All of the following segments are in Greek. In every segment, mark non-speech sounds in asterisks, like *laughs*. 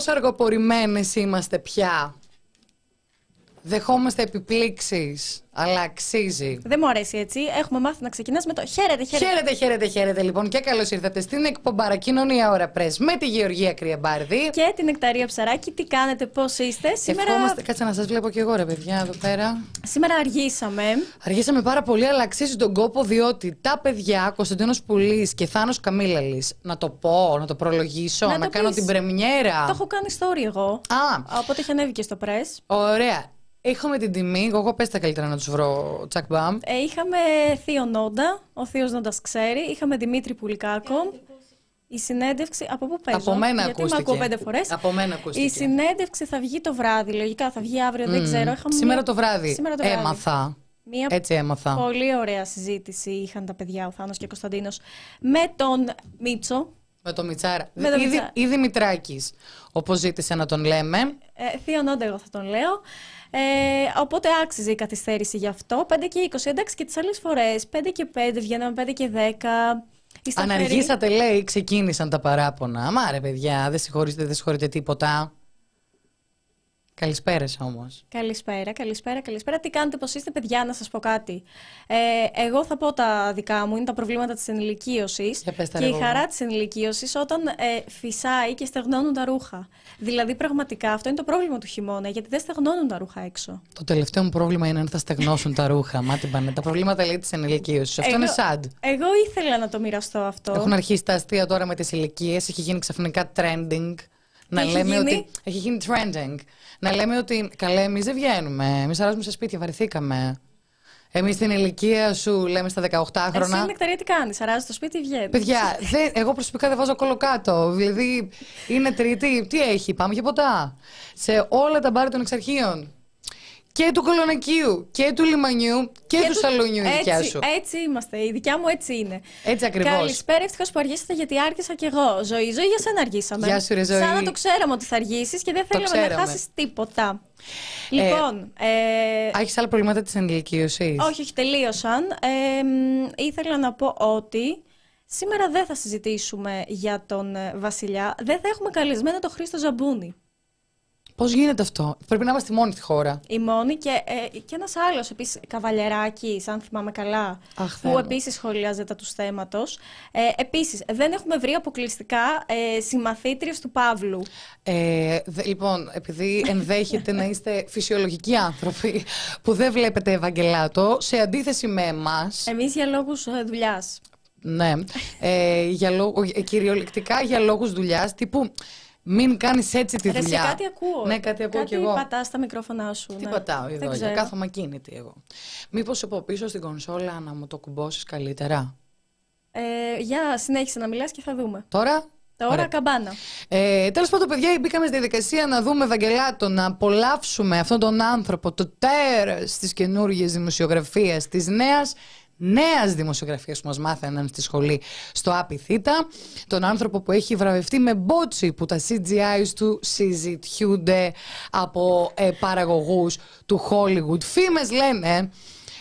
Πόσο αργοπορημένες είμαστε πια. Δεχόμαστε επιπλήξεις, αλλά αξίζει. Δεν μου αρέσει έτσι. Έχουμε μάθει να ξεκινάς με το χαίρετε, χαίρετε. Χαίρετε, χαίρετε, χαίρετε λοιπόν και καλώς ήρθατε στην εκπομπάρα Κοινωνία Ωρα Πρέσ με τη Γεωργία Κρυαμπάρδη. Και την Εκταρία Ψαράκη, τι κάνετε, πώς είστε. Σήμερα, Ευχόμαστε, κάτσε να σας βλέπω και εγώ ρε παιδιά εδώ πέρα. σήμερα αργήσαμε. Αργήσαμε πάρα πολύ, αλλά αξίζει τον κόπο διότι τα παιδιά Κωνσταντίνος Πουλής και Θάνος Καμίλαλης. Να το πω, να το προλογίσω, Να να, το κάνω πεις. την πρεμιέρα. Το έχω κάνει story εγώ. Α, Οπότε έχει ανέβει και στο press. ωραία. Έχουμε την τιμή, εγώ πες τα καλύτερα να τους βρω, τσακ μπαμ. Ε, είχαμε Θείο Νόντα, ο Θείος Νόντας ξέρει. Είχαμε Δημήτρη Πουλικάκο. Η συνέντευξη. Από πού παίζω, Από μένα γιατί ακούστηκε. με ακούω πέντε φορές. Από μένα ακούστηκε. Η συνέντευξη θα βγει το βράδυ. Λογικά θα βγει αύριο, δεν ξέρω. Είχαμε Σήμερα μια- το βράδυ. Σήμερα το βράδυ. Έμαθα. Μια Έτσι έμαθα. πολύ ωραία συζήτηση είχαν τα παιδιά, ο Θάνος και ο Κωνσταντίνος, με τον Μίτσο. Με το Μιτσάρα. Με το ή, Μιτσάρα. ή Δημητράκης, όπως ζήτησε να τον λέμε. Ε, Θείο Νόντα, εγώ θα τον λέω. Ε, οπότε άξιζε η καθυστέρηση γι' αυτό. 5 και 20. Εντάξει και τις άλλες φορές. 5 και 5 βγαίναμε, 5 και 10. Η Αν σταθερή- αργήσατε, λέει, ξεκίνησαν τα παράπονα. Μα ρε, παιδιά, δεν συγχωρείτε, δεν συγχωρείτε τίποτα. Καλησπέρα όμως. Καλησπέρα, καλησπέρα, καλησπέρα. Τι κάνετε, πώς είστε, παιδιά, να σας πω κάτι. Ε, εγώ θα πω τα δικά μου, είναι τα προβλήματα της ενηλικίωσης. Για πες τα, Και ρε, η εγώ. χαρά της ενηλικίωσης όταν ε, φυσάει και στεγνώνουν τα ρούχα. Δηλαδή, πραγματικά αυτό είναι το πρόβλημα του χειμώνα, γιατί δεν στεγνώνουν τα ρούχα έξω. Το τελευταίο μου πρόβλημα είναι αν θα στεγνώσουν τα ρούχα. Μα την πάνε. Τα προβλήματα λέει της ενηλικίωσης. Αυτό Εγώ- είναι sad. Εγώ ήθελα να το μοιραστώ αυτό. Έχουν αρχίσει τα αστεία τώρα με τις ηλικίες. Έχει γίνει ξαφνικά trending. Να έχει λέμε γίνει; ότι. Έχει γίνει trending. Να λέμε ότι. Καλέ, εμείς δεν βγαίνουμε. Εμείς αράζουμε σε σπίτια, βαρεθήκαμε. Εμείς στην ηλικία σου λέμε στα 18 Εσύ χρόνια. νεκταρία τι κάνεις, αράζεις το σπίτι, βγαίνεις; Παιδιά, δεν, εγώ προσωπικά δεν βάζω κολοκάτω. Δηλαδή, είναι τρίτη. Τι έχει, πάμε για ποτά. Σε όλα τα μπάρ των εξαρχείων. Και του κολονακίου και του λιμανιού και, του σαλονιού η δικιά έτσι, σου. Έτσι είμαστε. Η δικιά μου έτσι είναι. Έτσι ακριβώς. Καλησπέρα, ευτυχώς που αργήσατε γιατί άργησα κι εγώ. Ζωή, ζωή, για σένα αργήσαμε. Γεια σου, ρε, Ζωή. Σαν να το ξέραμε ότι θα αργήσεις και δεν θέλαμε να ξέραμε. χάσεις τίποτα. Λοιπόν. Ε, Έχεις άλλα προβλήματα της ενηλικίωσης; όχι, όχι, τελείωσαν. Ε, μ, ήθελα να πω ότι σήμερα δεν θα συζητήσουμε για τον ε, Βασιλιά. Δεν θα έχουμε καλεσμένο τον Χρήστο Ζαμπούνη. Πώς γίνεται αυτό, Πρέπει να είμαστε μόνοι στη χώρα. Η μόνη και, ε, και ένας άλλος επίσης, Καβαλιεράκης, αν θυμάμαι καλά, Αχ, Θεέ που μου. επίσης σχολιάζεται τους θέματος. Ε, επίσης, δεν έχουμε βρει αποκλειστικά ε, συμμαθήτριες του Παύλου. Ε, δε- λοιπόν, επειδή ενδέχεται να είστε φυσιολογικοί άνθρωποι που δεν βλέπετε Ευαγγελάτο, σε αντίθεση με εμά. Εμείς για λόγους ε, δουλειάς. Ναι. Ε, για λόγου, ε, κυριολεκτικά για λόγους δουλειάς, τύπου μην κάνεις έτσι τη Ρε, σε δουλειά. κάτι ακούω. Ναι, κάτι ακούω κι εγώ. Κάτι πατάς στα μικρόφωνά σου. Τι ναι. πατάω Δεν εδώ, για ξέρω. κάθομαι ακίνητη εγώ. Μήπως από πίσω στην κονσόλα να μου το κουμπώσεις καλύτερα; Ε, για συνέχισε να μιλάς και θα δούμε. Τώρα; Τώρα Ωραία. καμπάνα. Ε, Τέλος πάντων, παιδιά, μπήκαμε στη διαδικασία να δούμε Ευαγγελάτο, να απολαύσουμε αυτόν τον άνθρωπο, το τέρας της καινούργιας δημοσιογραφίας, της νέας νέας δημοσιογραφίας που μας μάθαιναν στη σχολή στο Απιθύτα. Τον άνθρωπο που έχει βραβευτεί με μπότσι που τα CGI του συζητιούνται από ε, παραγωγούς του Hollywood. Φήμες λένε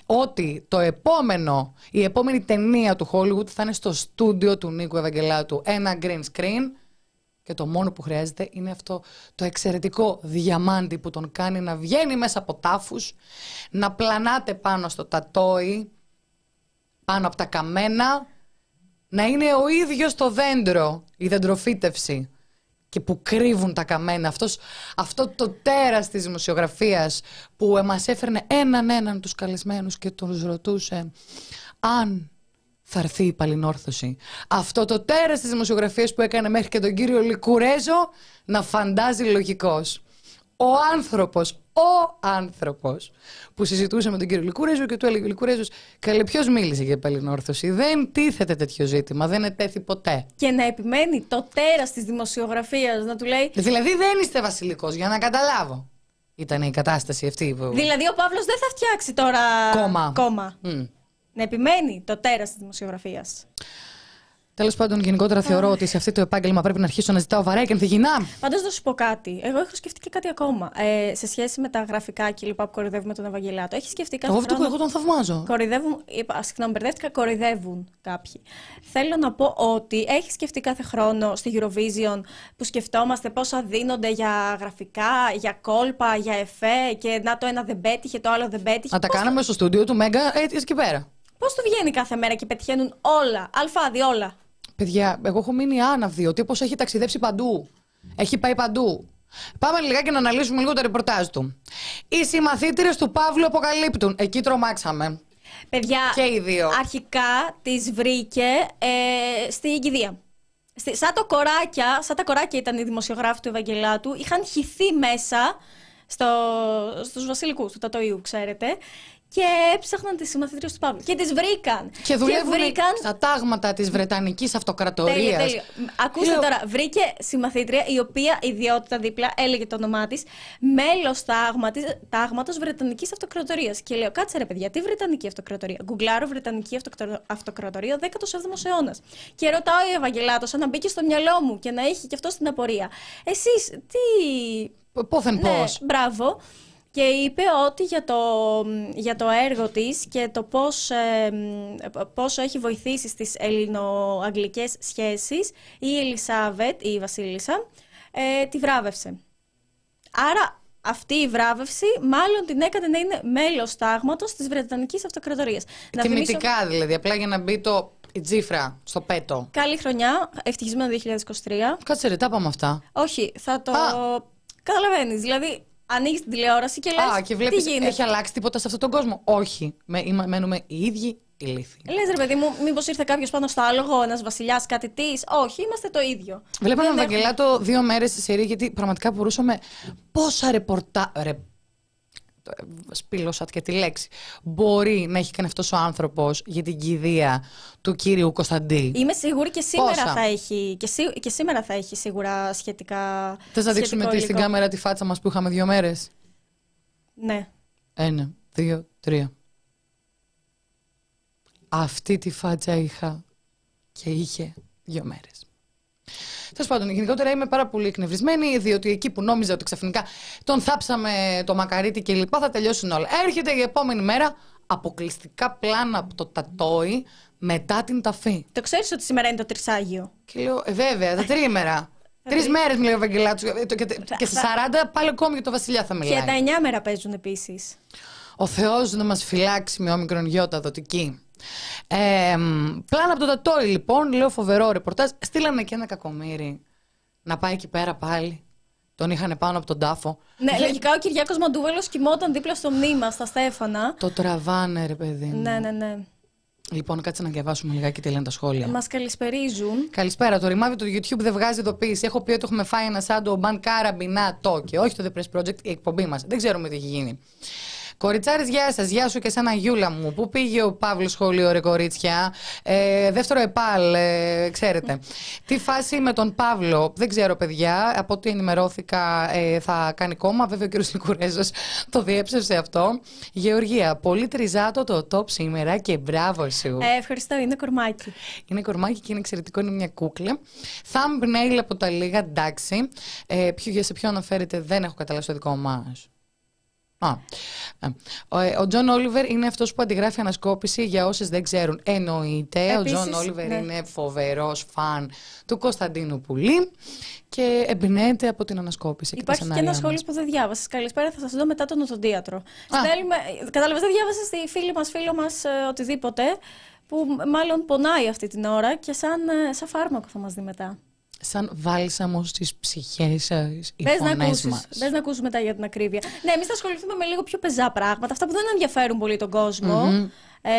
ότι το επόμενο, η επόμενη ταινία του Hollywood θα είναι στο στούντιο του Νίκου Ευαγγελάτου. Ένα green screen και το μόνο που χρειάζεται είναι αυτό το εξαιρετικό διαμάντι που τον κάνει να βγαίνει μέσα από τάφους, να πλανάται πάνω στο τατόι, πάνω από τα καμένα, να είναι ο ίδιος το δέντρο, η δεντροφύτευση και που κρύβουν τα καμένα. Αυτός, αυτό το τέρας της δημοσιογραφίας που μας έφερνε έναν έναν τους καλεσμένους και τους ρωτούσε αν θα έρθει η παλινόρθωση. Αυτό το τέρας της δημοσιογραφίας που έκανε μέχρι και τον κύριο Λικουρέζο να φαντάζει λογικός. Ο άνθρωπος, ο άνθρωπος που συζητούσε με τον κύριο Λικουρέζο και του έλεγε ο Λικουρέζος «Καλέ ποιος μίλησε για παλινόρθωση, δεν τίθεται τέτοιο ζήτημα, δεν ετέθη ποτέ». Και να επιμένει το τέρας της δημοσιογραφίας να του λέει Δηλαδή δεν είστε βασιλικός, για να καταλάβω. Ήταν η κατάσταση αυτή που... Δηλαδή ο Παύλος δεν θα φτιάξει τώρα Κόμμα. κόμμα. Μμ. Να επιμένει το τέρας της δημοσιογραφίας. Τέλος πάντων, γενικότερα θεωρώ ότι σε αυτό το επάγγελμα πρέπει να αρχίσω να ζητάω βαρέα και ανθυγινά. Πάντως θα σου πω κάτι. Εγώ έχω σκεφτεί και κάτι ακόμα. Ε, σε σχέση με τα γραφικά και λοιπά που κοροϊδεύουμε τον Ευαγγελάτο. Έχεις σκεφτεί κάτι. Εγώ αυτό που εγώ τον θαυμάζω. Κοροϊδεύουν. Είπα, συγγνώμη, μπερδεύτηκα. Κοροϊδεύουν κάποιοι. Θέλω να πω ότι έχεις σκεφτεί κάθε χρόνο στη Eurovision που σκεφτόμαστε πόσα δίνονται για γραφικά, για κόλπα, για εφέ και να το ένα δεν πέτυχε, το άλλο δεν πέτυχε. Να τα κάναμε στο στούντιο του Μέγκα έτσι και πέρα. Πώς του βγαίνει κάθε μέρα και πετυχαίνουν όλα, αλφάδι, όλα; Παιδιά, εγώ έχω μείνει άναυδη. Ο τύπο έχει ταξιδέψει παντού. Έχει πάει παντού. Πάμε λιγάκι να αναλύσουμε λίγο το ρεπορτάζ του. Οι συμμαθήτριες του Παύλου αποκαλύπτουν. Εκεί τρομάξαμε. Παιδιά, Και οι δύο. αρχικά τις βρήκε ε, στη κηδεία. Στη, σαν, το κοράκια, σαν τα κοράκια ήταν οι δημοσιογράφοι του Ευαγγελάτου, είχαν χυθεί μέσα στο, στους βασιλικούς του Τατοίου, ξέρετε, και έψαχναν τις συμμαθήτριες του Παύλου. Και τις βρήκαν. Και δουλεύουν βρήκαν στα τάγματα της Βρετανικής Τέλεια, Αυτοκρατορία. τέλεια. Ακούστε Λέω- τώρα, βρήκε συμμαθήτρια η οποία ιδιότητα δίπλα έλεγε το όνομά της, μέλος τάγματος Βρετανικής Αυτοκρατορίας. Και λέω, κάτσε ρε παιδιά, τι Βρετανική Αυτοκρατορία; Γκουγκλάρω Βρετανική Αυτοκρα- Αυτοκρατορία 17ο αιώνας. Και ρωτάω η Ευαγγελάτος, αν να μπήκε στο μυαλό μου και να έχει και αυτό στην απορία. Εσείς τι. Πόθεν Ναι, πώς; μπράβο. Και είπε ότι για το, για το έργο της και το πώς, ε, μ, πόσο έχει βοηθήσει στις ελληνο-αγγλικές σχέσεις η Ελισάβετ, η Βασίλισσα, ε, τη βράβευσε. Άρα αυτή η βράβευση μάλλον την έκανε να είναι μέλος τάγματος της Βρετανικής Αυτοκρατορίας. Να θυμίσω- Τιμητικά δηλαδή. Απλά για να μπει το η τζίφρα στο πέτο. Καλή χρονιά, ευτυχισμένο 2023. Κάτσε ρε, τα είπαμε αυτά. Όχι, θα το... Α. Καταλαβαίνεις, δηλαδή ανοίγεις την τηλεόραση και λες Α, και βλέπεις, τι γίνεται; έχει αλλάξει τίποτα σε αυτόν τον κόσμο; Όχι. Με, είμα- μένουμε οι ίδιοι ηλίθιοι. Λες ρε παιδί μου, μήπως ήρθε κάποιος πάνω στο άλογο, ένας βασιλιάς, κάτι της; Όχι, είμαστε το ίδιο. Βλέπαμε Δεν Ευαγγελάτο δύο μέρες στη σειρή γιατί πραγματικά μπορούσαμε πόσα ρεπορτά. Ρε... το- Σπήλωσα και τη λέξη. Μπορεί να έχει κάνει αυτός ο άνθρωπος για την κηδεία του κύριου Κωνσταντή; Είμαι σίγουρη και σήμερα Πόσα; θα έχει. Και, σί- και σήμερα θα έχει σίγουρα σχετικά. Θες να δείξουμε σχετικό τι στην υλικό. κάμερα τη φάτσα μας που είχαμε δύο μέρες; Ναι. Ένα, δύο, τρία. Αυτή τη φάτσα είχα και είχε δύο μέρες. Τέλος πάντων, γενικότερα είμαι πάρα πολύ εκνευρισμένη, διότι εκεί που νόμιζα ότι ξαφνικά τον θάψαμε το μακαρίτι και λοιπά θα τελειώσουν όλα. Έρχεται η επόμενη μέρα αποκλειστικά πλάνα από το τατόι μετά την ταφή. Το ξέρεις ότι σήμερα είναι το Τρισάγιο; Και λέω, ε, βέβαια, τα τρίμερα. *laughs* Τρεις μέρες μου λέει ο Ευαγγελάτου. Και, και σε 40 πάλι ακόμη για το Βασιλιά θα μιλάει. Και τα 9 μέρα παίζουν επίσης. Ο Θεός να μας φυλάξει με όμικρον γιώτα δοτική. Ε, μ, πλάνα από το Τατόι λοιπόν, λέω φοβερό ρεπορτάζ. Στείλανε και ένα κακομύρι να πάει εκεί πέρα πάλι. Τον είχαν πάνω από τον τάφο. Ναι, λογικά ο Κυριάκος Μαντούβελος κοιμόταν δίπλα στο μνήμα στα Στέφανα. Το τραβάνε ρε παιδί μου. Ναι, ναι, ναι. Λοιπόν, κάτσε να διαβάσουμε λιγάκι τι λένε τα σχόλια. Μας καλησπερίζουν. Καλησπέρα. Το ρημάδι του YouTube δεν βγάζει ειδοποίηση. Έχω πει ότι έχουμε φάει ένα σάντο μπαν κάραμπινά το και όχι το The Press Project, η εκπομπή μας. Δεν ξέρουμε τι έχει γίνει. Κοριτσάρης, γεια σας. Γεια σου και σαν Γιούλα μου. Πού πήγε ο Παύλος σχολείο, ρε κορίτσια; Ε, δεύτερο ΕΠΑΛ, ε, ξέρετε. Τι φάση με τον Παύλο. Δεν ξέρω, παιδιά. Από ό,τι ενημερώθηκα, ε, θα κάνει κόμμα. Βέβαια, ο κ. Νικουρέζο *laughs* το διέψευσε αυτό. Γεωργία, πολύ τριζάτο το top σήμερα και μπράβο σου. Ε, ευχαριστώ, είναι κορμάκι. Είναι κορμάκι και είναι εξαιρετικό, είναι μια κούκλα. Thumbnail από τα λίγα, εντάξει. Ε, ποιο, για σε ποιο αναφέρεται, δεν έχω καταλάβει το δικό μας. Α, ε, ο, ε, ο Τζον Όλιβερ είναι αυτός που αντιγράφει ανασκόπηση για όσες δεν ξέρουν. Εννοείται, ο Επίσης, Τζον Όλιβερ ναι. είναι φοβερός φαν του Κωνσταντίνου Πουλή και εμπνέεται από την ανασκόπηση. και τα Υπάρχει και σενάρια ένα σχόλιο μας. που δεν διάβασες. Καλησπέρα, θα σας δω μετά τον οδοντίατρο. Στέλνουμε. Κατάλαβες, δεν διάβασες στη φίλη μας, φίλο μας οτιδήποτε. Που μάλλον πονάει αυτή την ώρα και σαν, ε, σαν φάρμακο θα μας δει μετά. Σαν βάλσαμος στις ψυχές σας, οι Μπες να, φωνές ακούσεις, μας. μπες να ακούσεις μετά για την ακρίβεια. Ναι, εμείς θα ασχοληθούμε με λίγο πιο πεζά πράγματα. Αυτά που δεν ενδιαφέρουν πολύ τον κοσμο Ε,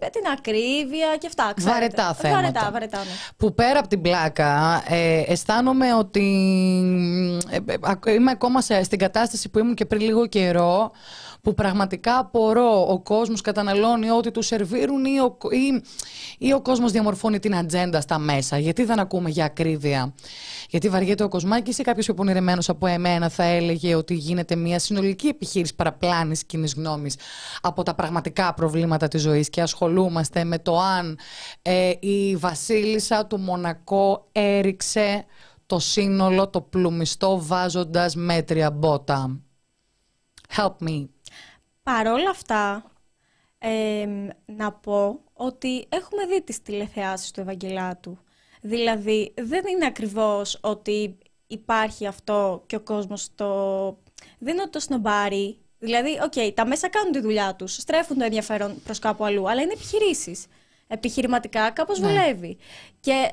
με την ακρίβεια και αυτά. Ξέρετε. Βαρετά θέματα. Βαρετά, βαρετά, ναι. Που πέρα από την πλάκα, ε, αισθάνομαι ότι ε, ε, ακ- είμαι ακόμα σε, στην κατάσταση που ήμουν και πριν λίγο καιρό, που πραγματικά απορώ ο κόσμος καταναλώνει ό,τι του σερβίρουν ή ο, ή, ή ο κόσμος διαμορφώνει την ατζέντα στα μέσα. Γιατί δεν ακούμε για ακρίβεια; Γιατί βαριέται ο κοσμάκης ή κάποιος πιο πονηρεμένος από εμένα θα έλεγε ότι γίνεται μια συνολική επιχείρηση παραπλάνησης κοινής γνώμης από τα πραγματικά προβλήματα της ζωής; Και ασχολούμαστε με το αν ε, η βασίλισσα του Μονακό έριξε το σύνολο, το πλουμιστό βάζοντας μέτρια μπότα. Help me. Παρόλα αυτά, ε, να πω ότι έχουμε δει τις τηλεθεάσεις του Ευαγγελάτου. Δηλαδή, δεν είναι ακριβώς ότι υπάρχει αυτό και ο κόσμος το... Δεν είναι ότι το σνομπάρει. Δηλαδή, οκ, τα μέσα κάνουν τη δουλειά τους, στρέφουν το ενδιαφέρον προς κάπου αλλού, αλλά είναι επιχειρήσεις. Επιχειρηματικά κάπως Ναι. βολεύει. Και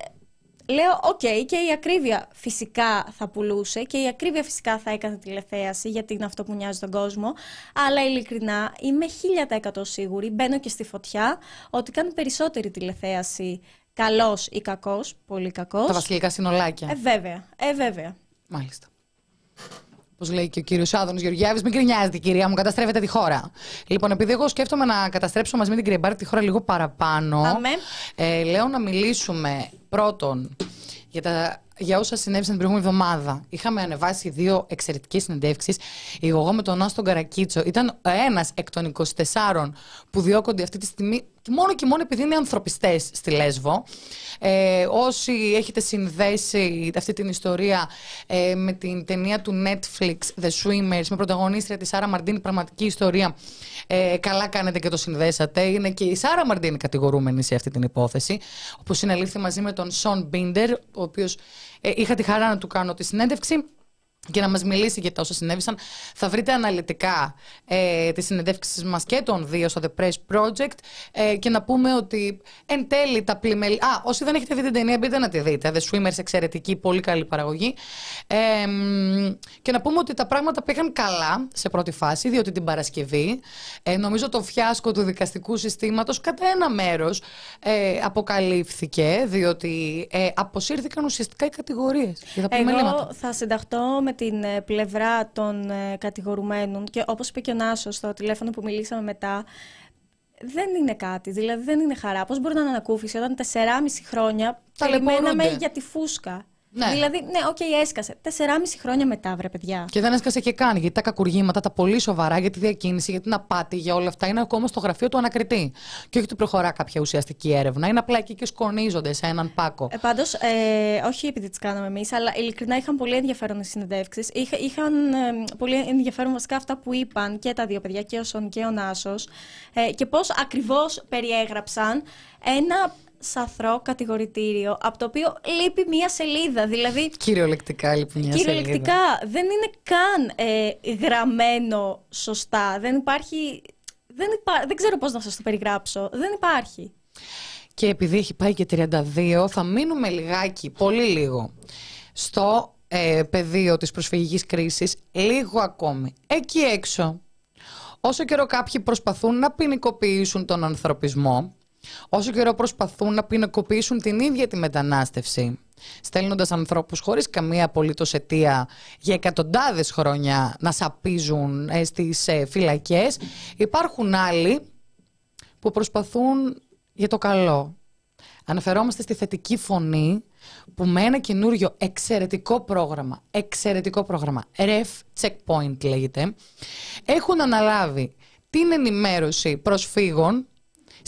λέω, οκ, και η ακρίβεια φυσικά θα πουλούσε και η ακρίβεια φυσικά θα έκανε τηλεθέαση γιατί είναι αυτό που νοιάζει τον κόσμο. Αλλά ειλικρινά είμαι 1000% σίγουρη, μπαίνω και στη φωτιά, ότι κάνουν περισσότερη τηλεθέαση καλός ή κακός, πολύ κακός. Τα βασιλικά συνολάκια. Ε, βέβαια, ε, βέβαια. Μάλιστα. Πώς λέει και ο κύριος Άδωνος Γεωργιάδης, μην κρινιάζετε, κυρία μου, καταστρέφετε τη χώρα. Λοιπόν, επειδή εγώ σκέφτομαι να καταστρέψω μαζί με την κυρία Μπάρη τη χώρα λίγο παραπάνω, Αμέ. ε, λέω να μιλήσουμε πρώτον για, τα, για όσα συνέβησαν την προηγούμενη εβδομάδα. Είχαμε ανεβάσει δύο εξαιρετικές συνεντεύξεις. Η εγώ με τον Άστον Καρακίτσο ήταν ένας εκ των 24 που διώκονται αυτή τη στιγμή μόνο και μόνο επειδή είναι ανθρωπιστές στη Λέσβο. Ε, όσοι έχετε συνδέσει αυτή την ιστορία ε, με την ταινία του Netflix The Swimmers με πρωταγωνίστρια τη Σάρα Μαρντίνη, πραγματική ιστορία. Ε, καλά κάνετε και το συνδέσατε. Είναι και η Σάρα Μαρντίνη κατηγορούμενη σε αυτή την υπόθεση. Όπω είναι αλήθεια μαζί με τον Σον Μπίντερ, ο οποίος ε, είχα τη χαρά να του κάνω τη συνέντευξη και να μας μιλήσει για τα όσα συνέβησαν. Θα βρείτε αναλυτικά ε, τις συνεντεύξεις μας και των δύο στο The Press Project ε, και να πούμε ότι εν τέλει τα πλημελ... Α, όσοι δεν έχετε δει την ταινία μπείτε να τη δείτε. The Swimmers εξαιρετική, πολύ καλή παραγωγή. Ε, μ, και να πούμε ότι τα πράγματα πήγαν καλά σε πρώτη φάση, διότι την Παρασκευή ε, νομίζω το φιάσκο του δικαστικού συστήματος κατά ένα μέρος ε, αποκαλύφθηκε, διότι ε, αποσύρθηκαν ουσιαστικά οι κατηγορίες για τα πλημελήματα. Εγώ θα συνταχτώ με την ε, πλευρά των ε, κατηγορουμένων και όπως είπε και ο Νάσος στο τηλέφωνο που μιλήσαμε μετά, δεν είναι κάτι, δηλαδή δεν είναι χαρά. Πώς μπορεί να είναι ανακούφιση όταν 4,5 χρόνια περιμέναμε Ταλαιπωρούνται. για τη φούσκα; Ναι. Δηλαδή, ναι, οκ, έσκασε. 4,5 χρόνια μετά, βρε παιδιά. Και δεν έσκασε και καν, γιατί τα κακουργήματα, τα πολύ σοβαρά για τη διακίνηση, για την απάτη, για όλα αυτά είναι ακόμα στο γραφείο του ανακριτή. Και όχι ότι προχωρά κάποια ουσιαστική έρευνα. Είναι απλά εκεί και σκονίζονται σε έναν πάκο. Ε, Πάντως, ε, όχι επειδή τις κάναμε εμείς, αλλά ειλικρινά είχαν πολύ ενδιαφέρον οι συνεντεύξεις. Είχα, είχαν ε, πολύ ενδιαφέρον βασικά αυτά που είπαν και τα δύο παιδιά, και ο Σον και ο Νάσος, ε, και πώς ακριβώς περιέγραψαν ένα σαθρό κατηγορητήριο, από το οποίο λείπει μία σελίδα. Δηλαδή, Κυριολεκτικά λοιπόν μια κυριολεκτικά δεν είναι καν ε, γραμμένο σωστά. Δεν υπάρχει. Δεν, υπά... δεν ξέρω πώς να σας το περιγράψω. Δεν υπάρχει. Και επειδή έχει πάει και 32, θα μείνουμε λιγάκι, πολύ λίγο, στο ε, πεδίο της προσφυγικής κρίσης, λίγο ακόμη. Εκεί έξω, όσο καιρό κάποιοι προσπαθούν να ποινικοποιήσουν τον ανθρωπισμό, όσο καιρό προσπαθούν να ποινικοποιήσουν την ίδια τη μετανάστευση, στέλνοντας ανθρώπους χωρίς καμία απολύτως αιτία για εκατοντάδες χρόνια να σαπίζουν ε, στις ε, φυλακές, υπάρχουν άλλοι που προσπαθούν για το καλό. Αναφερόμαστε στη θετική φωνή που με ένα καινούριο εξαιρετικό πρόγραμμα, εξαιρετικό πρόγραμμα, REF Checkpoint λέγεται, έχουν αναλάβει την ενημέρωση προσφύγων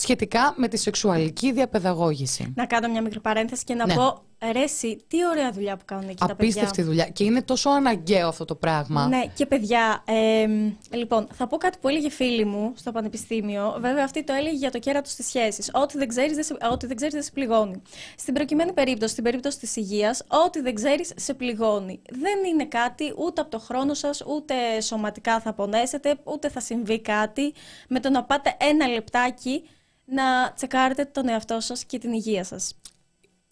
σχετικά με τη σεξουαλική διαπαιδαγώγηση. Να κάνω μια μικρή παρένθεση και να Ναι. πω, ρε εσύ, τι ωραία δουλειά που κάνουν εκεί τα παιδιά. Απίστευτη δουλειά. Και είναι τόσο αναγκαίο αυτό το πράγμα. Ναι, και παιδιά, ε, λοιπόν, θα πω κάτι που έλεγε φίλη μου στο πανεπιστήμιο. Βέβαια, αυτή το έλεγε για το κέρατο τη σχέση. Ό,τι δεν ξέρεις, δεν, σε- ό,τι δεν, ξέρεις, δεν σε πληγώνει. Στην προκειμένη περίπτωση, στην περίπτωση της υγείας, ό,τι δεν ξέρεις, σε πληγώνει. Δεν είναι κάτι ούτε από το χρόνο σας, ούτε σωματικά θα πονέσετε, ούτε θα συμβεί κάτι με το να πάτε ένα λεπτάκι να τσεκάρετε τον εαυτό σας και την υγεία σας.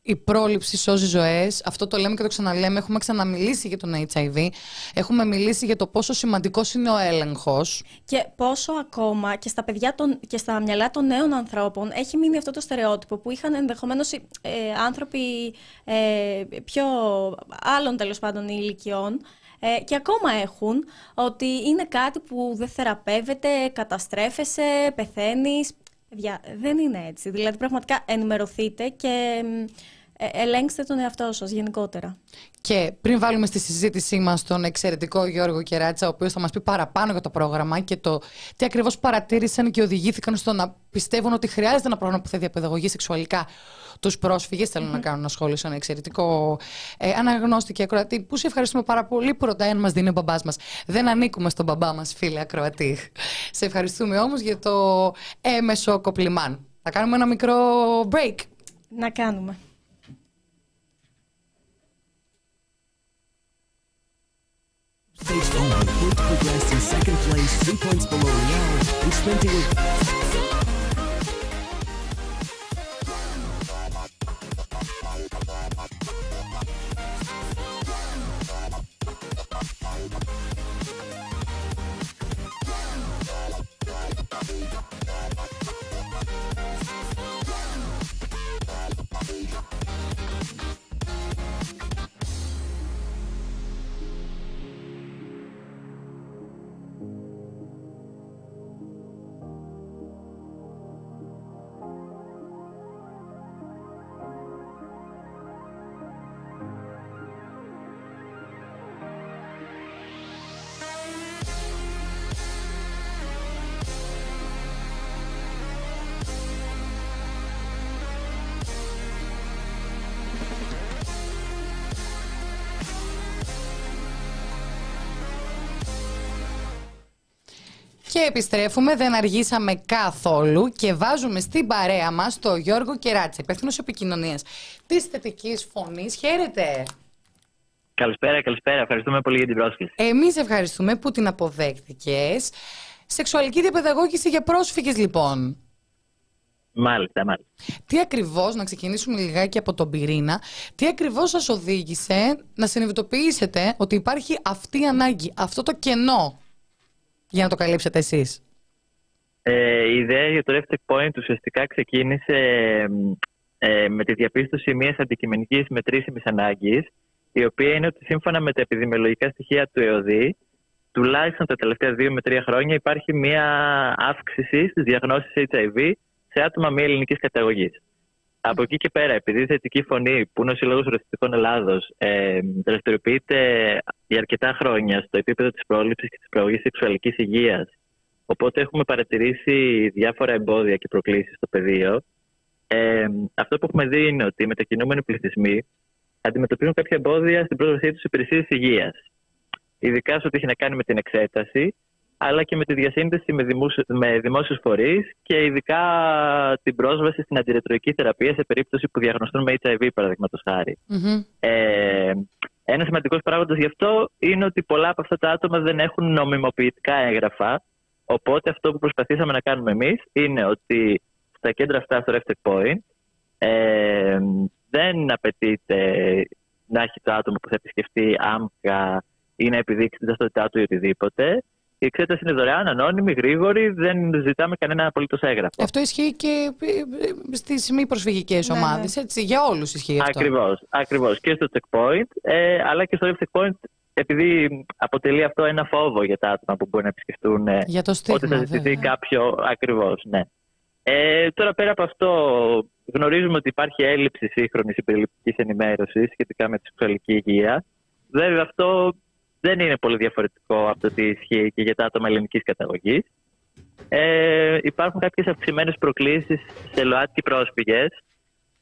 Η πρόληψη σώζει ζωές. Αυτό το λέμε και το ξαναλέμε. Έχουμε ξαναμιλήσει για τον HIV. Έχουμε μιλήσει για το πόσο σημαντικός είναι ο έλεγχος. Και πόσο ακόμα και στα παιδιά των, και στα μυαλά των νέων ανθρώπων έχει μείνει αυτό το στερεότυπο που είχαν ενδεχομένως ε, άνθρωποι ε, πιο άλλων τέλος πάντων ηλικιών ε, και ακόμα έχουν ότι είναι κάτι που δεν θεραπεύεται, καταστρέφεσαι, πεθαίνεις. Παιδιά, δεν είναι έτσι. Δηλαδή πραγματικά ενημερωθείτε και ε, ελέγξτε τον εαυτό σας γενικότερα. Και πριν βάλουμε στη συζήτησή μας τον εξαιρετικό Γιώργο Κεράτσα, ο οποίος θα μας πει παραπάνω για το πρόγραμμα και το τι ακριβώς παρατήρησαν και οδηγήθηκαν στο να πιστεύουν ότι χρειάζεται ένα πρόγραμμα που θα διαπαιδαγωγεί σεξουαλικά τους πρόσφυγες, θέλουν να κάνουν ένα σχόλιο σε ένα εξαιρετικό ε, αναγνώστη και ακροατή, που σε ευχαριστούμε πάρα πολύ που ρωτάει αν μας δίνει ο μπαμπάς μας. Δεν ανήκουμε στον μπαμπά μας, φίλε ακροατή. Σε ευχαριστούμε όμως για το έμεσο κοπλιμάν. Θα κάνουμε ένα μικρό break. Να κάνουμε. Based on the group progressed in second place, three points below Real, who spent a week. Και επιστρέφουμε, δεν αργήσαμε καθόλου και βάζουμε στην παρέα μας το Γιώργο Κεράτσα, υπεύθυνος επικοινωνίας της θετικής φωνής. Χαίρετε! Καλησπέρα, καλησπέρα. Ευχαριστούμε πολύ για την πρόσκληση. Εμείς ευχαριστούμε που την αποδέχτηκες. Σεξουαλική διαπαιδαγώγηση για πρόσφυγες λοιπόν. Μάλιστα, μάλιστα. Τι ακριβώς, να ξεκινήσουμε λιγάκι από τον πυρήνα, τι ακριβώς σας οδήγησε να συνειδητοποιήσετε ότι υπάρχει αυτή η ανάγκη, αυτό το κενό για να το καλύψετε εσείς. Ε, η ιδέα για το Left Point ουσιαστικά ξεκίνησε ε, με τη διαπίστωση μιας αντικειμενικής μετρήσιμης ανάγκης, η οποία είναι ότι σύμφωνα με τα επιδημιολογικά στοιχεία του ΕΟΔΗ, τουλάχιστον τα τελευταία δύο με τρία χρόνια υπάρχει μια αύξηση στις διαγνώσεις HIV σε άτομα μη ελληνικής καταγωγής. Από εκεί και πέρα, επειδή η θετική φωνή, που είναι ο Σύλλογος Ρωστικών Ελλάδος, ε, δραστηριοποιείται για αρκετά χρόνια στο επίπεδο της πρόληψης και της προαγωγής σεξουαλικής υγείας, οπότε έχουμε παρατηρήσει διάφορα εμπόδια και προκλήσεις στο πεδίο. Ε, αυτό που έχουμε δει είναι ότι οι μετακινούμενοι πληθυσμοί αντιμετωπίζουν κάποια εμπόδια στην πρόσβασή τους υπηρεσίες υγείας. Ειδικά σε ό,τι έχει να κάνει με την εξέταση, αλλά και με τη διασύνδεση με, δημόσιου με δημόσιους φορείς και ειδικά την πρόσβαση στην αντιρετροϊκή θεραπεία σε περίπτωση που διαγνωστούν με HIV, παραδείγματος χάρη. Mm-hmm. Ε, ένα σημαντικός παράγοντας γι' αυτό είναι ότι πολλά από αυτά τα άτομα δεν έχουν νομιμοποιητικά έγγραφα. Οπότε αυτό που προσπαθήσαμε να κάνουμε εμείς είναι ότι στα κέντρα αυτά στο Reftech Point ε, δεν απαιτείται να έχει το άτομο που θα επισκεφτεί άμκα ή να επιδείξει την ταυτότητά του ή οτιδήποτε. Η εξέταση είναι δωρεάν, ανώνυμη, γρήγορη, δεν ζητάμε κανένα απολύτως έγγραφο. Αυτό ισχύει και στις μη προσφυγικές Ναι, ομάδες. ναι. Για όλους ισχύει αυτό. Ακριβώς. Ακριβώς. Και στο checkpoint, ε, αλλά και στο Left checkpoint, επειδή αποτελεί αυτό ένα φόβο για τα άτομα που μπορεί να επισκεφτούν ε, Για το ότι στίγμα, θα ζητηθεί βέβαια. κάποιο. Ακριβώς, ναι. Ε, τώρα πέρα από αυτό, γνωρίζουμε ότι υπάρχει έλλειψη σύγχρονης υπερληπτική ενημέρωσης σχετικά με τη σεξουαλική υγεία. Βέβαια, αυτό δεν είναι πολύ διαφορετικό από το τι ισχύει και για τα άτομα ελληνικής καταγωγής. Ε, υπάρχουν κάποιες αυξημένες προκλήσεις σε ΛΟΑΤΚΙ πρόσφυγες.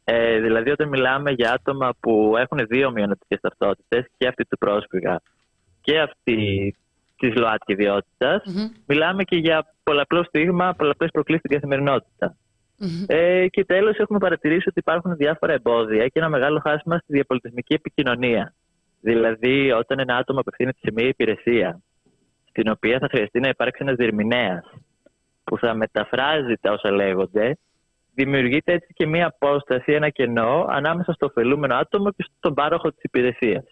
Ε, δηλαδή, όταν μιλάμε για άτομα που έχουν δύο μειονοτικές ταυτότητες, και αυτή του πρόσφυγα και αυτή της ΛΟΑΤΚΙ ιδιότητας, Μμμ. μιλάμε και για πολλαπλό στίγμα, πολλαπλές προκλήσεις στην καθημερινότητα. Μμμ. Ε, και τέλος, έχουμε παρατηρήσει ότι υπάρχουν διάφορα εμπόδια και ένα μεγάλο χάσμα στη διαπολιτισμική επικοινωνία. Δηλαδή, όταν ένα άτομο απευθύνεται σε μια υπηρεσία, στην οποία θα χρειαστεί να υπάρξει ένας διερμηνέας που θα μεταφράζει τα όσα λέγονται, δημιουργείται έτσι και μια απόσταση, ένα κενό ανάμεσα στο ωφελούμενο άτομο και στον πάροχο της υπηρεσίας.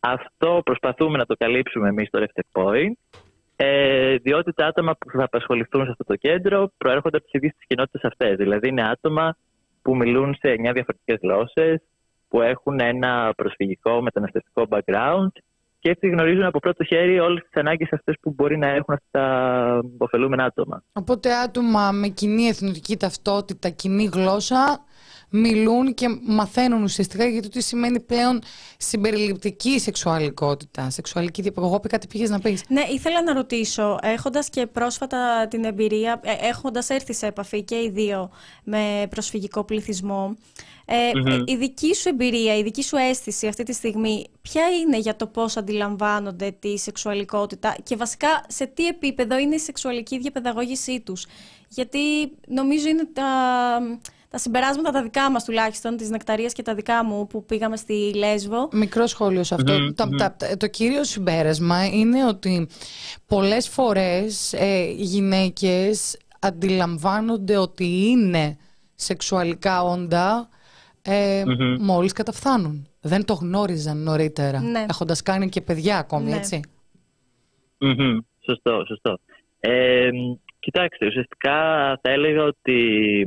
Αυτό προσπαθούμε να το καλύψουμε εμείς στο Reftech Point, ε, διότι τα άτομα που θα απασχοληθούν σε αυτό το κέντρο προέρχονται από τις ίδιες τις κοινότητες αυτές. Δηλαδή, είναι άτομα που μιλούν σε 9 διαφορετικές γλώσσες, που έχουν ένα προσφυγικό μεταναστευτικό background και έτσι γνωρίζουν από πρώτο χέρι όλες τις ανάγκες αυτές που μπορεί να έχουν αυτά τα ωφελούμενα άτομα. Οπότε άτομα με κοινή εθνική ταυτότητα, κοινή γλώσσα μιλούν και μαθαίνουν ουσιαστικά για το τι σημαίνει πλέον συμπεριληπτική σεξουαλικότητα, σεξουαλική διαπαιδαγώγη. Εγώ κάτι πήγες να πεις. Ναι, ήθελα να ρωτήσω, έχοντας και πρόσφατα την εμπειρία, ε, έχοντας έρθει σε επαφή και οι δύο με προσφυγικό πληθυσμό, ε, η δική σου εμπειρία, η δική σου αίσθηση αυτή τη στιγμή, ποια είναι για το πώς αντιλαμβάνονται τη σεξουαλικότητα και βασικά σε τι επίπεδο είναι η σεξουαλική διαπαιδαγώγησή τους. Γιατί νομίζω είναι τα, τα συμπεράσματα τα δικά μας τουλάχιστον, της Νεκταρίας και τα δικά μου που πήγαμε στη Λέσβο. Μικρό σχόλιο σε αυτό. Τα- τα- τα- το κύριο συμπέρασμα είναι ότι πολλές φορές ε, γυναίκες αντιλαμβάνονται ότι είναι σεξουαλικά όντα ε, μόλις καταφθάνουν. Δεν το γνώριζαν νωρίτερα, Ναι. έχοντας κάνει και παιδιά ακόμη, Ναι. έτσι. Μμμ. Σωστό, σωστό. Ε, κοιτάξτε, ουσιαστικά θα έλεγα ότι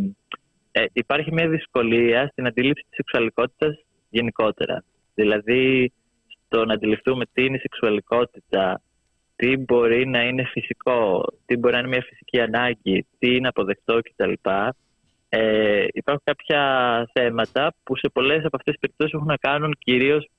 ε, υπάρχει μια δυσκολία στην αντίληψη της σεξουαλικότητας γενικότερα. Δηλαδή, στο να αντιληφθούμε τι είναι η σεξουαλικότητα, τι μπορεί να είναι φυσικό, τι μπορεί να είναι μια φυσική ανάγκη, τι είναι αποδεκτό κτλ. Ε, υπάρχουν κάποια θέματα που σε πολλές από αυτές τις περιπτώσεις έχουν να κάνουν κυρίως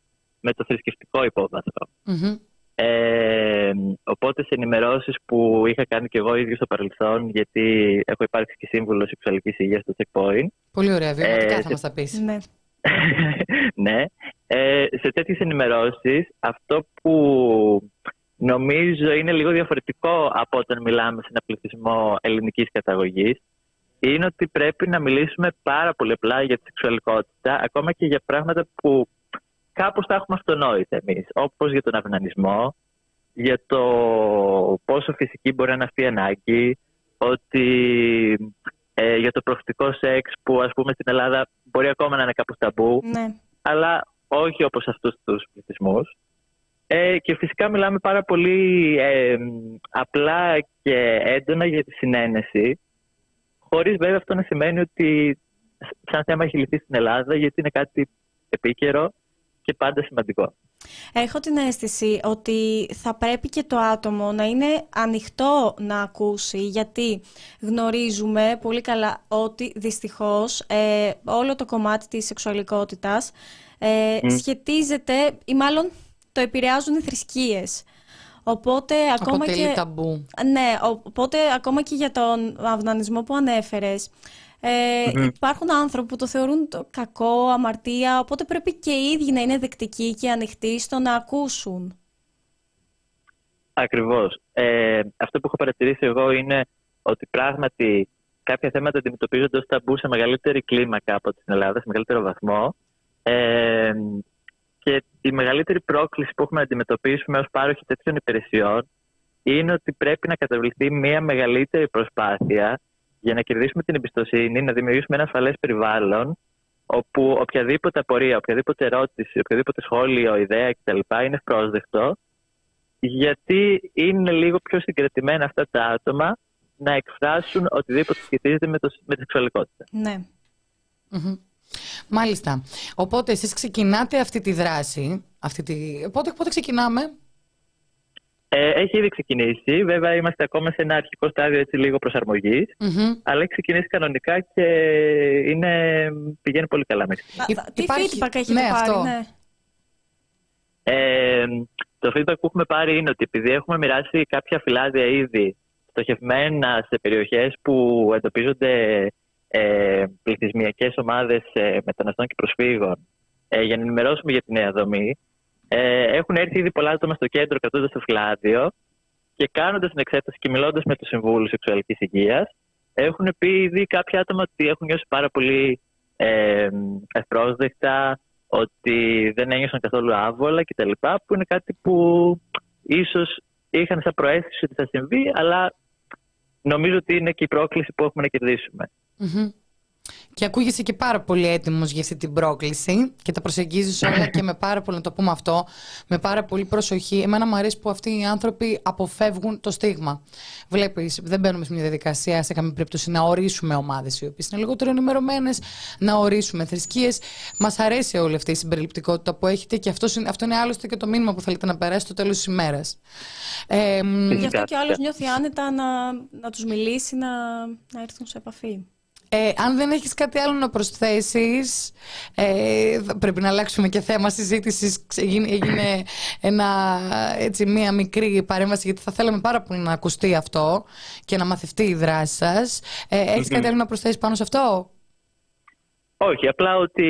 με το θρησκευτικό υπόβαθρο. Μμμ. Ε, οπότε σε ενημερώσεις που είχα κάνει και εγώ ίδιος στο παρελθόν, γιατί έχω υπάρξει και σύμβουλος σεξουαλικής υγείας στο Checkpoint, Πολύ ωραία, βιωματικά Ε, θα μας τα πεις. Ναι. *laughs* ναι, ε, σε τέτοιες ενημερώσεις αυτό που νομίζω είναι λίγο διαφορετικό από όταν μιλάμε σε ένα πληθυσμό ελληνικής καταγωγής είναι ότι πρέπει να μιλήσουμε πάρα πολύ απλά για τη σεξουαλικότητα ακόμα και για πράγματα που κάπως τα έχουμε αυτονόητα εμείς όπως για τον αυνανισμό για το πόσο φυσική μπορεί να είναι αυτή η ανάγκη ότι ε, για το προφητικό σεξ που ας πούμε στην Ελλάδα μπορεί ακόμα να είναι κάπως ταμπού ναι. αλλά όχι όπως αυτούς τους πληθυσμούς. Ε, και φυσικά μιλάμε πάρα πολύ ε, απλά και έντονα για τη συνένεση, χωρίς βέβαια αυτό να σημαίνει ότι σαν θέμα έχει λυθεί στην Ελλάδα, γιατί είναι κάτι επίκαιρο και πάντα σημαντικό. Έχω την αίσθηση ότι θα πρέπει και το άτομο να είναι ανοιχτό να ακούσει γιατί γνωρίζουμε πολύ καλά ότι δυστυχώς ε, όλο το κομμάτι της σεξουαλικότητας ε, σχετίζεται ή μάλλον το επηρεάζουν οι θρησκείες. Οπότε ακόμα Αποτελεί και... ταμπού. Ναι, οπότε ακόμα και για τον αυνανισμό που ανέφερες, ε, υπάρχουν άνθρωποι που το θεωρούν το κακό, αμαρτία, οπότε πρέπει και οι ίδιοι να είναι δεκτικοί και ανοιχτοί στο να ακούσουν. Ακριβώς. Ε, αυτό που έχω παρατηρήσει εγώ είναι ότι πράγματι κάποια θέματα αντιμετωπίζονται ως ταμπού σε μεγαλύτερη κλίμακα από την Ελλάδα, σε μεγαλύτερο βαθμό. Ε, και η μεγαλύτερη πρόκληση που έχουμε να αντιμετωπίσουμε ως πάροχοι τέτοιων υπηρεσιών είναι ότι πρέπει να καταβληθεί μια μεγαλύτερη προσπάθεια για να κερδίσουμε την εμπιστοσύνη, να δημιουργήσουμε ένα ασφαλές περιβάλλον όπου οποιαδήποτε απορία, οποιαδήποτε ερώτηση, οποιαδήποτε σχόλιο, ιδέα κτλ. είναι ευπρόσδεκτο γιατί είναι λίγο πιο συγκρατημένα αυτά τα άτομα να εκφράσουν οτιδήποτε σχετίζεται με, το, με τη σεξουαλικότητα. Ναι. Μμμ. Μάλιστα. Οπότε εσείς ξεκινάτε αυτή τη δράση. Αυτή τη... Πότε, πότε ξεκινάμε; Ε, έχει ήδη ξεκινήσει. Βέβαια, είμαστε ακόμα σε ένα αρχικό στάδιο έτσι λίγο προσαρμογής, Μμμ. αλλά έχει ξεκινήσει κανονικά και είναι, πηγαίνει πολύ καλά μέχρι στιγμή. Α, Υ- Τι υπάρχει- feedback έχετε ναι, πάρει, αυτό. ναι. Ε, το feedback που έχουμε πάρει είναι ότι επειδή έχουμε μοιράσει κάποια φυλάδια ήδη στοχευμένα σε περιοχές που εντοπίζονται ε, πληθυσμιακές ομάδες ε, μεταναστών και προσφύγων ε, για να ενημερώσουμε για τη νέα δομή, ε, έχουν έρθει ήδη πολλά άτομα στο κέντρο κρατώντας το φυλάδιο και κάνοντας την εξέταση και μιλώντας με τους συμβούλους σεξουαλικής υγείας, έχουν πει ήδη κάποια άτομα ότι έχουν νιώσει πάρα πολύ ε, ευπρόσδεκτα, ότι δεν ένιωσαν καθόλου άβολα κτλ. Που είναι κάτι που ίσως είχαν σαν προέστηση ότι θα συμβεί, αλλά νομίζω ότι είναι και η πρόκληση που έχουμε να κερδίσουμε. Μμμ. Και ακούγεσαι και πάρα πολύ έτοιμος για αυτή την πρόκληση και τα προσεγγίζεις όλα και με πάρα πολύ, να το πούμε αυτό, με πάρα πολύ προσοχή. Εμένα μου αρέσει που αυτοί οι άνθρωποι αποφεύγουν το στίγμα. Βλέπεις, δεν μπαίνουμε σε μια διαδικασία σε καμία περίπτωση να ορίσουμε ομάδες οι οποίες είναι λιγότερο ενημερωμένες, να ορίσουμε θρησκείες. Μας αρέσει όλη αυτή η συμπεριληπτικότητα που έχετε και αυτός είναι, αυτό είναι άλλωστε και το μήνυμα που θέλετε να περάσει στο τέλος της ημέρας. Ε, μ, Γι' αυτό Φυσικά, και ο άλλος φυσικά. νιώθει άνετα να, να τους μιλήσει, να, να έρθουν σε επαφή. Ε, αν δεν έχεις κάτι άλλο να προσθέσεις, ε, θα- πρέπει να αλλάξουμε και θέμα συζήτησης. Έγινε, έγινε ένα, έτσι, μία μικρή παρέμβαση, γιατί θα θέλαμε πάρα πολύ να ακουστεί αυτό και να μαθευτεί η δράση σας. Ε, έχεις κάτι άλλο να προσθέσεις πάνω σε αυτό; Όχι, απλά ότι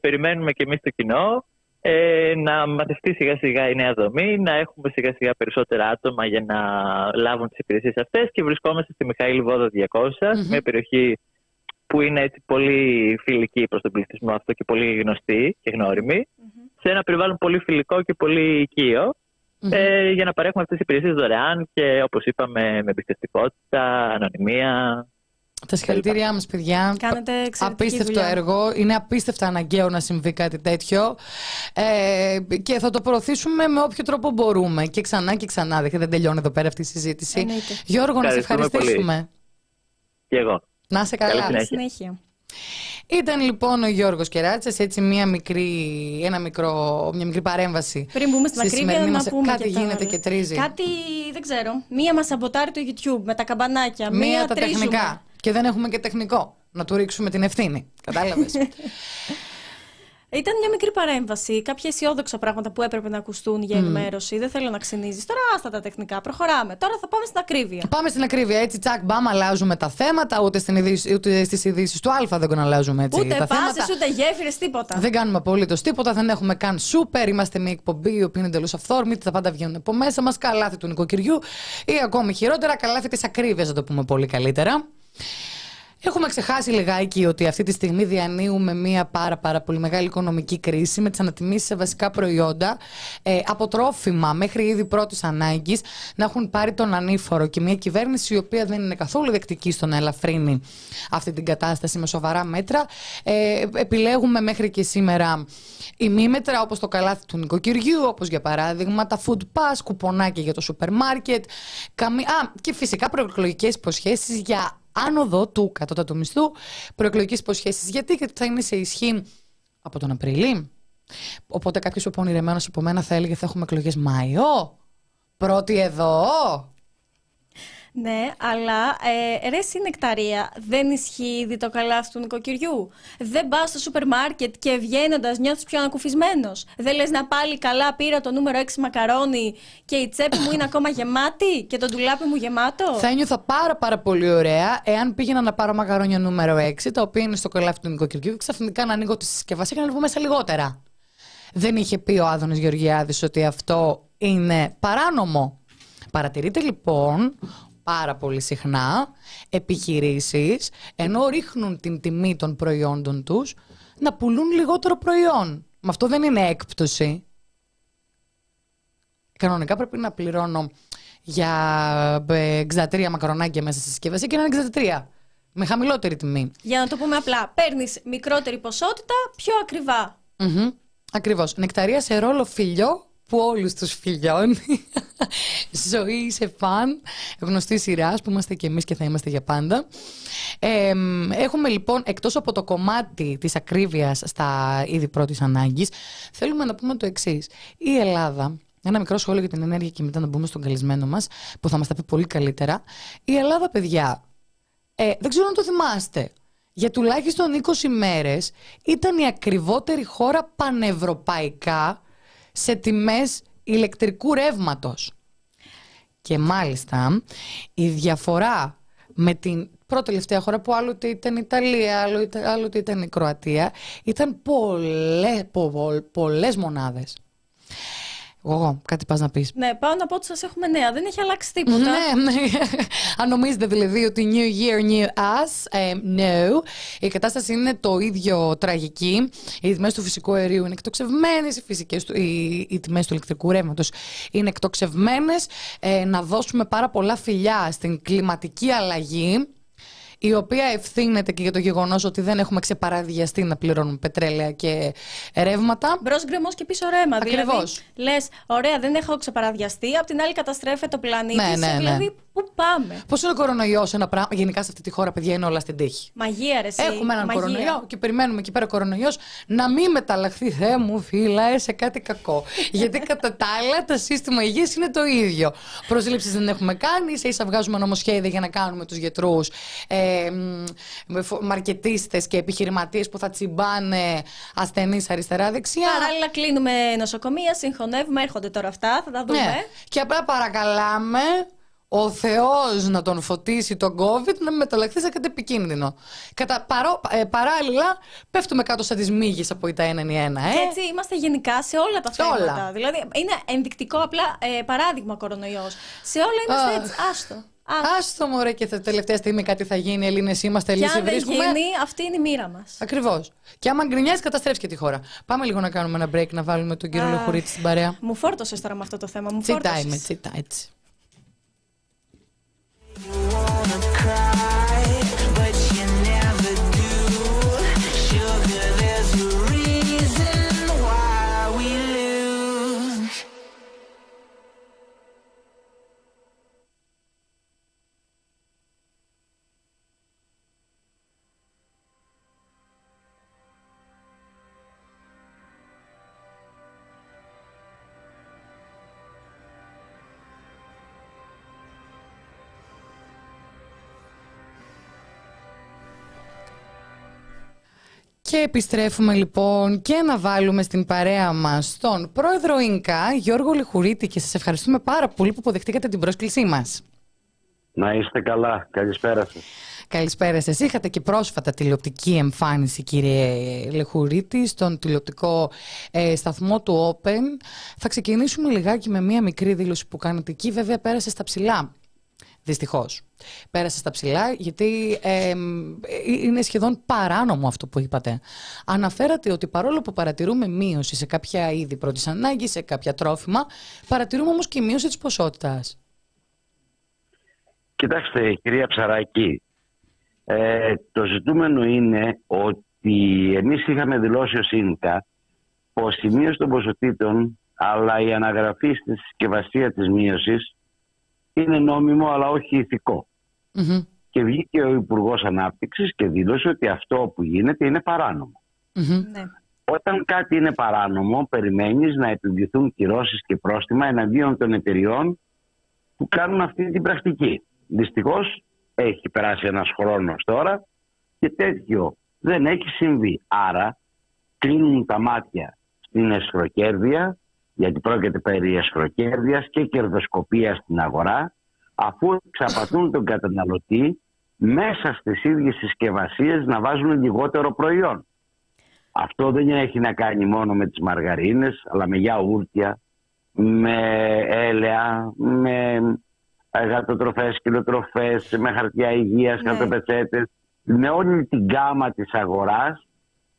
περιμένουμε και εμείς το κοινό ε, να μαθευτεί σιγά σιγά η νέα δομή, να έχουμε σιγά σιγά περισσότερα άτομα για να λάβουν τις υπηρεσίες αυτές και βρισκόμαστε στη Μιχαήλ Βόδο 200, μια περιοχή που είναι έτσι πολύ φιλική προς τον πληθυσμό αυτό και πολύ γνωστή και γνώριμη, σε ένα περιβάλλον πολύ φιλικό και πολύ οικείο, ε, για να παρέχουμε αυτές τις υπηρεσίες δωρεάν και όπως είπαμε με εμπιστευτικότητα, ανωνυμία. Τα συγχαρητήριά μας, παιδιά. Κάνετε εξαιρετική Απίστευτο δουλειά. έργο. Είναι απίστευτα αναγκαίο να συμβεί κάτι τέτοιο. Ε, και θα το προωθήσουμε με όποιο τρόπο μπορούμε. Και ξανά και ξανά. Δεν δεν τελειώνει εδώ πέρα αυτή η συζήτηση. Εννοείται. Γιώργο, να σε Ευχαριστούμε πολύ. ευχαριστήσουμε. Και εγώ. Να είσαι Καλή καλά. συνέχεια. Συνέχεια. Ήταν λοιπόν ο Γιώργος Κεράτσας, έτσι μια μικρή, ένα μικρό, μια μικρή παρέμβαση. Πριν μπούμε στην στη ακρίβεια, σημερινή να μας- πούμε Κάτι και τα γίνεται άλλα. και τρίζει. Κάτι, δεν ξέρω. Μία μας σαμποτάρει το YouTube με τα καμπανάκια. Μία, Μία τα τρίζουμε. τεχνικά. Και δεν έχουμε και τεχνικό. Να του ρίξουμε την ευθύνη. Κατάλαβες. *laughs* Ήταν μια μικρή παρέμβαση. Κάποια αισιόδοξα πράγματα που έπρεπε να ακουστούν για ενημέρωση. Δεν θέλω να ξυνίζεις. Τώρα άστα τα τεχνικά. Προχωράμε. Τώρα θα πάμε στην ακρίβεια. Πάμε στην ακρίβεια. Έτσι, τσακ, μπαμ, αλλάζουμε τα θέματα. Ούτε, στην ειδήση, ούτε στις ειδήσεις του Α δεν αλλάζουμε έτσι. Ούτε τα πάσει, θέματα. ούτε γέφυρες, τίποτα. Δεν κάνουμε απολύτως τίποτα, δεν έχουμε καν σούπερ. Είμαστε μια εκπομπή η οποία είναι εντελώς αυθόρμητη. Τα πάντα βγαίνουν από μέσα μας. Καλάθι του νοικοκυριού ή ακόμη χειρότερα, καλάθι της ακρίβειας, να το πούμε πολύ καλύτερα. Έχουμε ξεχάσει λιγάκι ότι αυτή τη στιγμή διανύουμε μια πάρα, πάρα πολύ μεγάλη οικονομική κρίση με τις ανατιμήσεις σε βασικά προϊόντα ε, από τρόφιμα μέχρι είδη πρώτης ανάγκης να έχουν πάρει τον ανήφορο και μια κυβέρνηση η οποία δεν είναι καθόλου δεκτική στο να ελαφρύνει αυτή την κατάσταση με σοβαρά μέτρα. Ε, επιλέγουμε μέχρι και σήμερα ημίμετρα όπως το καλάθι του νοικοκυριού, όπως για παράδειγμα τα food pass, κουπονάκια για το σούπερ μάρκετ, καμι... Α, και φυσικά προεκλογικές υποσχέσεις για άνοδο του κατώτατου μισθού, προεκλογικές υποσχέσεις γιατί και θα είναι σε ισχύ από τον Απρίλη. Οπότε κάποιος ο πονηρεμένος από μένα θα έλεγε θα έχουμε εκλογές Μάιο. Πρώτη εδώ. Ναι, αλλά ε, ρε εσύ νεκταρία, δεν ισχύει ήδη το καλάθι του νοικοκυριού. Δεν πας στο σούπερ μάρκετ και βγαίνοντας νιώθεις πιο ανακουφισμένος. Δεν λες να πάλι καλά πήρα το νούμερο 6 μακαρόνι και η τσέπη μου είναι ακόμα γεμάτη και το ντουλάπι μου γεμάτο. Θα ένιωθα πάρα πάρα πολύ ωραία εάν πήγαινα να πάρω μακαρόνια νούμερο 6, τα οποία είναι στο καλάθι του νοικοκυριού και ξαφνικά να ανοίγω τη συσκευασία και να βγω μέσα λιγότερα. Δεν είχε πει ο Άδωνης Γεωργιάδης ότι αυτό είναι παράνομο. Παρατηρείτε λοιπόν πάρα πολύ συχνά επιχειρήσεις ενώ ρίχνουν την τιμή των προϊόντων τους να πουλούν λιγότερο προϊόν. Με αυτό δεν είναι έκπτωση. Κανονικά πρέπει να πληρώνω για ε, 63 μακαρονάκια μέσα στη συσκευασία και να είναι 63. Με χαμηλότερη τιμή. Για να το πούμε απλά, παίρνεις μικρότερη ποσότητα πιο ακριβά. Μμμ. Ακριβώς. Νεκταρία σε ρόλο φιλιό που όλους τους φιλιώνει. *laughs* Ζωή σε φαν, γνωστή σειράς που είμαστε και εμείς και θα είμαστε για πάντα. Ε, μ, έχουμε λοιπόν, εκτός από το κομμάτι της ακρίβειας στα είδη πρώτης ανάγκης, θέλουμε να πούμε το εξής. Η Ελλάδα, ένα μικρό σχόλιο για την ενέργεια και μετά να μπούμε στον καλεσμένο μας, που θα μας τα πει πολύ καλύτερα. Η Ελλάδα, παιδιά, ε, δεν ξέρω αν το θυμάστε. Για τουλάχιστον 20 μέρες ήταν η ακριβότερη χώρα πανευρωπαϊκά σε τιμές ηλεκτρικού ρεύματος. Και μάλιστα η διαφορά με την πρώτη τελευταία χώρα που άλλοτε ήταν η Ιταλία, άλλο ήταν- άλλοτε ήταν η Κροατία, ήταν πολλές, πο, πο- πολλές μονάδες. Εγώ, κάτι πας να πεις. Ναι, πάω να πω ότι σας έχουμε νέα. Δεν έχει αλλάξει τίποτα. Ναι, ναι. Αν νομίζετε δηλαδή ότι New Year, New Us, ε, no. Η κατάσταση είναι το ίδιο τραγική. Οι τιμές του φυσικού αερίου είναι εκτοξευμένες, οι, φυσικές του- οι, οι τιμές του ηλεκτρικού ρεύματος είναι εκτοξευμένες. Ε, να δώσουμε πάρα πολλά φιλιά στην κλιματική αλλαγή. Η οποία ευθύνεται και για το γεγονός ότι δεν έχουμε ξεπαραδιαστεί να πληρώνουμε πετρέλαια και ρεύματα. Μπρος γκρεμός και πίσω ρέμα. Ακριβώς. Δηλαδή, λες, ωραία, δεν έχω ξεπαραδιαστεί. Απ' την άλλη, καταστρέφεται το πλανήτη. Ναι, ναι, ναι. Δηλαδή, Πού πάμε; Πώς είναι ο κορονοϊός ένα πράγμα; Γενικά σε αυτή τη χώρα, παιδιά, είναι όλα στην τύχη. Μαγεία, ρε, εσύ. Έχουμε έναν Μαγεία. κορονοϊό και περιμένουμε εκεί πέρα ο κορονοϊός να μην μεταλλαχθεί, Θεέ μου, φύλαε σε κάτι κακό. *laughs* Γιατί κατά τα άλλα το σύστημα υγείας είναι το ίδιο. Προσλήψεις δεν έχουμε κάνει, ίσα ίσα βγάζουμε νομοσχέδια για να κάνουμε τους γιατρούς ε, μαρκετίστες και επιχειρηματίες που θα τσιμπάνε ασθενείς αριστερά-δεξιά. Παράλληλα, κλείνουμε νοσοκομεία, συγχωνεύουμε, έρχονται τώρα αυτά, θα τα δούμε. Ναι. Και απλά παρακαλάμε ο Θεός να τον φωτίσει τον COVID να μην μεταλλαχθεί σε κάτι επικίνδυνο. Κατά, παρό, ε, παράλληλα, πέφτουμε κάτω σαν τις μύγες από η τα 1 1, ε. Και έτσι είμαστε γενικά σε όλα τα Σε θέματα. όλα. Δηλαδή, είναι ενδεικτικό απλά ε, παράδειγμα κορονοϊός. Σε όλα είμαστε Αχ. έτσι. Άστο. Άστο. Άστο μωρέ και θα, τελευταία στιγμή κάτι θα γίνει, Ελλήνες είμαστε, Και λύση αν δεν βρίσκουμε. γίνει, αυτή είναι η μοίρα μας. Ακριβώς. Και άμα γκρινιάζει, καταστρέφεις και τη χώρα. Πάμε λίγο να κάνουμε ένα break να βάλουμε τον κύριο Αχ. Λεχουρίτη στην παρέα. Μου φόρτωσες τώρα με αυτό το θέμα. Μου Τσίτα φόρτωσες. είμαι, You wanna cry. Και επιστρέφουμε λοιπόν και να βάλουμε στην παρέα μας τον πρόεδρο Ινκα, Γιώργο Λιχουρίτη και σας ευχαριστούμε πάρα πολύ που αποδεχτήκατε την πρόσκλησή μας. Να είστε καλά. Καλησπέρα σας. Καλησπέρα σας. Είχατε και πρόσφατα τηλεοπτική εμφάνιση κύριε Λεχουρίτη στον τηλεοπτικό ε, σταθμό του Open. Θα ξεκινήσουμε λιγάκι με μία μικρή δήλωση που κάνετε εκεί. Βέβαια πέρασε στα ψηλά. Δυστυχώς. Πέρασε στα ψηλά γιατί ε, ε, είναι σχεδόν παράνομο αυτό που είπατε. Αναφέρατε ότι παρόλο που παρατηρούμε μείωση σε κάποια είδη πρώτης ανάγκης, σε κάποια τρόφιμα, παρατηρούμε όμως και μείωση της ποσότητας. Κοιτάξτε, κυρία Ψαράκη, ε, το ζητούμενο είναι ότι εμείς είχαμε δηλώσει ως ίνκα πως η μείωση των ποσοτήτων αλλά η αναγραφή στη συσκευασία της μείωσης είναι νόμιμο αλλά όχι ηθικό. Μμμ, Και βγήκε ο Υπουργός Ανάπτυξης και δήλωσε ότι αυτό που γίνεται είναι παράνομο. μμμ. Ναι. Όταν κάτι είναι παράνομο, περιμένεις να επιβληθούν κυρώσεις και πρόστιμα εναντίον των εταιριών που κάνουν αυτή την πρακτική. Δυστυχώς έχει περάσει ένας χρόνος τώρα και τέτοιο δεν έχει συμβεί. Άρα κλείνουν τα μάτια στην εσχροκέρδεια, γιατί πρόκειται περί εσχροκέρδειας και κερδοσκοπίας στην αγορά, αφού εξαπατούν τον καταναλωτή μέσα στις ίδιες συσκευασίες να βάζουν λιγότερο προϊόν. Αυτό δεν έχει να κάνει μόνο με τις μαργαρίνες, αλλά με γιαούρτια, με έλαια, με γατοτροφές, κιλοτροφές, με χαρτιά υγείας, Ναι. χαρτοπετσέτες. Με όλη την γάμα της αγοράς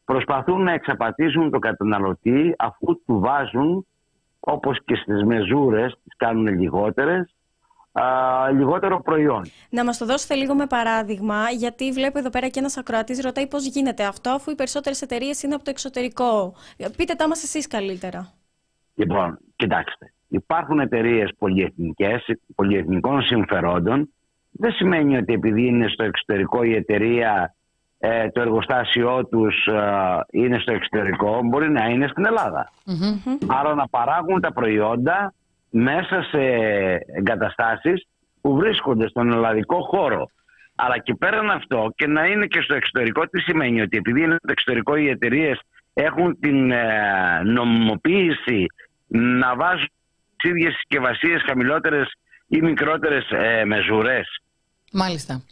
προσπαθούν να εξαπατήσουν τον καταναλωτή αφού του βάζουν, όπως και στις μεζούρες, τις κάνουν λιγότερες, α, λιγότερο προϊόν. Να μας το δώσετε λίγο με παράδειγμα, γιατί βλέπω εδώ πέρα και ένας ακροατής ρωτάει πώς γίνεται αυτό, αφού οι περισσότερες εταιρείες είναι από το εξωτερικό. Πείτε τα μας εσείς καλύτερα. Λοιπόν, κοιτάξτε. Υπάρχουν εταιρείες πολυεθνικές, πολυεθνικών συμφερόντων. Δεν σημαίνει ότι επειδή είναι στο εξωτερικό η εταιρεία, ε, το εργοστάσιό τους ε, είναι στο εξωτερικό, μπορεί να είναι στην Ελλάδα. Άρα να παράγουν τα προϊόντα μέσα σε εγκαταστάσεις που βρίσκονται στον ελλαδικό χώρο. Αλλά και πέραν αυτό και να είναι και στο εξωτερικό, τι σημαίνει ότι επειδή είναι στο εξωτερικό οι εταιρείες έχουν την ε, νομιμοποίηση να βάζουν τις ίδιες συσκευασίες χαμηλότερες ή μικρότερες ε, μεζουρές. Μάλιστα.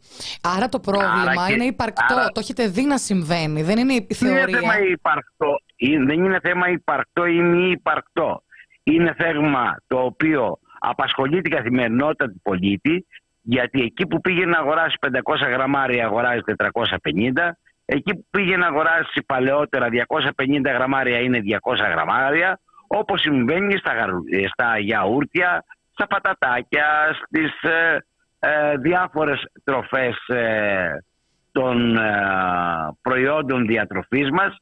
Άρα το πρόβλημα Άρα και- είναι υπαρκτό. άρα- Το έχετε δει να συμβαίνει. Δεν είναι η Δεν είναι θεωρία. θέμα υπαρκτό. Ε, Δεν είναι θέμα υπαρκτό ή μη υπαρκτό. Είναι θέμα το οποίο απασχολεί την καθημερινότητα του πολίτη γιατί εκεί που πήγε να αγοράσει 500 γραμμάρια αγοράζει 450 εκεί που πήγε να αγοράσει παλαιότερα 250 γραμμάρια είναι 200 γραμμάρια όπως συμβαίνει στα, γαρου- ε, στα γιαούρτια, στα πατατάκια, στις ε, ε, διάφορες τροφές ε, των ε, προϊόντων διατροφής μας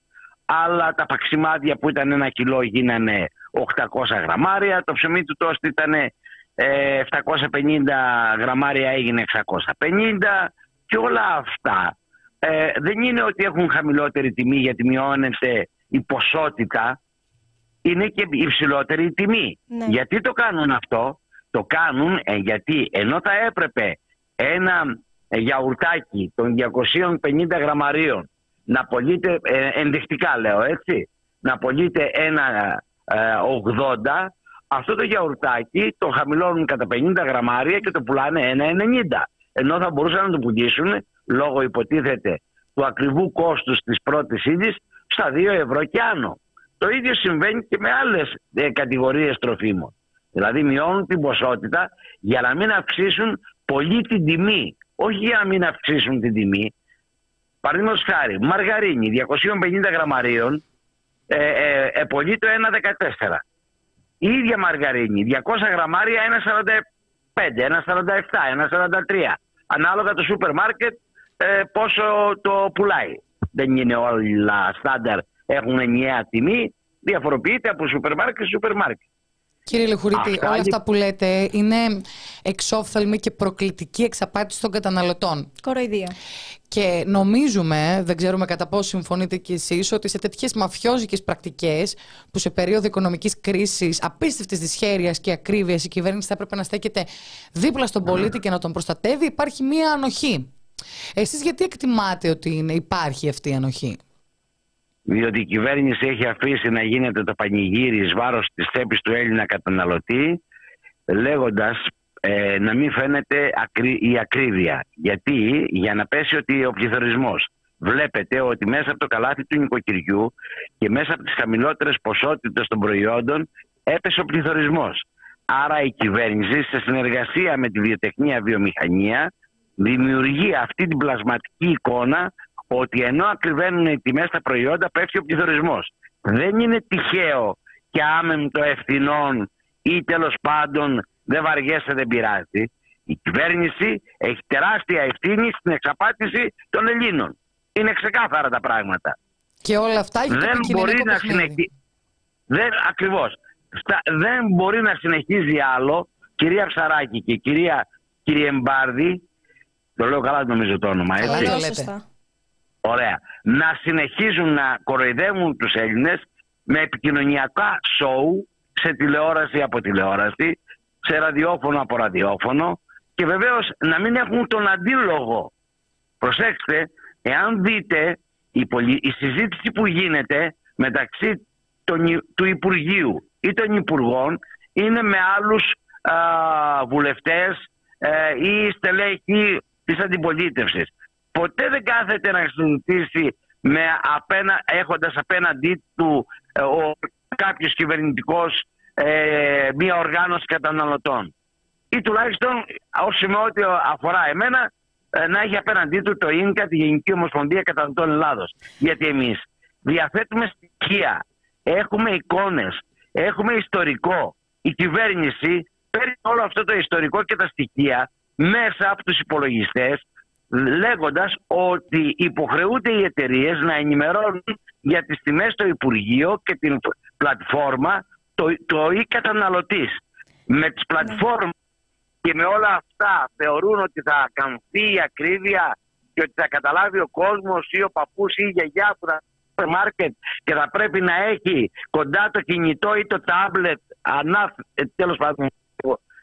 αλλά τα παξιμάδια που ήταν ένα κιλό γίνανε 800 γραμμάρια, το ψωμί του τόστι ήταν ε, 750 γραμμάρια έγινε 650 και όλα αυτά ε, δεν είναι ότι έχουν χαμηλότερη τιμή γιατί μειώνεται η ποσότητα είναι και υψηλότερη η τιμή. Ναι. Γιατί το κάνουν αυτό, το κάνουν ε, γιατί ενώ θα έπρεπε ένα ε, γιαουρτάκι των 250 γραμμαρίων να πωλείται, ε, ενδεικτικά λέω έτσι, να πωλείται ένα ε, 80, αυτό το γιαουρτάκι το χαμηλώνουν κατά 50 γραμμάρια και το πουλάνε ένα 90. Ενώ θα μπορούσαν να το πουλήσουν, λόγω υποτίθεται του ακριβού κόστους της πρώτης ύλης, στα 2 ευρώ και άνω. Το ίδιο συμβαίνει και με άλλες ε, κατηγορίες τροφίμων. Δηλαδή μειώνουν την ποσότητα για να μην αυξήσουν πολύ την τιμή. Όχι για να μην αυξήσουν την τιμή. Παραδείγματος χάρη, μαργαρίνη 250 γραμμαρίων ε, ε, ε, πωλεί το 1,14. Η ίδια μαργαρίνη 200 γραμμάρια 1,45, 1,47, 1,43. Ανάλογα το σούπερ μάρκετ ε, πόσο το πουλάει. Δεν είναι όλα στάνταρ, έχουν ενιαία τιμή, διαφοροποιείται από σούπερ μάρκετ σε σούπερ μάρκετ. Κύριε Λεχουρίτη, Αυτά όλα είναι- αυτά που λέτε είναι εξόφθαλμη και προκλητική εξαπάτηση των καταναλωτών. Κοροϊδία. Και νομίζουμε, δεν ξέρουμε κατά πόσο συμφωνείτε κι εσείς, ότι σε τέτοιες μαφιόζικες πρακτικές που σε περίοδο οικονομικής κρίσης, απίστευτης δυσχέρειας και ακρίβειας η κυβέρνηση θα έπρεπε να στέκεται δίπλα στον πολίτη και να τον προστατεύει, υπάρχει μία ανοχή. Εσείς γιατί εκτιμάτε ότι είναι, υπάρχει αυτή η ανοχή; Διότι η κυβέρνηση έχει αφήσει να γίνεται το πανηγύρι εις βάρος της θέπης του Έλληνα καταναλωτή λέγοντας ε, να μην φαίνεται ακρι- η ακρίβεια. Γιατί; Για να πέσει ότι ο πληθωρισμός βλέπετε ότι μέσα από το καλάθι του νοικοκυριού και μέσα από τις χαμηλότερες ποσότητες των προϊόντων έπεσε ο πληθωρισμός. Άρα η κυβέρνηση σε συνεργασία με τη βιοτεχνία βιομηχανία δημιουργεί αυτή την πλασματική εικόνα ότι ενώ ακριβένουν οι τιμές στα προϊόντα πέφτει ο πληθωρισμός. Δεν είναι τυχαίο και άμεμπτο ευθυνών ή τέλος πάντων δεν βαριέσαι δεν πειράζει. Η κυβέρνηση έχει τεράστια ευθύνη στην εξαπάτηση των Ελλήνων. Είναι ξεκάθαρα τα πράγματα. Και όλα αυτά για το Δεν επικοινωνικό μπορεί να παιχνίδι. συνεχίσει. Δεν, ακριβώς. Στα- δεν μπορεί να συνεχίζει άλλο, κυρία Ψαράκη και κυρία κύριε Μπάρδη, το λέω καλά νομίζω το όνομα, Καλά έτσι. το Πολύ λέτε. Σωστά. Ωραία. Να συνεχίζουν να κοροϊδεύουν τους Έλληνες με επικοινωνιακά σοου σε τηλεόραση από τηλεόραση, σε ραδιόφωνο από ραδιόφωνο και βεβαίως να μην έχουν τον αντίλογο. Προσέξτε, εάν δείτε η, πολυ- η συζήτηση που γίνεται μεταξύ των Υ- του Υπουργείου ή των Υπουργών είναι με άλλους α, βουλευτές ε, ή στελέχη της αντιπολίτευσης. Ποτέ δεν κάθεται να συζητήσει με απένα, έχοντας απέναντί του ε, ο, κάποιος κυβερνητικός ε, μία οργάνωση καταναλωτών. Ή τουλάχιστον όσο με ό,τι αφορά εμένα ε, να έχει απέναντί του το ΙΝΚΑ, τη Γενική Ομοσπονδία Καταναλωτών Ελλάδος. Γιατί εμείς διαθέτουμε στοιχεία, έχουμε εικόνες, έχουμε ιστορικό. Η κυβέρνηση παίρνει όλο αυτό το ιστορικό και τα στοιχεία μέσα από τους υπολογιστές λέγοντας ότι υποχρεούνται οι εταιρείες να ενημερώνουν για τις τιμές στο Υπουργείο και την πλατφόρμα το, το ή καταναλωτής. Με τις πλατφόρμες και με όλα αυτά θεωρούν ότι θα καμφθεί η ακρίβεια και ότι θα καταλάβει ο κόσμος ή ο παππούς ή η γιαγιά που θα στο μάρκετ και θα πρέπει να έχει κοντά το κινητό ή το τάμπλετ ανά, ε, τέλος πάντων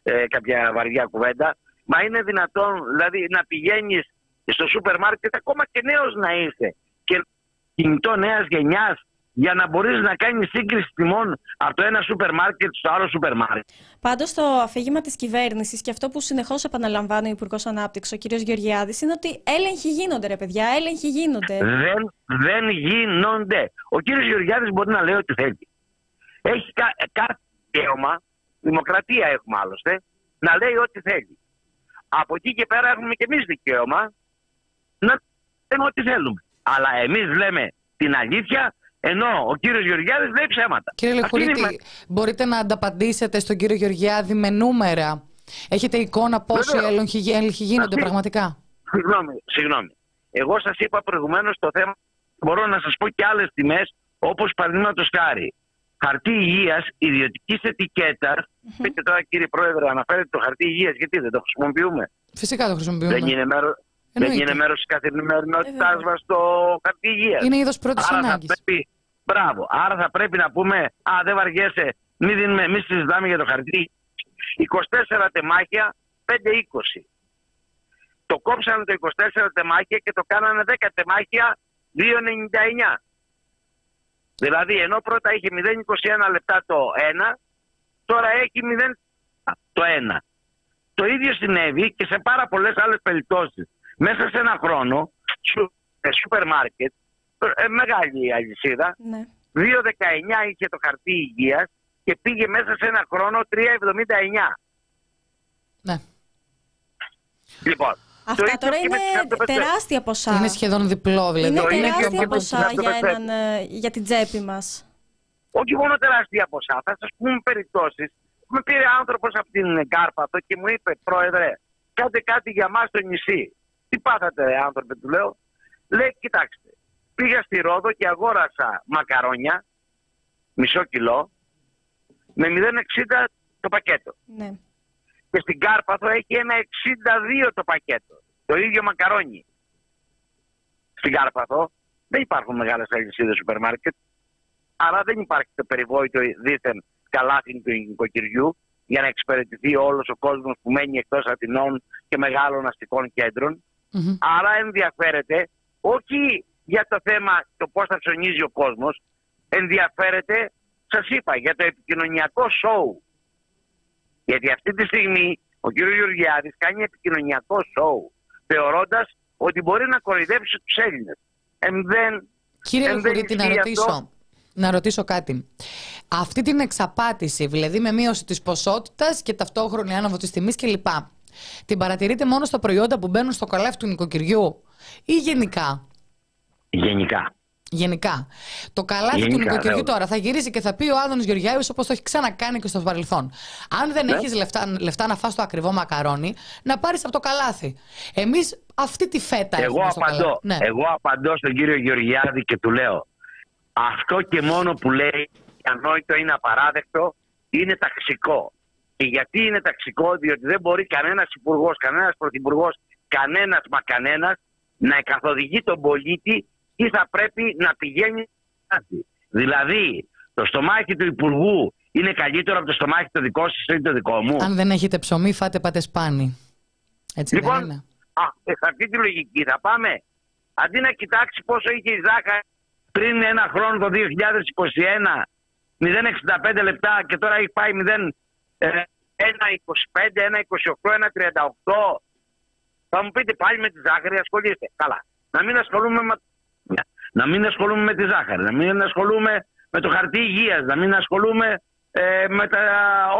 ε, κάποια βαριά κουβέντα μα είναι δυνατόν δηλαδή να πηγαίνεις στο σούπερ μάρκετ ακόμα και νέος να είσαι και κινητό νέας γενιάς για να μπορείς να κάνεις σύγκριση τιμών από το ένα σούπερ μάρκετ στο άλλο σούπερ μάρκετ. Πάντως, το αφήγημα της κυβέρνησης και αυτό που συνεχώς επαναλαμβάνει ο Υπουργός Ανάπτυξης, ο κ. Γεωργιάδης, είναι ότι έλεγχοι γίνονται, ρε παιδιά, έλεγχοι γίνονται. Δεν, δεν γίνονται. Ο κύριος Γεωργιάδης μπορεί να λέει ό,τι θέλει. Έχει κα, κάθε δικαίωμα, δημοκρατία έχουμε άλλωστε, να λέει ό,τι θέλει. Από εκεί και πέρα έχουμε και εμείς δικαίωμα να λέμε ό,τι θέλουμε. Αλλά εμείς λέμε την αλήθεια, ενώ ο κύριος Γεωργιάδης λέει ψέματα. Κύριε Αυτή είναι η Λεχουρίτη, μπορείτε να ανταπαντήσετε στον κύριο Γεωργιάδη με νούμερα; Έχετε εικόνα πόσοι Βεβαίως. έλεγχοι, έλεγχοι γίνονται Αυτή- πραγματικά; Συγγνώμη, συγγνώμη. Εγώ σας είπα προηγουμένως το θέμα. Μπορώ να σας πω και άλλες τιμές, όπως παραδείγματος χάρη. χαρτί υγείας ιδιωτικής ετικέτας. Πείτε τώρα, κύριε Πρόεδρε, αναφέρετε το χαρτί υγείας, γιατί δεν το χρησιμοποιούμε; Φυσικά το χρησιμοποιούμε. Δεν είναι μέρο. Δεν Εννοείται. είναι μέρος της καθημερινότητάς Ε, μας το χαρτί υγείας. Είναι είδος πρώτης Άρα θα ανάγκης. πρέπει, μπράβο. Άρα θα πρέπει να πούμε, Α, δεν βαριέσαι, μην, δίνουμε, μην συζητάμε για το χαρτί. 24 τεμάχια, 5-20. Το κόψανε το 24 τεμάχια και το κάνανε 10 τεμάχια, 2,99. Δηλαδή, ενώ πρώτα είχε 0,21 λεπτά το 1, τώρα έχει 0 το 1. Το ίδιο συνέβη και σε πάρα πολλές άλλες περιπτώσεις. Μέσα σε ένα χρόνο, σου- ε, σούπερ μάρκετ, ε, μεγάλη αλυσίδα, Ναι. 2,19 είχε το χαρτί υγείας και πήγε μέσα σε ένα χρόνο 3,79. Ναι. Λοιπόν, το Αυτά ίδιο τώρα και με τις είναι αυτοπετσές. τεράστια ποσά. Είναι σχεδόν διπλό, δηλαδή. Είναι Το ίδιο τεράστια και με τις ποσά για, αυτοπετσές. έναν, ε, για την τσέπη μας. όχι μόνο τεράστια ποσά. Θα σας πούμε περιπτώσεις. Με πήρε άνθρωπος από την Κάρπαθο και μου είπε: Πρόεδρε, κάντε κάτι για μας στο νησί. Τι πάθατε, ρε, άνθρωπε, του λέω. Λέει: Κοιτάξτε, πήγα στη Ρόδο και αγόρασα μακαρόνια, μισό κιλό, με 0,60 το πακέτο. Ναι. Και στην Κάρπαθο έχει ένα 62 το πακέτο. Το ίδιο μακαρόνι. Στην Κάρπαθο δεν υπάρχουν μεγάλες αλυσίδες σούπερ μάρκετ. Άρα δεν υπάρχει το περιβόητο δίθεν καλάθι του νοικοκυριού για να εξυπηρετηθεί όλος ο κόσμος που μένει εκτός Αθηνών και μεγάλων αστικών κέντρων. Μμμ. Άρα ενδιαφέρεται όχι για το θέμα το πώς θα ψωνίζει ο κόσμος, ενδιαφέρεται, σας είπα, για το επικοινωνιακό σοου. Γιατί αυτή τη στιγμή ο κ. Γεωργιάδης κάνει επικοινωνιακό σοου, θεωρώντας ότι μπορεί να κοροϊδέψει τους Έλληνες. Εν δεν, Κύριε εν δεν Λεχουρίτη, να ισχύει ρωτήσω; αυτό. Να ρωτήσω κάτι. Αυτή την εξαπάτηση, δηλαδή με μείωση της ποσότητας και ταυτόχρονη άνοδο της τιμής κλπ. Την παρατηρείτε μόνο στα προϊόντα που μπαίνουν στο καλάθι του νοικοκυριού ή γενικά; Γενικά. Γενικά. Το καλάθι του Γενικά, νοικοκυριού ναι. τώρα θα γυρίσει και θα πει ο Άδωνη Γεωργιάης όπως το έχει ξανακάνει και στο παρελθόν. Αν δεν Ναι. έχεις έχει λεφτά, λεφτά να φας το ακριβό μακαρόνι, να πάρεις από το καλάθι. Εμείς αυτή τη φέτα Εγώ έχουμε στο απαντώ. καλάθι. Ναι. Εγώ απαντώ στον κύριο Γεωργιάδη και του λέω αυτό και μόνο που λέει ανόητο είναι απαράδεκτο είναι ταξικό. Και γιατί είναι ταξικό, διότι δεν μπορεί κανένας υπουργός, κανένας πρωθυπουργός, κανένας μα κανένας να καθοδηγεί τον πολίτη τι θα πρέπει να πηγαίνει. κάτι. Δηλαδή, το στομάχι του υπουργού είναι καλύτερο από το στομάχι το δικό σας ή το δικό μου; Αν δεν έχετε ψωμί, φάτε πάτε σπάνι. Έτσι δεν Λοιπόν, είναι; α, ε, σε αυτή τη λογική θα πάμε. Αντί να κοιτάξει πόσο είχε η Ζάχα πριν ένα χρόνο το 2021, 0,65 λεπτά και τώρα έχει πάει 0, ε, 1,25, 1,28, 1,38. Θα μου πείτε πάλι με τη ζάχαρη ασχολείστε. Καλά. Να μην ασχολούμαι με, να μην ασχολούμαι με τη ζάχαρη, να μην ασχολούμαι με το χαρτί υγείας, να μην ασχολούμαι ε, με τα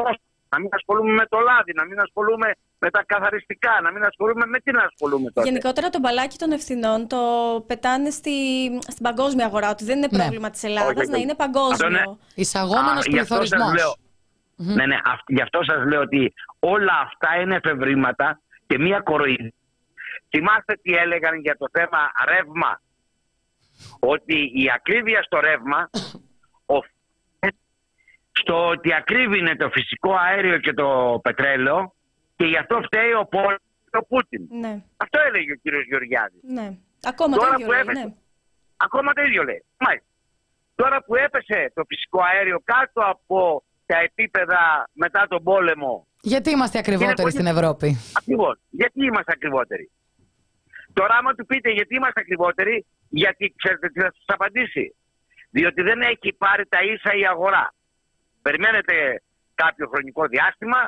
όσα, να μην ασχολούμαι με το λάδι, να μην ασχολούμαι με τα καθαριστικά, να μην ασχολούμαι με τι να ασχολούμαι τότε. Γενικότερα το μπαλάκι των ευθυνών το πετάνε στη, στην παγκόσμια αγορά, ότι δεν είναι Ναι. πρόβλημα της Ελλάδας, Όχι, να όχι. είναι Αυτό παγκόσμιο. είναι- Εισαγόμενος Α, γι' αυτό σας πληθωρισμό. Λέω. Ναι, ναι, αυ- γι' αυτό σας λέω ότι όλα αυτά είναι εφευρήματα και μία κοροϊδία. Θυμάστε τι έλεγαν για το θέμα ρεύμα. Ότι η ακρίβεια στο ρεύμα *coughs* οφείλεται στο ότι ακρίβεινε το φυσικό αέριο και το πετρέλαιο και γι' αυτό φταίει ο πόλεμος και ο Πούτιν. Ναι, Αυτό έλεγε ο κύριος Γεωργιάδης. ναι. Ακόμα Τώρα το ίδιο που λέει, έπεσε- ναι. Ακόμα το ίδιο λέει. Μάλιστα. Τώρα που έπεσε το φυσικό αέριο κάτω από τα επίπεδα μετά τον πόλεμο, Γιατί είμαστε ακριβότεροι πολύ- στην Ευρώπη; ακριβώς. Γιατί είμαστε ακριβότεροι; Τώρα, άμα του πείτε γιατί είμαστε ακριβότεροι, γιατί ξέρετε τι θα σας απαντήσει. Διότι δεν έχει πάρει τα ίσα η αγορά. Περιμένετε κάποιο χρονικό διάστημα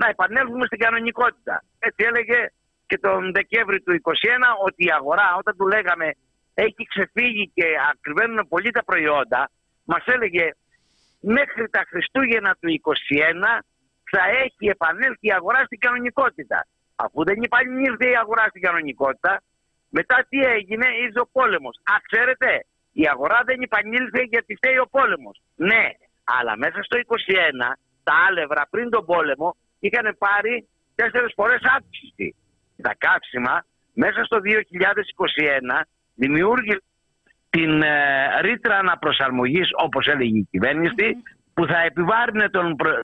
να επανέλθουμε στην κανονικότητα. Έτσι έλεγε και τον Δεκέμβρη του 2021 ότι η αγορά όταν του λέγαμε έχει ξεφύγει και ακριβένουν πολύ τα προϊόντα, μας έλεγε μέχρι τα Χριστούγεννα του 2021 θα έχει επανέλθει η αγορά στην κανονικότητα. Αφού δεν επανήλθε η αγορά στην κανονικότητα, μετά τι έγινε, ήρθε ο πόλεμος. Α, ξέρετε, η αγορά δεν επανήλθε γιατί φταίει ο πόλεμος. Ναι, αλλά μέσα στο 21 τα άλευρα πριν τον πόλεμο είχαν πάρει τέσσερις φορές αύξηση. Τα καύσιμα μέσα στο 2021 δημιούργησαν την ε, ρήτρα αναπροσαρμογής όπως έλεγε η κυβέρνηση που θα επιβάρυνε τον προ-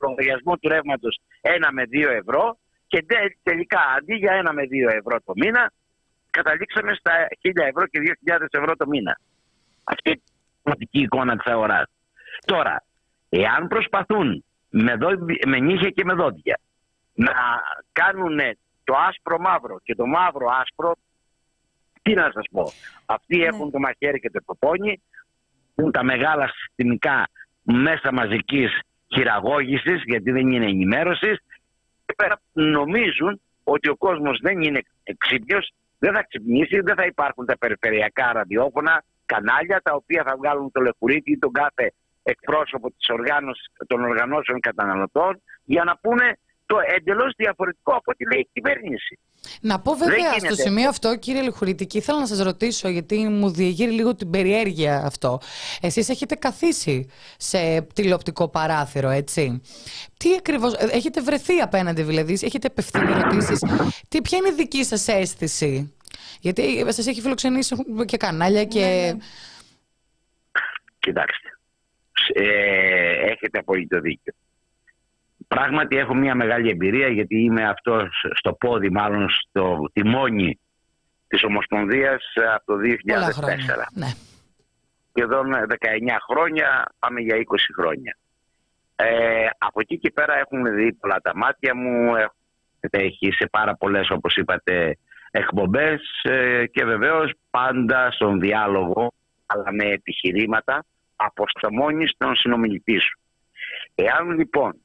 λογαριασμό του ρεύματος 1 με 2 ευρώ και τε- τελικά αντί για 1 με 2 ευρώ το μήνα καταλήξαμε στα 1000 ευρώ και 2000 ευρώ το μήνα. Αυτή είναι η πραγματική εικόνα της αγοράς. Τώρα, εάν προσπαθούν με, δό- με νύχια και με δόντια να κάνουν το άσπρο μαύρο και το μαύρο άσπρο, τι να σας πω. Αυτοί έχουν το μαχαίρι και το ποπόνι, έχουν τα μεγάλα συστημικά μέσα μαζικής χειραγώγησης, γιατί δεν είναι ενημέρωσης, και πέρα νομίζουν ότι ο κόσμος δεν είναι ξύπνιος, δεν θα ξυπνήσει, δεν θα υπάρχουν τα περιφερειακά ραδιόφωνα, κανάλια τα οποία θα βγάλουν το λεχουρίτι ή τον κάθε εκπρόσωπο της οργάνωσης, των οργανώσεων καταναλωτών για να πούνε το εντελώς διαφορετικό από ό,τι λέει η κυβέρνηση. Να πω βέβαια Δεν στο γίνεται. σημείο αυτό, κύριε Λιχουρητική, ήθελα να σας ρωτήσω, γιατί μου διεγείρει λίγο την περιέργεια αυτό. Εσείς έχετε καθίσει σε τηλεοπτικό παράθυρο, έτσι; Τι ακριβώς, ε, έχετε βρεθεί απέναντι δηλαδή, έχετε απευθύνει ερωτήσεις; Τι, ποια είναι η δική σας αίσθηση; Γιατί σας έχει φιλοξενήσει και κανάλια και... Κοιτάξτε, ε, έχετε απόλυτο δίκιο. Πράγματι έχω μια μεγάλη εμπειρία γιατί είμαι αυτός στο πόδι μάλλον στο τιμόνι της Ομοσπονδίας ε, από το 2004. Πολλά χρόνια. Ναι. Σχεδόν 19 χρόνια, πάμε για 20 χρόνια. Ε, από εκεί και πέρα έχουν δει πολλά τα μάτια μου, έχω έχει σε πάρα πολλές όπως είπατε εκπομπές ε, και βεβαίως πάντα στον διάλογο αλλά με επιχειρήματα αποσταμώνεις τον συνομιλητή σου. Εάν λοιπόν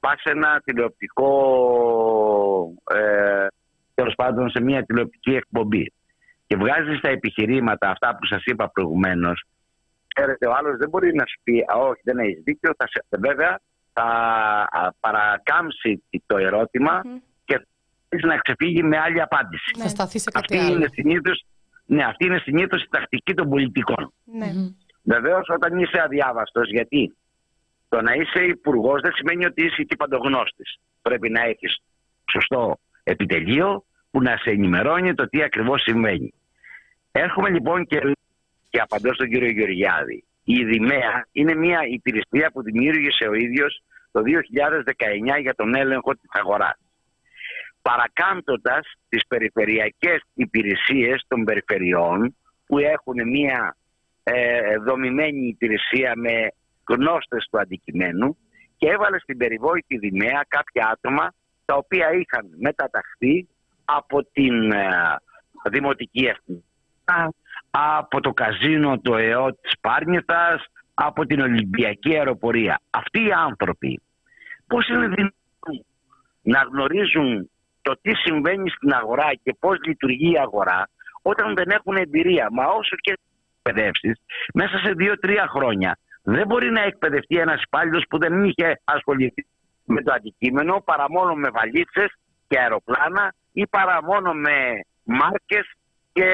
πας σε ένα τηλεοπτικό ε, τέλος πάντων σε μια τηλεοπτική εκπομπή και βγάζεις τα επιχειρήματα αυτά που σας είπα προηγουμένως ξέρετε ο άλλος δεν μπορεί να σου πει «Α, όχι δεν έχεις δίκιο θα σε, βέβαια θα α, παρακάμψει το ερωτημα και θα θέλεις να ξεφύγει με άλλη απάντηση. Θα σταθεί σε κάτι Αυτή άλλο. είναι συνήθως, ναι, αυτή είναι συνήθως η τακτική των πολιτικών. Ναι. Βεβαίως, όταν είσαι αδιάβαστος, γιατί το να είσαι υπουργός δεν σημαίνει ότι είσαι και παντογνώστης. Πρέπει να έχεις σωστό επιτελείο που να σε ενημερώνει το τι ακριβώς συμβαίνει. Έρχομαι λοιπόν και, και απαντώ στον κύριο Γεωργιάδη. Η ΔΙΜΕΑ είναι μια υπηρεσία που δημιούργησε ο ίδιος το 2019 για τον έλεγχο της αγοράς. Παρακάμπτοντας τις περιφερειακές υπηρεσίες των περιφερειών που έχουν μια ε, δομημένη υπηρεσία με γνώστες του αντικειμένου και έβαλε στην περιβόητη Δημαία κάποια άτομα τα οποία είχαν μεταταχθεί από την ε, Δημοτική Αστυνομία, από το καζίνο το ΕΟ της Πάρνηθας, από την Ολυμπιακή Αεροπορία. Αυτοί οι άνθρωποι πώς είναι δυνατόν να γνωρίζουν το τι συμβαίνει στην αγορά και πώς λειτουργεί η αγορά όταν δεν έχουν εμπειρία; Μα όσο και εκπαιδεύσεις, μέσα σε δύο-τρία χρόνια δεν μπορεί να εκπαιδευτεί ένας υπάλληλος που δεν είχε ασχοληθεί με το αντικείμενο παρά μόνο με βαλίτσες και αεροπλάνα ή παρά μόνο με μάρκες και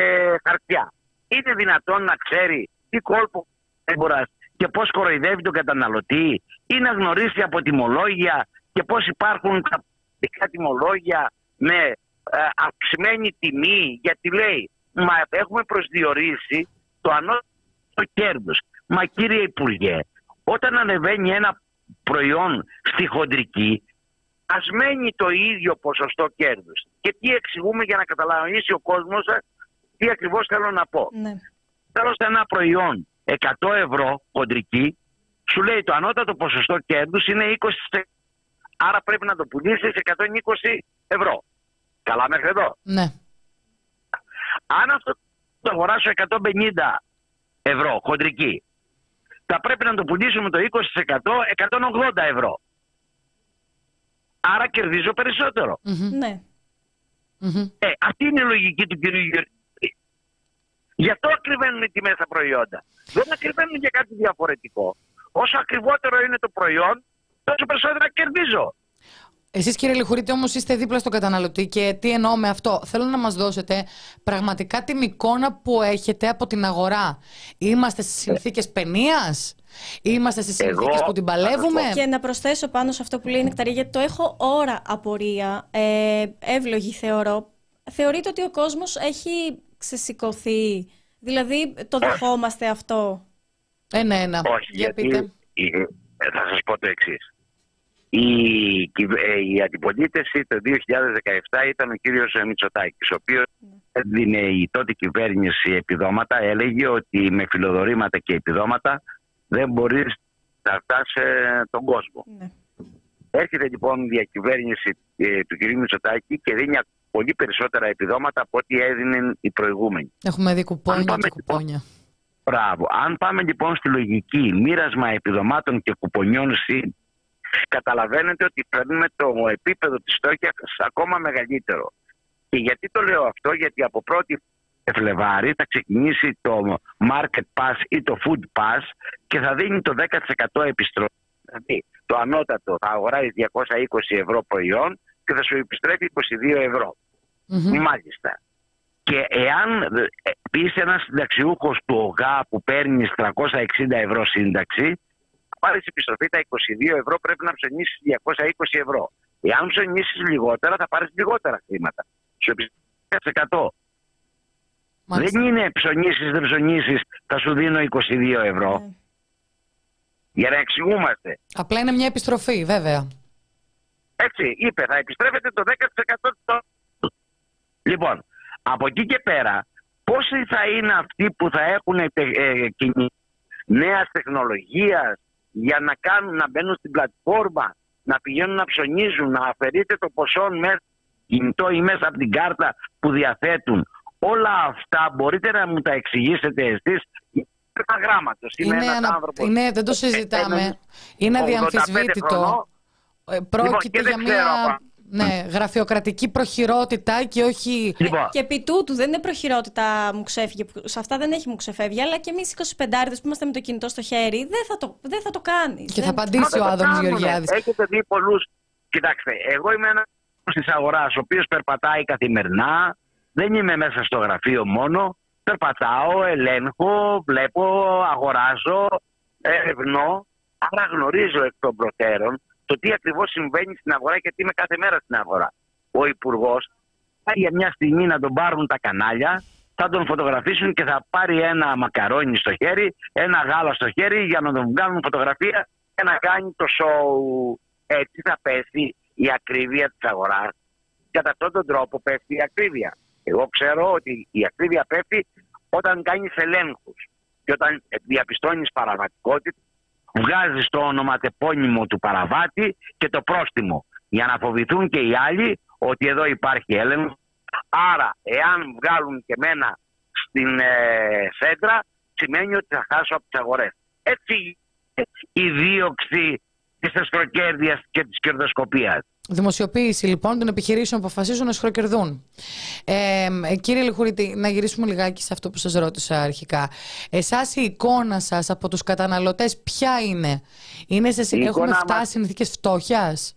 χαρτιά. Είναι δυνατόν να ξέρει τι κόλπο έμπορας και πώς κοροϊδεύει τον καταναλωτή ή να γνωρίσει από τιμολόγια και πώς υπάρχουν τα πολιτικά τιμολόγια με ε, αυξημένη τιμή γιατί λέει μα έχουμε προσδιορίσει το ανώτατο κέρδος. Μα κύριε Υπουργέ, όταν ανεβαίνει ένα προϊόν στη χοντρική, ας μένει το ίδιο ποσοστό κέρδους. Και τι εξηγούμε για να καταλαβαίνεις ο κόσμος σας τι ακριβώς θέλω να πω. Ναι. Θέλω σε ένα προϊόν 100 ευρώ χοντρική, σου λέει το ανώτατο ποσοστό κέρδους είναι 20%. Άρα πρέπει να το πουλήσεις σε 120 ευρώ. Καλά μέχρι εδώ. Ναι. Αν αυτό το αγοράσω 150 ευρώ χοντρική, θα πρέπει να το πουλήσουμε το 20% 180 ευρώ. Άρα κερδίζω περισσότερο. Ναι. Μμμ. Ε, αυτή είναι η λογική του κυρίου Γεωργίου. Γι' αυτό ακριβένουν οι τιμές στα προϊόντα. Δεν ακριβένουν για κάτι διαφορετικό. Όσο ακριβότερο είναι το προϊόν, τόσο περισσότερα κερδίζω. Εσείς κύριε Λιχουρίτη όμως είστε δίπλα στον καταναλωτή και τι εννοώ με αυτό. Θέλω να μας δώσετε πραγματικά την εικόνα που έχετε από την αγορά. Είμαστε στις συνθήκες παινίας, είμαστε στις Εγώ συνθήκες που την παλεύουμε; θα Και να προσθέσω πάνω σε αυτό που λέει η Νεκταρία, γιατί το έχω ώρα απορία, ε, εύλογη θεωρώ. Θεωρείτε ότι ο κόσμος έχει ξεσηκωθεί, Δηλαδή το δεχόμαστε αυτό; Ένα-ένα. Όχι, Για γιατί πείτε. η- ε, θα σας πω το εξής. Η, κυβ- ε, η αντιπολίτευση το 2017 ήταν ο κύριος ε, Μητσοτάκης, ο οποίος έδινε η τότε κυβέρνηση επιδόματα, έλεγε ότι με φιλοδορήματα και επιδόματα δεν μπορείς να φτάσεις τον κόσμο. Ναι. Έρχεται λοιπόν η διακυβέρνηση ε, του κυρίου Μητσοτάκη και δίνει πολύ περισσότερα επιδόματα από ό,τι έδινε η προηγούμενη. Έχουμε δει κουπόνια Αν πάμε και λοιπόν- κουπόνια. Μπράβο. Αν πάμε λοιπόν στη λογική μοίρασμα επιδομάτων και κουπονιών συν, καταλαβαίνετε ότι παίρνουμε το επίπεδο της στόχιας ακόμα μεγαλύτερο. Και γιατί το λέω αυτό, γιατί από 1η Φλεβάρι θα ξεκινήσει το Market Pass ή το Food Pass και θα δίνει το 10% επιστροφή. Δηλαδή, το ανώτατο θα αγοράζει 220 ευρώ προϊόν και θα σου επιστρέφει 22 ευρώ. Μμμ. Μάλιστα. Και εάν ε, είσαι ένας συνταξιούχος του ΟΓΑ που παίρνεις 360 ευρώ σύνταξη, πάρεις επιστροφή τα 22 ευρώ, πρέπει να ψωνίσεις 220 ευρώ. Εάν ψωνίσεις λιγότερα, θα πάρεις λιγότερα χρήματα. Σου επιστρέφεις 100. Μάλιστα. Δεν είναι ψωνίσεις, δεν ψωνίσεις, θα σου δίνω 22 ευρώ. Ναι. Για να εξηγούμαστε. Απλά είναι μια επιστροφή, βέβαια. Έτσι, είπε, θα επιστρέφετε το 10% το... Λοιπόν, από εκεί και πέρα, πόσοι θα είναι αυτοί που θα έχουν ε, ε, κινη- νέας τεχνολογίας για να κάνουν, να μπαίνουν στην πλατφόρμα, να πηγαίνουν να ψωνίζουν, να αφαιρείτε το ποσό μέσα στο κινητό ή μέσα από την κάρτα που διαθέτουν. Όλα αυτά μπορείτε να μου τα εξηγήσετε εσείς ένα γράμματος. Είμαι Είναι, ένας ανα- άνθρωπος είναι- δεν το ε, συζητάμε. έναν Είναι 85 αδιαμφισβήτητο. χρονών. Ε, Πρόκειται και δεν για ξέρω μια από- ναι, γραφειοκρατική προχειρότητα και όχι. Λοιπόν, Και επί τούτου δεν είναι προχειρότητα μου ξέφυγε. που Σε αυτά δεν έχει μου ξεφεύγει. Αλλά και εμείς 25 που είμαστε με το κινητό στο χέρι δεν θα το, δεν θα το κάνεις. Και θα Μα απαντήσει δεν ο το Άδωνης κάνουνε. Γεωργιάδης. Έχετε δει πολλού. Κοιτάξτε, εγώ είμαι ένας της αγοράς, ο οποίος περπατάει καθημερινά. Δεν είμαι μέσα στο γραφείο μόνο. Περπατάω, ελέγχω, βλέπω, αγοράζω, ερευνώ. Άρα γνωρίζω εκ των προτέρων το τι ακριβώς συμβαίνει στην αγορά γιατί είμαι κάθε μέρα στην αγορά. Ο Υπουργός πάει για μια στιγμή να τον πάρουν τα κανάλια, θα τον φωτογραφίσουν και θα πάρει ένα μακαρόνι στο χέρι, ένα γάλα στο χέρι για να τον βγάλουν φωτογραφία και να κάνει το σοου. Έτσι θα πέσει η ακρίβεια της αγοράς. Κατά αυτόν τον τρόπο πέφτει η ακρίβεια. Εγώ ξέρω ότι η ακρίβεια πέφτει όταν κάνεις ελέγχους και όταν διαπιστώνεις παραβατικότητα βγάζεις το ονοματεπώνυμο του παραβάτη και το πρόστιμο για να φοβηθούν και οι άλλοι ότι εδώ υπάρχει έλεγχος. Άρα, εάν βγάλουν και μένα στην ε, σέντρα, σημαίνει ότι θα χάσω από τις αγορές. Έτσι η δίωξη της εσχροκέρδειας και της κερδοσκοπίας. Δημοσιοποίηση λοιπόν των επιχειρήσεων που αποφασίζουν να σχροκερδούν. Ε, ε, κύριε Λιχουρίτη, να γυρίσουμε λιγάκι σε αυτό που σας ρώτησα αρχικά. Εσάς η εικόνα σας από τους καταναλωτές ποια είναι; είναι σε, Η έχουμε εικόνα φτάσει μας- συνθήκες φτώχειας;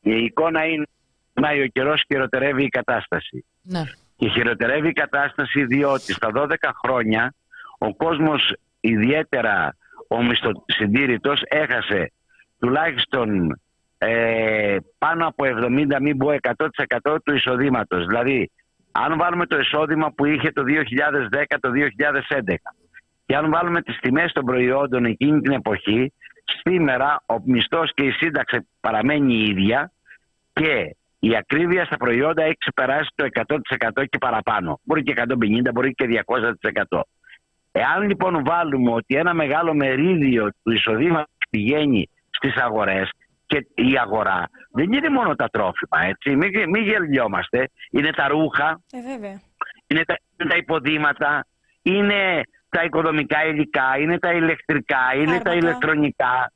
Η εικόνα είναι να ο καιρός χειροτερεύει η κατάσταση. Ναι. Και χειροτερεύει η κατάσταση διότι στα 12 χρόνια ο κόσμος ιδιαίτερα ο μισθοσυντήρητος έχασε τουλάχιστον ε, πάνω από 70 μην πω 100% του εισοδήματος. Δηλαδή αν βάλουμε το εισόδημα που είχε το 2010 το 2011 και αν βάλουμε τις τιμές των προϊόντων εκείνη την εποχή σήμερα ο μισθός και η σύνταξη παραμένει η ίδια και η ακρίβεια στα προϊόντα έχει ξεπεράσει το 100% και παραπάνω. Μπορεί και 150, μπορεί και 200%. Εάν λοιπόν βάλουμε ότι ένα μεγάλο μερίδιο του εισοδήματος πηγαίνει στις αγορές και η αγορά δεν είναι μόνο τα τρόφιμα, έτσι, μην, μην γελιόμαστε, είναι τα ρούχα, Ε, βέβαια. είναι τα, είναι τα υποδήματα, είναι τα οικοδομικά υλικά, είναι τα ηλεκτρικά, είναι τα Φάρμακα. ηλεκτρονικά,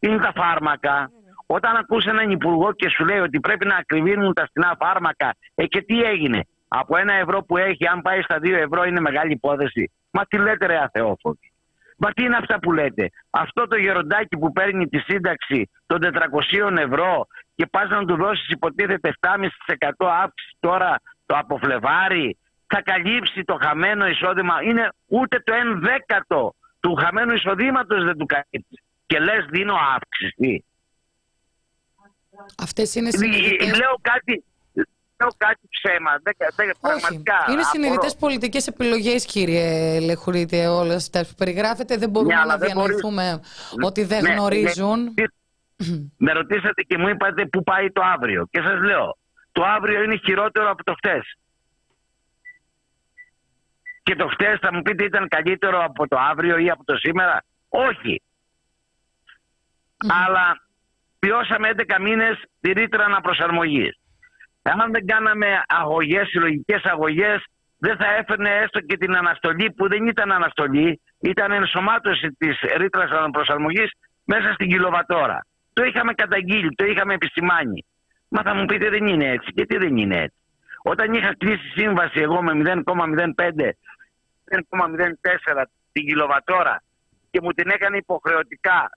είναι τα φάρμακα. Όταν ακούς έναν υπουργό και σου λέει ότι πρέπει να ακριβίνουν τα στενά φάρμακα, ε και τι έγινε; Από ένα ευρώ που έχει, αν πάει στα δύο ευρώ είναι μεγάλη υπόθεση. Μα τι λέτε ρε αθεόφοβοι; Μα τι είναι αυτά που λέτε; Αυτό το γεροντάκι που παίρνει τη σύνταξη των 400 ευρώ και πας να του δώσεις υποτίθεται 7,5% αύξηση τώρα το από Φλεβάρι θα καλύψει το χαμένο εισόδημα. Είναι ούτε το 1 δέκατο του χαμένου εισοδήματος δεν του καλύψει. Και λες δίνω αύξηση. Αυτές είναι Ε, συνειδητές. Λέω κάτι, λέω κάτι ψέμα. Δεν, δεν, Όχι. πραγματικά. Είναι απορώ. συνειδητές πολιτικές επιλογές, κύριε Λεχουρίτη, όλε αυτέ που περιγράφετε. Δεν μπορούμε Ναι, αλλά να δεν μπορείς- διανοηθούμε ότι δεν Ναι, γνωρίζουν. ναι. Με ρωτήσατε και μου είπατε πού πάει το αύριο. Και σας λέω, το αύριο είναι χειρότερο από το χτες. Και το χτες θα μου πείτε ήταν καλύτερο από το αύριο ή από το σήμερα. Όχι. Αλλά βιώσαμε 11 μήνες τη ρήτρα αναπροσαρμογής. Αν δεν κάναμε αγωγές, συλλογικές αγωγές, δεν θα έφερνε έστω και την αναστολή που δεν ήταν αναστολή, ήταν ενσωμάτωση της ρήτρας αναπροσαρμογής μέσα στην κιλοβατόρα. Το είχαμε καταγγείλει, το είχαμε επισημάνει. Μα θα μου πείτε δεν είναι έτσι. Γιατί δεν είναι έτσι; Όταν είχα κλείσει σύμβαση εγώ με 0,05, 0,04 την κιλοβατόρα και μου την έκανε υποχρεωτικά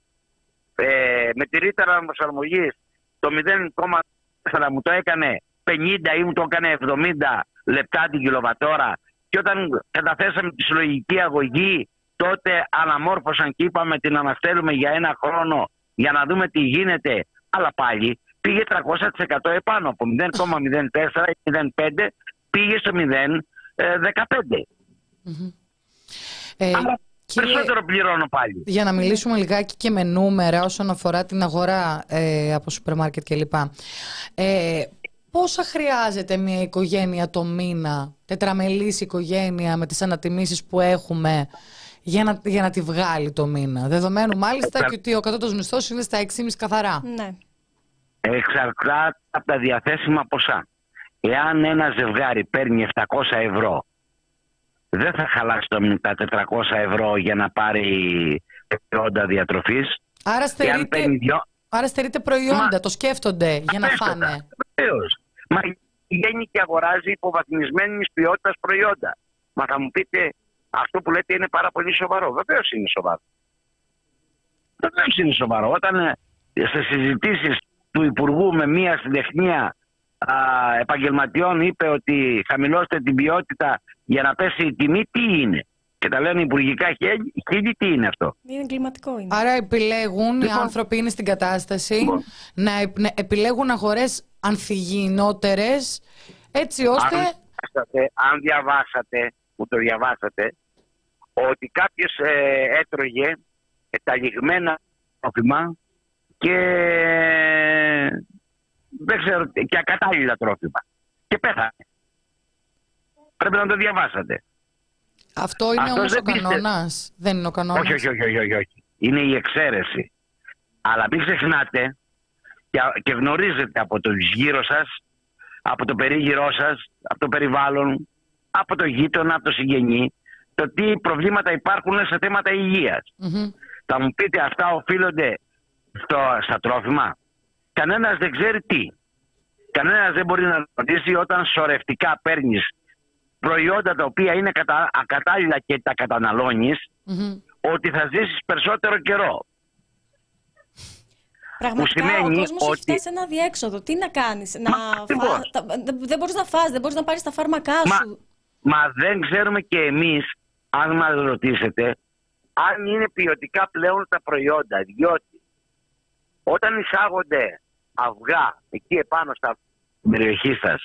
ε, με τη ρήτρα αναπροσαρμογής το 0,4 μου το έκανε 50 ή μου το έκανε 70 λεπτά την κιλοβατόρα και όταν καταθέσαμε τη συλλογική αγωγή τότε αναμόρφωσαν και είπαμε την αναστέλουμε για ένα χρόνο για να δούμε τι γίνεται. Αλλά πάλι πήγε 300% επάνω από 0,04 ή 0,5 πήγε στο 0,15 Ε, Άρα κύριε- περισσότερο πληρώνω πάλι. Για να μιλήσουμε λιγάκι και με νούμερα όσον αφορά την αγορά ε, από σούπερ μάρκετ κλπ. Ε, πόσα χρειάζεται μια οικογένεια το μήνα, τετραμελής οικογένεια με τις ανατιμήσεις που έχουμε για να, για να τη βγάλει το μήνα; Δεδομένου μάλιστα Ε, και ότι ο κατώτατος μισθός είναι στα 6,5 καθαρά. Ναι. εξαρτάται από τα διαθέσιμα ποσά. Εάν ένα ζευγάρι παίρνει 700 ευρώ, δεν θα χαλάσει το, τα 400 ευρώ για να πάρει προϊόντα διατροφής. Άρα Εάν στερείται, παίρνει δυο... άρα στερείται προϊόντα, Μα- το σκέφτονται για να Αμέσως. φάνε. Βεβαίως. Μα βγαίνει και αγοράζει υποβαθμισμένη ποιότητα προϊόντα. Μα θα μου πείτε, αυτό που λέτε είναι πάρα πολύ σοβαρό. Βεβαίως είναι σοβαρό. Βεβαίως είναι σοβαρό. Όταν ε, σε συζητήσεις του Υπουργού με μία συντεχνία α, επαγγελματιών είπε ότι χαμηλώστε την ποιότητα για να πέσει η τιμή, τι είναι; Και τα λένε υπουργικά χέλη, χίλι, τι είναι αυτό; Είναι εγκληματικό είναι. Άρα επιλέγουν, οι Λοιπόν. άνθρωποι είναι στην κατάσταση Λοιπόν. να, επ- να επιλέγουν αγορές ανθυγιεινότερες έτσι ώστε... Αν διαβάσατε, αν διαβάσατε, που το διαβάσατε, ότι κάποιος ε, έτρωγε ε, τα λιγμένα τρόφιμα και δεν ξέρω, και ακατάλληλα τρόφιμα. Και πέθανε. Πρέπει να το διαβάσατε. Αυτό είναι Αυτός όμως ο δεν πίστευε. κανόνας. Δεν είναι ο κανόνας. Όχι, όχι, όχι, όχι, όχι, όχι. Είναι η εξαίρεση. Αλλά μην ξεχνάτε και, και γνωρίζετε από το γύρω σας, από το περίγυρό σας, από το περιβάλλον, από το γείτονα, από το συγγενή, το τι προβλήματα υπάρχουν σε θέματα υγείας. Μμμ. Θα μου πείτε αυτά οφείλονται στο, στα τρόφιμα; Κανένας δεν ξέρει τι. Κανένας δεν μπορεί να ρωτήσει όταν σωρευτικά παίρνεις προϊόντα τα οποία είναι κατα, ακατάλληλα και τα καταναλώνεις Μμμ. ότι θα ζήσεις περισσότερο καιρό. Πραγματικά σημαίνει ο κόσμος ότι- έχει φτάσει σε ένα διέξοδο. Τι να κάνεις, να ακριβώς. φας, τα- δεν- δεν μπορείς να φας, δεν μπορείς να πάρεις τα φάρμακά Μα, σου. μα δεν ξέρουμε και εμείς, αν μας ρωτήσετε, αν είναι ποιοτικά πλέον τα προϊόντα. Διότι όταν εισάγονται αυγά εκεί επάνω στα περιοχή σας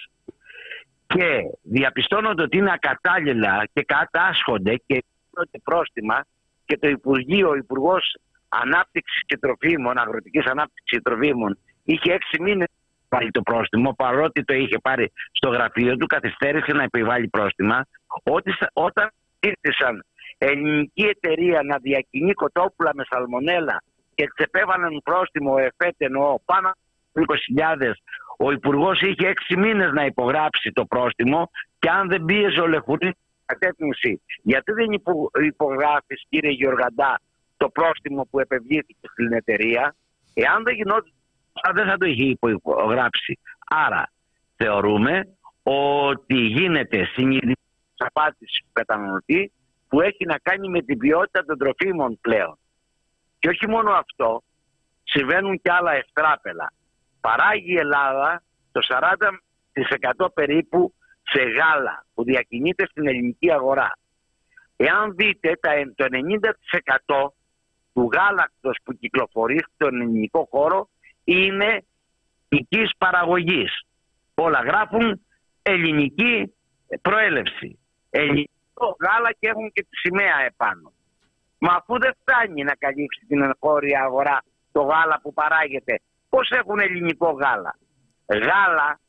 και διαπιστώνονται ότι είναι ακατάλληλα και κατάσχονται και δίνονται πρόστιμα και το Υπουργείο, ο Υπουργός Ανάπτυξης και Τροφίμων, Αγροτικής Ανάπτυξης και Τροφίμων, είχε έξι μήνες βάλει το πρόστιμο, παρότι το είχε πάρει στο γραφείο του, καθυστέρησε να επιβάλλει πρόστιμα. Ότι, σα- όταν ήρθαν ελληνική εταιρεία να διακινεί κοτόπουλα με σαλμονέλα και τη επέβαλαν πρόστιμο ΕΦΕΤ εννοώ πάνω από 20.000 ο Υπουργός είχε έξι μήνες να υπογράψει το πρόστιμο και αν δεν πίεζε ο Λεχουρή κατεύθυνση, γιατί δεν υπο, υπογράφεις, κύριε Γεωργαντά, το πρόστιμο που επευλήθηκε στην εταιρεία, εάν δεν γινόταν, δεν θα το είχε υπογράψει. Άρα θεωρούμε ότι γίνεται συνειδητή απάτηση του καταναλωτή που έχει να κάνει με την ποιότητα των τροφίμων πλέον. Και όχι μόνο αυτό, συμβαίνουν και άλλα ευτράπελα. Παράγει η Ελλάδα το 40% περίπου σε γάλα που διακινείται στην ελληνική αγορά. Εάν δείτε τα- το 90% του γάλακτος που κυκλοφορεί στον ελληνικό χώρο είναι οικής παραγωγής. Όλα γράφουν ελληνική προέλευση. Ελληνικό γάλα και έχουν και τη σημαία επάνω. Μα αφού δεν φτάνει να καλύψει την εγχώρια αγορά το γάλα που παράγεται, πώς έχουν ελληνικό γάλα; Γάλα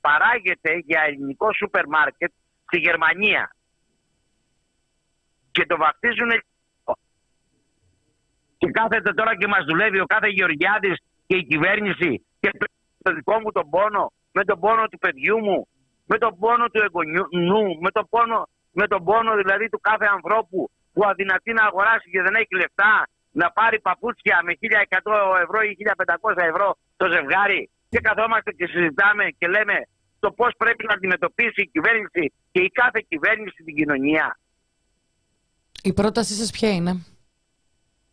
παράγεται για ελληνικό σούπερ μάρκετ στη Γερμανία και το βαφτίζουν ελληνικό. Και κάθεται τώρα και μας δουλεύει ο κάθε Γεωργιάδης και η κυβέρνηση και το δικό μου τον πόνο, με τον πόνο του παιδιού μου, με τον πόνο του εγγονιού, με τον πόνο, με τον πόνο δηλαδή του κάθε ανθρώπου που αδυνατεί να αγοράσει και δεν έχει λεφτά να πάρει παπούτσια με 1100 ευρώ ή 1500 ευρώ το ζευγάρι και καθόμαστε και συζητάμε και λέμε το πώς πρέπει να αντιμετωπίσει η κυβέρνηση και η κάθε κυβέρνηση την κοινωνία. Η πρότασή σας ποια είναι;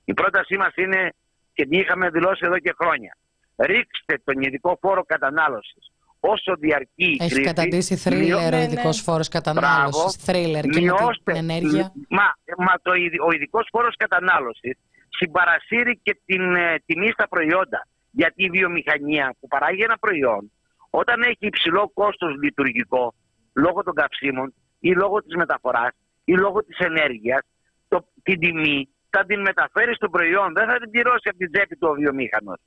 Η πρότασή μας είναι και την είχαμε δηλώσει εδώ και χρόνια. Ρίξτε τον ειδικό φόρο κατανάλωσης όσο διαρκεί η Έχει κρίση. καταντήσει θρίλερ μειώ- ο Ναι, ειδικός ναι. φόρος κατανάλωσης. Μπράβο. Θρίλερ και με Μειώστε- την ενέργεια. Μα, μα το, ειδ- ο ειδικός φόρος κατανάλωσης συμπαρασύρει και την ε, τιμή στα προϊόντα. Γιατί η βιομηχανία που παράγει ένα προϊόν, όταν έχει υψηλό κόστος λειτουργικό λόγω των καυσίμων ή λόγω της μεταφοράς ή λόγω της ενέργειας, την τιμή θα την μεταφέρει στο προϊόν. Δεν θα την πληρώσει από την τσέπη του ο βιομήχανος.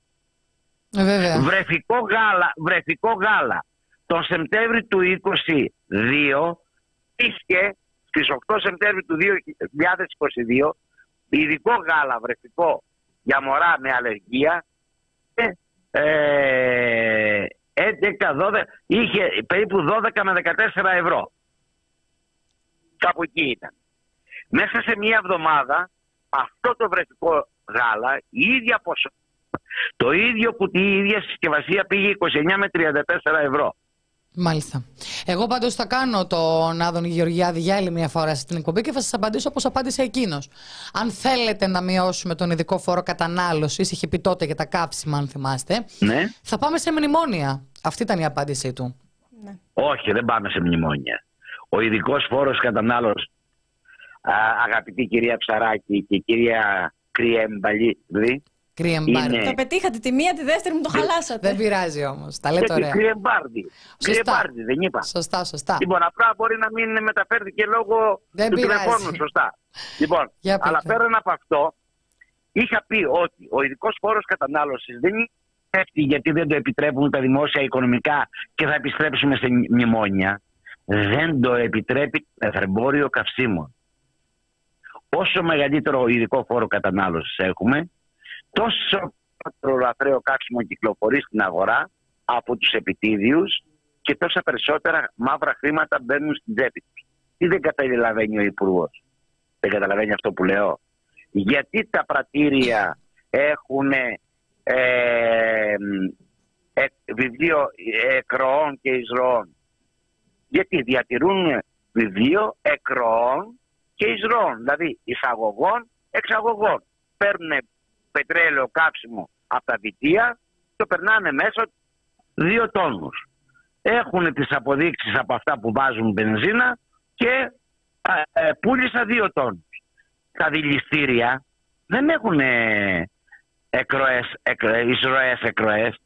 Ε, βέβαια. Βρεφικό γάλα, βρεφικό γάλα τον Σεπτέμβρη του 2022 είχε στις 8 Σεπτέμβρη του 2022 ειδικό γάλα βρεφικό για μωρά με αλλεργία και ε, 11, 12, είχε περίπου 12 με 14 ευρώ. Κάπου εκεί ήταν. Μέσα σε μία εβδομάδα αυτό το βρεφικό γάλα, η ίδια ποσότητα, το ίδιο κουτί, η ίδια συσκευασία πήγε 29 με 34 ευρώ. Μάλιστα. Εγώ πάντως θα κάνω τον Άδωνη Γεωργιάδη για άλλη μια φορά στην εκπομπή και θα σας απαντήσω όπως απάντησε εκείνος. Αν θέλετε να μειώσουμε τον ειδικό φόρο κατανάλωσης, είχε πει τότε για τα καύσιμα, αν θυμάστε, Ναι. θα πάμε σε μνημόνια. Αυτή ήταν η απάντησή του. Ναι. Όχι, δεν πάμε σε μνημόνια. Ο ειδικός φόρος κατανάλωσης, αγαπητή κυρία Ψαράκη και κυρία Κριέμπαλη, Κύριε Είναι- Μπάρντι. Το πετύχατε τη μία, τη δεύτερη μου το χαλάσατε. Δεν πειράζει όμως. Τα λέτε και ωραία. Κριεμπάρντι. Κριεμπάρντι, δεν είπα. Σωστά, σωστά. Λοιπόν, απλά μπορεί να μην μεταφέρθηκε λόγω Δεν του πειράζει. τηλεφώνου, σωστά. Λοιπόν, Για πείτε. αλλά πέραν από αυτό, είχα πει ότι ο ειδικός φόρο κατανάλωσης δεν είναι πέφτει γιατί δεν το επιτρέπουν τα δημόσια οικονομικά και θα επιστρέψουμε σε μνημόνια. Δεν το επιτρέπει το εθρεμπόριο καυσίμων. Όσο μεγαλύτερο ειδικό φόρο κατανάλωσης έχουμε, τόσο περισσότερο λαθρέο καύσιμο κυκλοφορεί στην αγορά από τους επιτίδιους και τόσα περισσότερα μαύρα χρήματα μπαίνουν στην τσέπη τους. Τι δεν καταλαβαίνει ο Υπουργός; Δεν καταλαβαίνει αυτό που λέω; Γιατί τα πρατήρια έχουν ε, ε, βιβλίο εκροών και εισρωών. Γιατί διατηρούν βιβλίο εκροών και εισρωών. Δηλαδή εισαγωγών, εξαγωγών. Παίρνουν πετρέλαιο κάψιμο από τα βιτία, το περνάνε μέσα δύο τόνους. Έχουν τις αποδείξεις από αυτά που βάζουν μπενζίνα και ε, πούλησα δύο τόνους. Τα δηληστήρια δεν έχουν ε, εκροές, εκροές, εισρωές εκροές.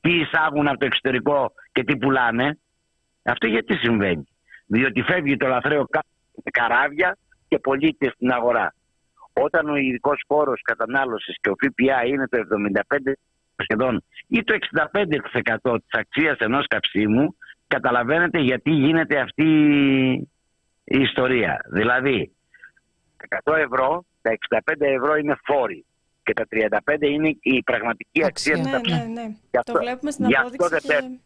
Τι εισάγουν από το εξωτερικό και τι πουλάνε. Αυτό γιατί συμβαίνει. Διότι φεύγει το λαθρέο κα- καράβια και πωλείται στην αγορά. Όταν ο ειδικός φόρο κατανάλωσης και ο ΦΠΑ είναι το 75 σχεδόν ή το 65% της αξίας ενός καυσίμου, καταλαβαίνετε γιατί γίνεται αυτή η ιστορία. Δηλαδή, τα 100 ευρώ, τα 65 ευρώ είναι φόροι και τα 35 είναι η πραγματική αξία Αξία. του Ναι, καυσίμου. ναι, ναι. Γι' αυτό- Το βλέπουμε στην γι' αυτό απόδειξη δεν και... πέφτει.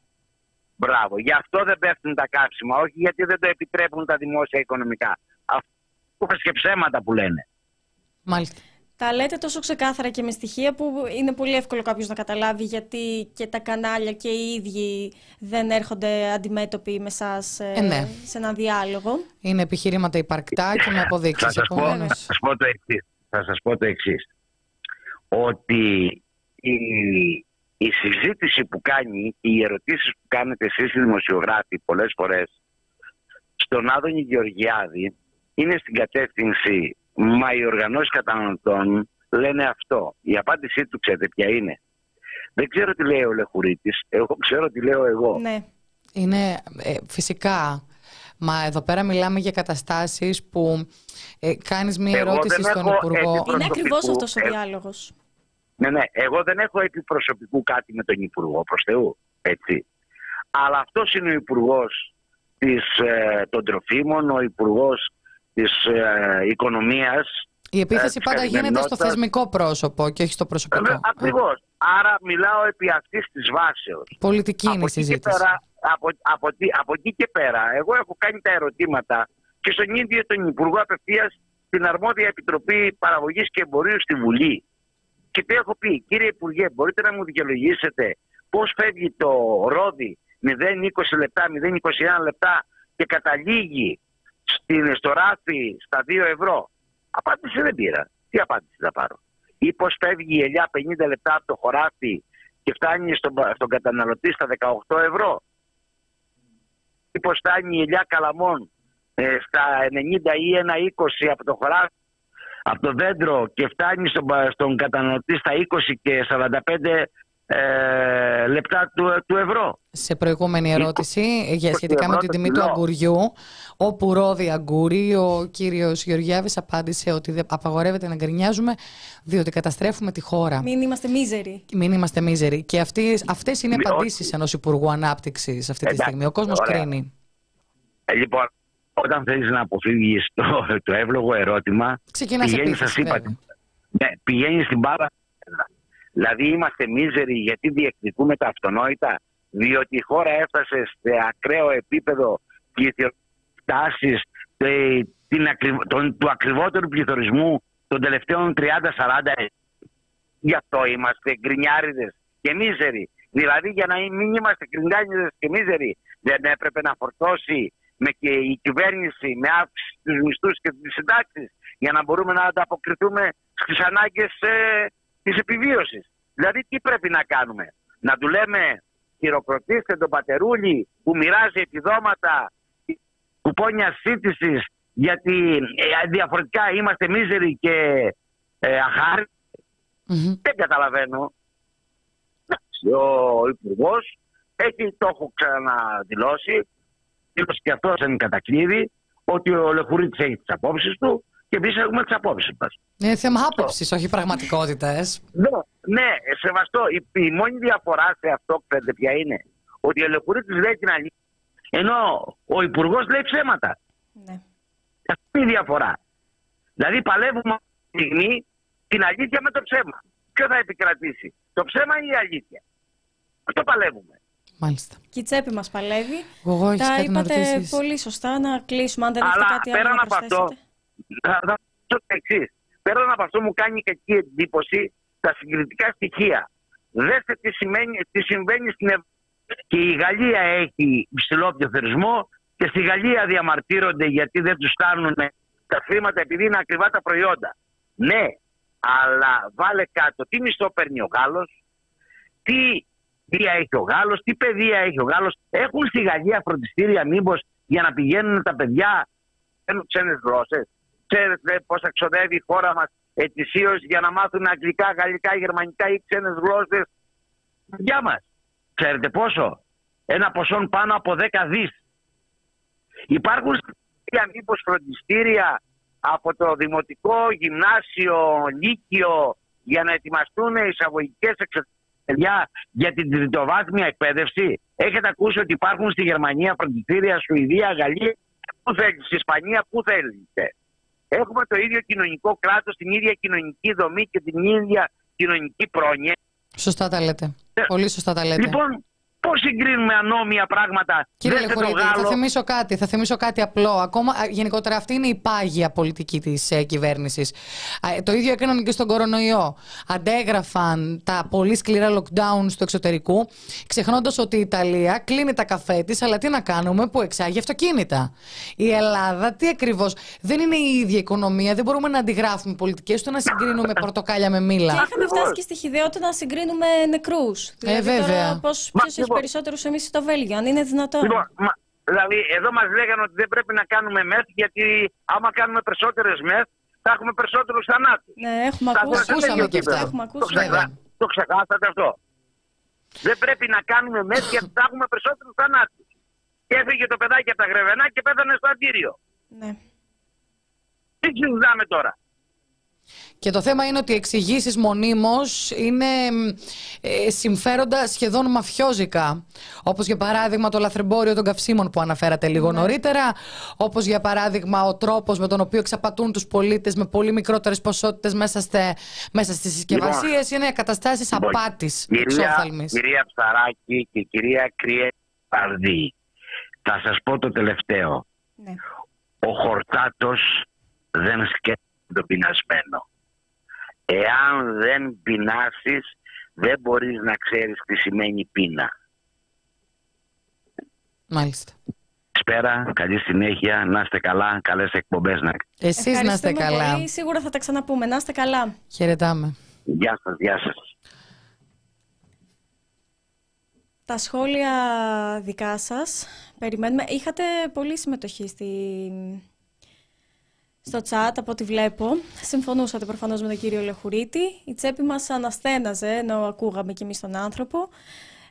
Μπράβο. Γι' αυτό δεν πέφτουν τα κάψιμα, όχι γιατί δεν το επιτρέπουν τα δημόσια οικονομικά. Αυτό και ψέματα που λένε. Μάλιστα. Τα λέτε τόσο ξεκάθαρα και με στοιχεία που είναι πολύ εύκολο κάποιος να καταλάβει γιατί και τα κανάλια και οι ίδιοι δεν έρχονται αντιμέτωποι με εσάς ε, Ε, ναι. σε ένα διάλογο. Είναι επιχειρήματα υπαρκτά και με Θα αποδείξει. σας, πω, θα σας πω το εξής. Θα σας πω το εξής. Ότι η, η συζήτηση που κάνει, οι ερωτήσεις που κάνετε εσείς οι δημοσιογράφοι πολλές φορές στον Άδωνη Γεωργιάδη είναι στην κατεύθυνση μα οι οργανώσεις καταναλωτών λένε αυτό. Η απάντησή του ξέρετε ποια είναι. Δεν ξέρω τι λέει ο Λεχουρίτης, εγώ ξέρω τι λέω εγώ. Ναι. Είναι ε, φυσικά. Μα εδώ πέρα μιλάμε για καταστάσεις που ε, κάνεις μία Εγώ ερώτηση δεν στον έχω Υπουργό. επίπεδο- Είναι ακριβώς προσωπικού, αυτός ο ε, διάλογος. Ναι, ναι. Εγώ δεν έχω επί προσωπικού κάτι με τον Υπουργό, προς Θεού. Έτσι. Αλλά αυτός είναι ο Υπουργός ε, των Τροφίμων, ο Υπουργός της ε, Οικονομίας. Η επίθεση ε, της πάντα γίνεται στο καθημερινότητας. θεσμικό πρόσωπο και όχι στο προσωπικό. Ακριβώς. Άρα μιλάω επί αυτής της βάσεως. Πολιτική είναι η από εκεί, και συζήτηση. πέρα, από, από, τι- από εκεί και πέρα, εγώ έχω κάνει τα ερωτήματα και στον ίδιο τον Υπουργό Απευθείας στην αρμόδια Επιτροπή Παραγωγής και Εμπορίου στη Βουλή. Και τι έχω πει, κύριε Υπουργέ, μπορείτε να μου δικαιολογήσετε πώς φεύγει το ρόδι 0-20 λεπτά, 0-21 λεπτά και καταλήγει στην, στο ράφι στα 2 ευρώ. Απάντηση δεν πήρα. Τι απάντηση θα πάρω; Ή πώ φεύγει η ελιά 50 λεπτά από το χωράφι και φτάνει στον, στον καταναλωτή στα 18 ευρώ; Ή πώ φτάνει η ελιά καλαμών ε, στα 90 ή 1,20 από το χωράφι από το δέντρο και φτάνει στον, στον καταναλωτή στα 20 και 45 ε, λεπτά του, του ευρώ. Σε προηγούμενη ερώτηση για 20 σχετικά με ευρώ την το τιμή του κιλό. αγκουριού, όπου ρόδι αγκούρι, ο κύριος Γεωργιάβης απάντησε ότι δεν απαγορεύεται να γκρινιάζουμε διότι καταστρέφουμε τη χώρα. Μην είμαστε μίζεροι. Μην είμαστε μίζεροι. Και αυτές, αυτές είναι Όχι. απαντήσεις ενός Υπουργού Ανάπτυξης αυτή τη Εντάξει, στιγμή. Ο κόσμος ωραία. κρίνει. Ε, λοιπόν, όταν θέλεις να αποφύγεις το, το εύλογο ερώτημα, Ξεκινάς πηγαίνεις, επίθεση, σας είπα, βέβαια. ναι, πηγαίνεις στην πάρα Δηλαδή είμαστε μίζεροι γιατί διεκδικούμε τα αυτονόητα, διότι η χώρα έφτασε σε ακραίο επίπεδο τάσης ε, την ακριβ- τον- του ακριβότερου πληθωρισμού των τελευταίων 30-40 ετών. Γι' αυτό είμαστε γκρινιάριδες και μίζεροι. Δηλαδή για να μην είμαστε γκρινιάριδες και μίζεροι δεν έπρεπε να φορτώσει με και η κυβέρνηση με αύξηση τους μισθούς και τις συντάξεις για να μπορούμε να ανταποκριθούμε στις ανάγκες ε, της επιβίωσης. Δηλαδή τι πρέπει να κάνουμε; Να του λέμε χειροκροτήστε τον πατερούλη που μοιράζει επιδόματα κουπόνια σύντησης γιατί ε, διαφορετικά είμαστε μίζεροι και ε, αχάρη. Μμμ. Δεν καταλαβαίνω. Εντάξει, Ο Υπουργός έχει, το έχω ξαναδηλώσει, δήλωσε και αυτό εν κατακλείδη, ότι ο Λεχουρίτη έχει τις απόψεις του και εμείς έχουμε τις απόψεις μας. Είναι θέμα άποψης, όχι πραγματικότητες. Ναι, ναι, σεβαστό. Η, η μόνη διαφορά σε αυτό, ξέρετε ποια είναι, ότι ο Λεχουρίτη λέει την αλήθεια, ενώ ο Υπουργός λέει ψέματα. Ναι. Αυτή είναι η διαφορά. Δηλαδή παλεύουμε αυτή τη στιγμή την αλήθεια με το ψέμα. Ποιο θα επικρατήσει, το ψέμα ή η αλήθεια; Αυτό παλεύουμε. Μάλιστα. Και η τσέπη μας παλεύει. Εγώ έχεις Τα κάτι να είπατε ρωτήσεις; πολύ σωστά. Να κλείσουμε. Αν δεν έχετε Αλλά κάτι άλλο πέραν να από αυτό, προσθέσετε. Θα, θα πω το εξής. Πέραν από αυτό μου κάνει κακή εντύπωση τα συγκριτικά στοιχεία. Δέστε τι, σημαίνει, τι συμβαίνει στην Ευρώπη. Και η Γαλλία έχει υψηλό πληθωρισμό και στη Γαλλία διαμαρτύρονται γιατί δεν τους φτάνουν τα χρήματα επειδή είναι ακριβά τα προϊόντα. Ναι, αλλά βάλε κάτω τι μισθό παίρνει ο Γάλλος, τι παιδεία έχει ο Γάλλος, τι παιδεία έχει ο Γάλλος. Έχουν στη Γαλλία φροντιστήρια μήπως για να πηγαίνουν τα παιδιά παίρνουν ξένες γλώσσες. Ξέρετε πώς εξοδεύει η χώρα μας ετησίως για να μάθουν αγγλικά, γαλλικά, γερμανικά ή ξένες γλώσσες. Για μας. Ξέρετε πόσο; Ένα ποσό πάνω από 10 δις. Υπάρχουν στοιχεία μήπως φροντιστήρια από το δημοτικό, γυμνάσιο, λύκειο για να ετοιμαστούν οι εισαγωγικές εξετάσεις για την τριτοβάθμια εκπαίδευση. Έχετε ακούσει ότι υπάρχουν στη Γερμανία φροντιστήρια, Σουηδία, Γαλλία; Πού θέλετε, στη Ισπανία, πού θέλετε; Έχουμε το ίδιο κοινωνικό κράτος, την ίδια κοινωνική δομή και την ίδια κοινωνική πρόνοια. Σωστά τα λέτε. Ε, Πολύ σωστά τα λέτε. Λοιπόν, πώς συγκρίνουμε ανώμια πράγματα; Κύριε Δέστε τον Λεχωρίτη, θα Γάλλο. θυμίσω κάτι, θα θυμίσω κάτι απλό. Ακόμα, α, γενικότερα αυτή είναι η πάγια πολιτική της ε, κυβέρνησης. Α, το ίδιο έκαναν και στον κορονοϊό. Αντέγραφαν τα πολύ σκληρά lockdown στο εξωτερικού, ξεχνώντας ότι η Ιταλία κλείνει τα καφέ της, αλλά τι να κάνουμε που εξάγει αυτοκίνητα. Η Ελλάδα, τι ακριβώς, δεν είναι η ίδια οικονομία, δεν μπορούμε να αντιγράφουμε πολιτικές, ούτε να συγκρίνουμε πορτοκάλια με μήλα. Και είχαμε φτάσει και στη χειδαιότητα να συγκρίνουμε νεκρούς. Δηλαδή βέβαια. τώρα πώς, Μα, ποιος έχει λοιπόν. Περισσότερους εμείς στο Βέλγιο, αν είναι δυνατόν. Λοιπόν, μα, δηλαδή, εδώ μας λέγανε ότι δεν πρέπει να κάνουμε μεθ, γιατί άμα κάνουμε περισσότερες μεθ, θα έχουμε περισσότερους θανάτους. Ναι, έχουμε Θα ακούσει. έχουμε ακούσαμε τέτοιο και αυτά. επίπεδο. Έχουμε Το, ακούσει. ξεχα... βέβαια. το ξεχάσατε αυτό. Δεν πρέπει να κάνουμε μεθ, γιατί θα έχουμε περισσότερους θανάτους. Και έφυγε το παιδάκι από τα γρεβενά και πέθανε στο αντίριο. Ναι. Τι συζητάμε τώρα; Και το θέμα είναι ότι οι εξηγήσεις μονίμως είναι μ, ε, συμφέροντα σχεδόν μαφιόζικα. Όπως για παράδειγμα το λαθρεμπόριο των καυσίμων που αναφέρατε λίγο νωρίτερα. Όπως για παράδειγμα ο τρόπος με τον οποίο εξαπατούν τους πολίτες με πολύ μικρότερες ποσότητες μέσα, στε, μέσα στις συσκευασίες. είναι καταστάσεις Λοιπόν, απάτης Κυρία, εξόφθαλμης. κυρία Ψαράκη και κυρία Κριέ Παρδί, θα σας πω το τελευταίο. ναι. Ο χορτάτος δεν σκέφτεται τον πεινασμένο. Εάν δεν πεινάσεις, δεν μπορείς να ξέρεις τι σημαίνει πείνα. Μάλιστα. Σπέρα, καλή συνέχεια, να είστε καλά, καλές εκπομπές να Εσείς να είστε Ευχαριστούμε καλά. Πολύ. Σίγουρα θα τα ξαναπούμε. Να είστε καλά. Χαιρετάμε. Γεια σας, γεια σας. Τα σχόλια δικά σας. Περιμένουμε. Είχατε πολύ συμμετοχή στη... στο chat από ό,τι βλέπω. Συμφωνούσατε προφανώς με τον κύριο Λεχουρίτη. Η τσέπη μας αναστέναζε ενώ ακούγαμε κι εμείς τον άνθρωπο.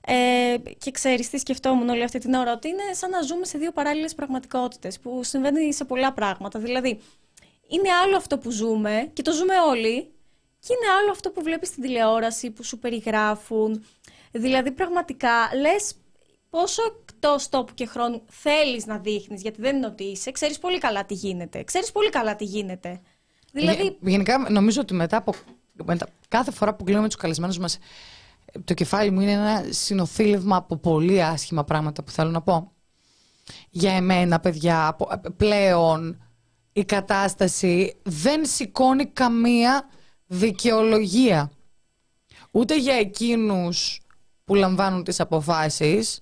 Ε, και ξέρεις τι σκεφτόμουν όλη αυτή την ώρα, ότι είναι σαν να ζούμε σε δύο παράλληλες πραγματικότητες που συμβαίνει σε πολλά πράγματα. Δηλαδή, είναι άλλο αυτό που ζούμε και το ζούμε όλοι και είναι άλλο αυτό που βλέπεις στην τηλεόραση, που σου περιγράφουν. Δηλαδή πραγματικά λες πόσο εκτός τόπου και χρόνου θέλεις να δείχνεις, γιατί δεν είναι ότι είσαι, ξέρεις πολύ καλά τι γίνεται. Ξέρεις πολύ καλά τι γίνεται. Δηλαδή, Γε- Γενικά, νομίζω ότι μετά από. Μετά, κάθε φορά που κλείνουμε τους καλεσμένους μας, το κεφάλι μου είναι ένα συνοθήλευμα από πολύ άσχημα πράγματα που θέλω να πω. Για εμένα, παιδιά, από- πλέον η κατάσταση δεν σηκώνει καμία δικαιολογία. Ούτε για εκείνους που λαμβάνουν τις αποφάσεις,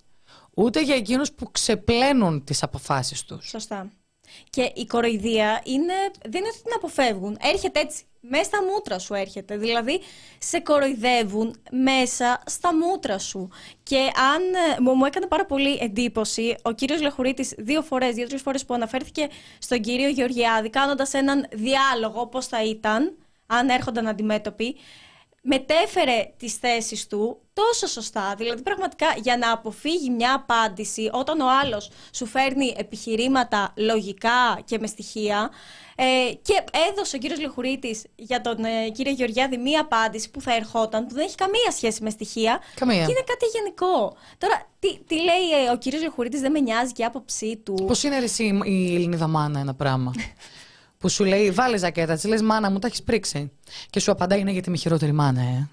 ούτε για εκείνους που ξεπλένουν τις αποφάσεις τους. Σωστά. Και η κοροϊδία είναι, δεν είναι ότι την αποφεύγουν. Έρχεται έτσι. Μέσα στα μούτρα σου έρχεται. Δηλαδή, σε κοροϊδεύουν μέσα στα μούτρα σου. Και αν. ε, Μου, μου έκανε πάρα πολύ εντύπωση ο κύριος Λεχουρίτης δύο φορές, δύο-τρεις φορές που αναφέρθηκε στον κύριο Γεωργιάδη, κάνοντας έναν διάλογο πώς θα ήταν, αν έρχονταν αντιμέτωποι, μετέφερε τις θέσεις του τόσο σωστά. Δηλαδή πραγματικά για να αποφύγει μια απάντηση όταν ο άλλος σου φέρνει επιχειρήματα λογικά και με στοιχεία ε, και έδωσε ο κύριος Λεχουρίτης για τον ε, κύριο Γεωργιάδη μία απάντηση που θα ερχόταν που δεν έχει καμία σχέση με στοιχεία Καμία. και είναι κάτι γενικό. Τώρα τι, τι λέει ε, ο κύριος Λεχουρίτης δεν με νοιάζει και η άποψή του. Πώς είναι ρε εσύ η Ελληνίδα μάνα ένα πράγμα; *laughs* που σου λέει, βάλε ζακέτα, της λες μάνα μου, τα έχεις πρίξει. Και σου απαντάει, είναι γιατί είμαι χειρότερη μάνα, ε.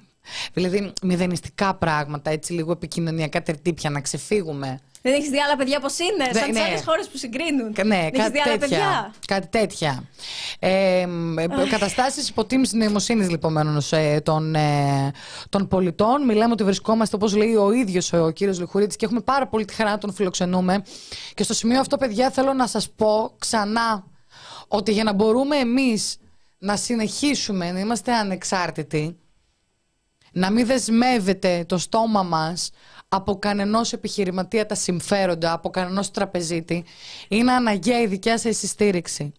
Δηλαδή, μηδενιστικά πράγματα, έτσι λίγο επικοινωνιακά τερτύπια, να ξεφύγουμε. Δεν έχεις δει άλλα παιδιά πώς είναι, Δεν- σαν τις ναι. άλλες χώρες που συγκρίνουν. Κα- Ναι, δεν έχεις κάτι δει άλλα τέτοια. παιδιά. Κάτι τέτοια. Ε, Καταστάσεις υποτίμησης νοημοσύνης λοιπόν ε, των, ε, των πολιτών. Μιλάμε ότι βρισκόμαστε, όπως λέει ο ίδιος ο κύριος Λιχουρίτης, και έχουμε πάρα πολύ τη χαρά να τον φιλοξενούμε. Και στο σημείο αυτό, παιδιά, θέλω να σας πω ξανά ότι για να μπορούμε εμείς να συνεχίσουμε να είμαστε ανεξάρτητοι, να μην δεσμεύεται το στόμα μας από κανενός επιχειρηματία τα συμφέροντα, από κανενός τραπεζίτη, είναι αναγκαία η δικιά σας η στήριξη.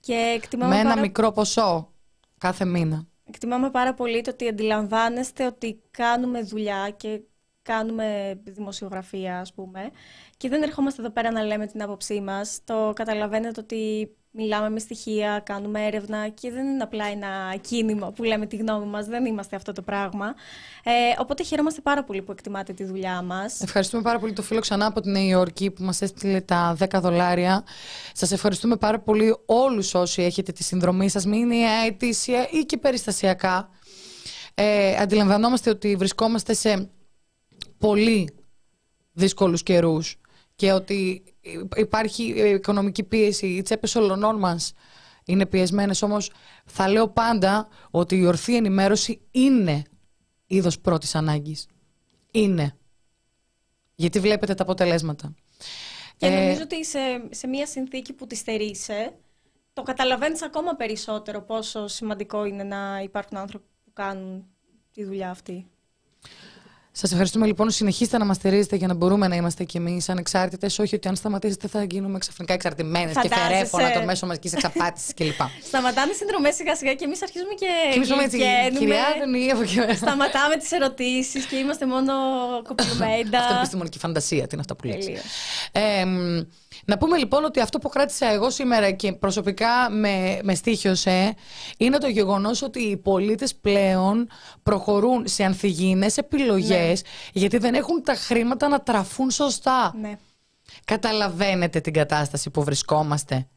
Και εκτιμάμε Με ένα πάρα... μικρό ποσό κάθε μήνα. εκτιμάμε πάρα πολύ το ότι αντιλαμβάνεστε ότι κάνουμε δουλειά και κάνουμε δημοσιογραφία, ας πούμε, και δεν ερχόμαστε εδώ πέρα να λέμε την άποψή μας. Το καταλαβαίνετε ότι μιλάμε με στοιχεία, κάνουμε έρευνα και δεν είναι απλά ένα κίνημα που λέμε τη γνώμη μας, δεν είμαστε αυτό το πράγμα. Ε, οπότε χαιρόμαστε πάρα πολύ που εκτιμάτε τη δουλειά μας. Ευχαριστούμε πάρα πολύ το φίλο ξανά από τη Νέα Υόρκη που μας έστειλε τα 10 δολάρια. Σας ευχαριστούμε πάρα πολύ όλους όσοι έχετε τη συνδρομή σας, μην είναι αιτήσια ή και περιστασιακά. Ε, αντιλαμβανόμαστε ότι βρισκόμαστε σε πολύ δύσκολους καιρούς και ότι υπάρχει οικονομική πίεση, οι τσέπες όλων μας είναι πιεσμένες, όμως θα λέω πάντα ότι η ορθή ενημέρωση είναι είδος πρώτης ανάγκης. Είναι. Γιατί βλέπετε τα αποτελέσματα. Και Ε, νομίζω ότι σε, σε μια συνθήκη που τη στερείσαι, το καταλαβαίνεις ακόμα περισσότερο πόσο σημαντικό είναι να υπάρχουν άνθρωποι που κάνουν τη δουλειά αυτή. Σας ευχαριστούμε λοιπόν. Συνεχίστε να μας στηρίζετε για να μπορούμε να είμαστε κι εμείς ανεξάρτητες. Όχι ότι αν σταματήσετε θα γίνουμε ξαφνικά εξαρτημένες και Φαντάζεσαι. φερέφωνα των μέσων μαζικής εξαπάτησης κλπ. Σταματάνε οι συνδρομές σιγά σιγά και εμείς αρχίζουμε και Και εμεί πούμε έτσι, γλυκαίνουμε. κυρία Άδωνη, από εκεί πέρα. Σταματάμε τις ερωτήσεις και είμαστε μόνο *laughs* κοπλιμέντα. Αυτό είναι επιστημονική φαντασία, τι είναι αυτά που λέτε. Τελείως. Ε, μ, να πούμε λοιπόν ότι αυτό που κράτησα εγώ σήμερα και προσωπικά με, με στήχιωσε είναι το γεγονός ότι οι πολίτες πλέον προχωρούν σε ανθυγιεινές επιλογές γιατί δεν έχουν τα χρήματα να τραφούν σωστά. Ναι. Καταλαβαίνετε την κατάσταση που βρισκόμαστε.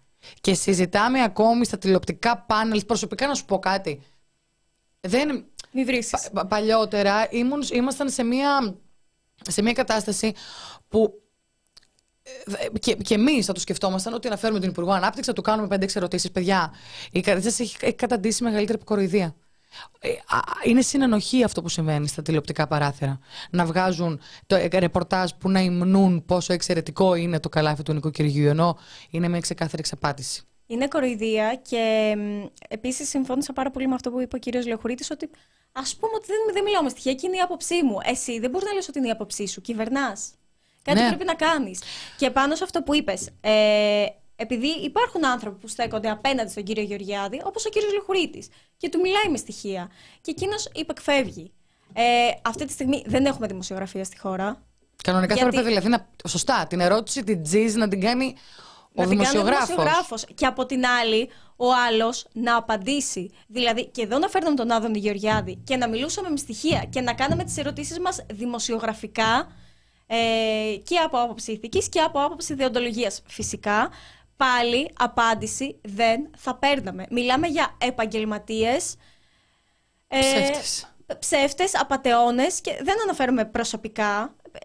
Και συζητάμε ακόμη στα τηλεοπτικά πάνελ. Προσωπικά να σου πω κάτι. Δεν, Μη βρεις. πα- πα- παλιότερα ήμουν, ήμασταν σε μια, σε μια κατάσταση που ε, και, και εμείς θα το σκεφτόμασταν ότι να φέρουμε τον Υπουργό Ανάπτυξης, να του κάνουμε 5-6 ερωτήσεις. Παιδιά, η κατάσταση έχει, έχει καταντήσει μεγαλύτερη κοροϊδία. Ε, α, Είναι συνενοχή αυτό που συμβαίνει στα τηλεοπτικά παράθυρα. Να βγάζουν το ε, ρεπορτάζ που να υμνούν πόσο εξαιρετικό είναι το καλάθι του νοικοκυριού, ενώ είναι μια ξεκάθαρη εξαπάτηση. Είναι κοροϊδία και επίσης συμφώνησα πάρα πολύ με αυτό που είπε ο κύριος Λεωχουρίτης ότι ας πούμε ότι δεν, δεν μιλάω με στοιχεία και είναι η άποψή μου. Εσύ δεν μπορείς να λες ότι είναι η άποψή σου. Κυβερνάς. Κάτι Ναι. πρέπει να κάνεις. Και πάνω σε αυτό που είπες, ε, επειδή υπάρχουν άνθρωποι που στέκονται απέναντι στον κύριο Γεωργιάδη, όπως ο κύριος Λεωχουρίτη, και του μιλάει με στοιχεία. Και εκείνος υπεκφεύγει. Ε, αυτή τη στιγμή δεν έχουμε δημοσιογραφία στη χώρα. Κανονικά θα Γιατί- έπρεπε δηλαδή να. Σωστά, την ερώτηση την τζιζ να την κάνει ο να την κάνει ο δημοσιογράφος. δημοσιογράφος. Και από την άλλη, ο άλλος να απαντήσει. Δηλαδή, και εδώ να φέρναμε τον Άδωνη Γεωργιάδη και να μιλούσαμε με στοιχεία και να κάναμε τις ερωτήσεις μας δημοσιογραφικά ε, και από άποψη ηθικής και από άποψη ιδεοντολογίας. Φυσικά, πάλι απάντηση δεν θα παίρναμε. Μιλάμε για επαγγελματίες, ε, Ψεύτες. ψεύτες, απατεώνες και δεν αναφέρομαι προσωπικά, ε,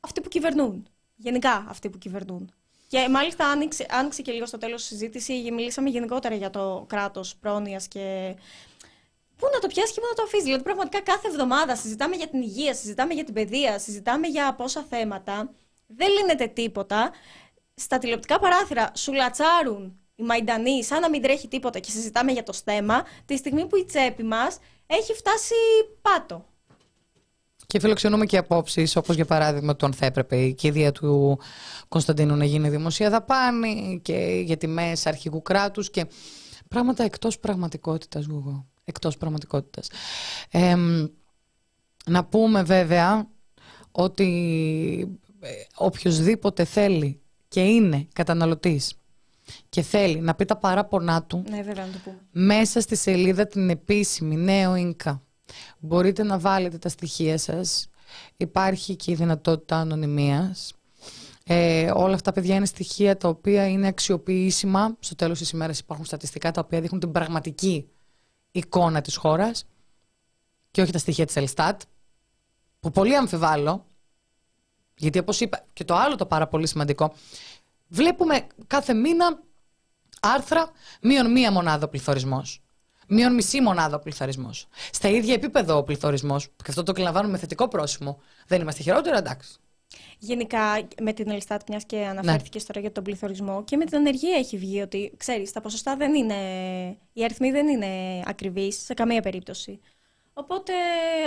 αυτοί που κυβερνούν. Γενικά αυτοί που κυβερνούν. Και μάλιστα άνοιξε, άνοιξε και λίγο στο τέλος της συζήτηση, μιλήσαμε γενικότερα για το κράτος πρόνοιας και πού να το πιάσει και πού να το αφήσει. Δηλαδή, πραγματικά κάθε εβδομάδα συζητάμε για την υγεία, συζητάμε για την παιδεία, συζητάμε για πόσα θέματα. Δεν λύνεται τίποτα. Στα τηλεοπτικά παράθυρα σου λατσάρουν οι Μαϊντανοί σαν να μην τρέχει τίποτα και συζητάμε για το στέμα, τη στιγμή που η τσέπη μας έχει φτάσει πάτο. Και φιλοξενούμε και απόψεις, όπως για παράδειγμα το αν θα έπρεπε η κηδεία του Κωνσταντίνου να γίνει δημοσία δαπάνη και για τιμέ αρχηγού κράτους και πράγματα εκτός πραγματικότητας, Γούγο. Εκτός πραγματικότητας. να πούμε βέβαια ότι ε, οποιοδήποτε θέλει και είναι καταναλωτής και θέλει να πει τα παράπονά του Ναι, βέβαια, να το πούμε. μέσα στη σελίδα την επίσημη Νέο Ίνκα μπορείτε να βάλετε τα στοιχεία σας υπάρχει και η δυνατότητα ανωνυμίας ε, όλα αυτά παιδιά είναι στοιχεία τα οποία είναι αξιοποιήσιμα στο τέλος της ημέρας υπάρχουν στατιστικά τα οποία δείχνουν την πραγματική εικόνα της χώρας και όχι τα στοιχεία της Ελστάτ που πολύ αμφιβάλλω γιατί όπως είπα και το άλλο το πάρα πολύ σημαντικό βλέπουμε κάθε μήνα άρθρα μείον μία μονάδα ο πληθωρισμός. Μείον μισή μονάδα ο πληθωρισμός. Στα ίδια επίπεδο ο πληθωρισμός, και αυτό το εκλαμβάνουμε με θετικό πρόσημο. Δεν είμαστε χειρότερα, εντάξει. Γενικά, με την Ελστάτ, μιας και αναφέρθηκες τώρα για τον πληθωρισμό, και με την ανεργία έχει βγει ότι, ξέρεις, τα ποσοστά δεν είναι. Οι αριθμοί δεν είναι ακριβείς σε καμία περίπτωση. Οπότε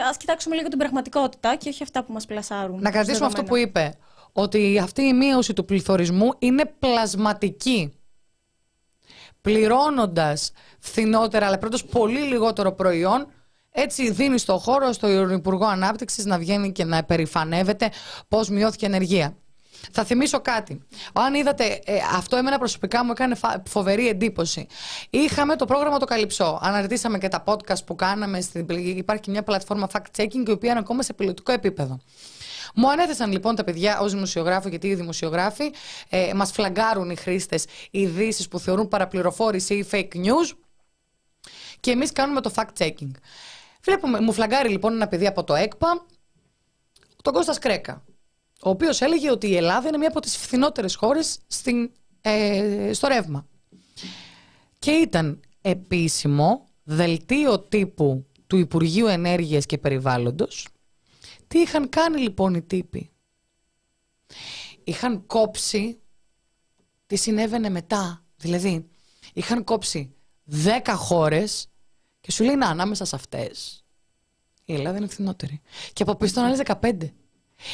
ας κοιτάξουμε λίγο την πραγματικότητα και όχι αυτά που μας πλασάρουν. Να κρατήσουμε αυτό που είπε. Ότι αυτή η μείωση του πληθωρισμού είναι πλασματική. Πληρώνοντας φθηνότερα, αλλά πρώτος πολύ λιγότερο προϊόν, έτσι δίνει στο χώρο στο Υπουργό Ανάπτυξης να βγαίνει και να περηφανεύεται πώς μειώθηκε η ενεργεία. Θα θυμίσω κάτι. Αν είδατε, ε, αυτό εμένα προσωπικά μου έκανε φα- φοβερή εντύπωση. Είχαμε το πρόγραμμα το Καλυψό. Αναρτήσαμε και τα podcast που κάναμε. Στην, υπάρχει μια πλατφόρμα fact-checking, η οποία είναι ακόμα σε πιλωτικό επίπεδο. Μου ανέθεσαν λοιπόν τα παιδιά ως δημοσιογράφο, γιατί οι δημοσιογράφοι ε, μας φλαγκάρουν οι χρήστες ειδήσεις που θεωρούν παραπληροφόρηση ή fake news και εμείς κάνουμε το fact-checking. Βλέπουμε, μου φλαγκάρει λοιπόν ένα παιδί από το ΕΚΠΑ, τον Κώστας Σκρέκα, ο οποίος έλεγε ότι η Ελλάδα είναι μία από τις φθηνότερες χώρες ε, στο ρεύμα. Και ήταν επίσημο δελτίο τύπου του Υπουργείου Ενέργειας και Περιβάλλοντος. Τι είχαν κάνει λοιπόν οι τύποι; Είχαν κόψει τι συνέβαινε μετά. Δηλαδή, είχαν κόψει 10 χώρες και σου λέει να ανάμεσα σε αυτές Η Ελλάδα είναι φθηνότερη. Και από πίσω ήταν άλλε 15.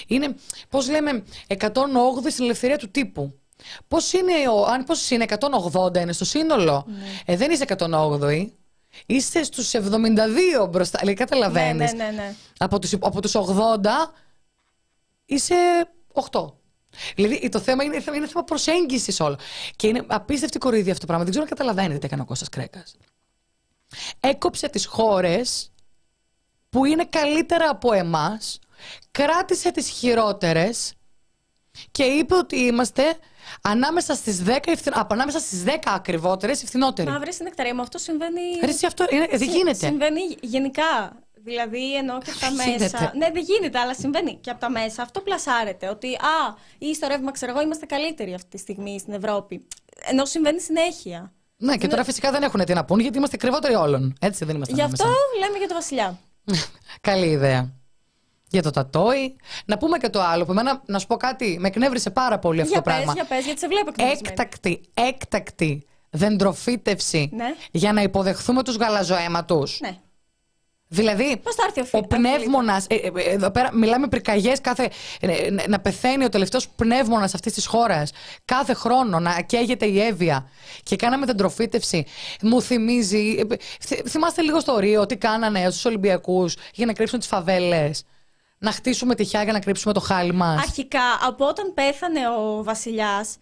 Είναι, πώς λέμε, 108 στην ελευθερία του τύπου. Πώς είναι, ο- αν πώς είναι 180 είναι στο σύνολο. Ε, δεν είσαι 108η. Είστε στους 72 μπροστά. Δηλαδή, καταλαβαίνεις. Ναι, ναι, ναι, ναι. Από τους, από τους 80 είσαι 8. Δηλαδή το θέμα είναι, είναι θέμα προσέγγισης όλο. Και είναι απίστευτη κοροϊδία αυτό το πράγμα. Δεν ξέρω αν καταλαβαίνετε τι έκανε ο Κώστας Κρέκας. Έκοψε τις χώρες που είναι καλύτερα από εμάς, κράτησε τις χειρότερες και είπε ότι είμαστε ανάμεσα στις 10, ευθυ... από ανάμεσα στις 10 ακριβότερες οι φθηνότεροι. Μα βρει νεκταρία μου, αυτό συμβαίνει. Ρε, εσύ αυτό είναι, δεν Συ- γίνεται. Συμβαίνει γενικά. Δηλαδή εννοώ και από τα Δεν μέσα. γίνεται. Ναι, δεν γίνεται, αλλά συμβαίνει και από τα μέσα. Αυτό πλασάρεται. Ότι α, ή στο ρεύμα, ξέρω εγώ, είμαστε καλύτεροι αυτή τη στιγμή στην Ευρώπη. Ενώ συμβαίνει συνέχεια. Ναι, και τώρα φυσικά δεν έχουν τι να πούν γιατί είμαστε κρυβότεροι όλων. Έτσι δεν είμαστε Γι' ανάμεσα. αυτό λέμε για το Βασιλιά. Καλή ιδέα. Για το τατόι. Να πούμε και το άλλο που εμένα, να σου πω κάτι, με εκνεύρισε πάρα πολύ αυτό για το πράγμα. πες, για πες, γιατί σε βλέπω εκνευρισμένη. έκτακτη, έκτακτη δεντροφύτευση Ναι. για να υποδεχθούμε τους γαλαζοαίματους. Ναι. Δηλαδή, Πώς θα έρθει ο ο Φίλιππ, πνεύμονας. Ε, ε, εδώ πέρα μιλάμε πυρκαγιές κάθε. ε, ε, να πεθαίνει ο τελευταίος πνεύμονας αυτής της χώρας κάθε χρόνο, να καίγεται η Εύβοια. Και κάναμε την τροφίτευση. Μου θυμίζει. ε, θυ- θυμάστε λίγο στο Ρίο τι κάνανε στους Ολυμπιακούς για να κρύψουν τις φαβέλες. Να χτίσουμε τυχιά για να κρύψουμε το χάλι μας. Αρχικά, από όταν πέθανε ο Βασιλιάς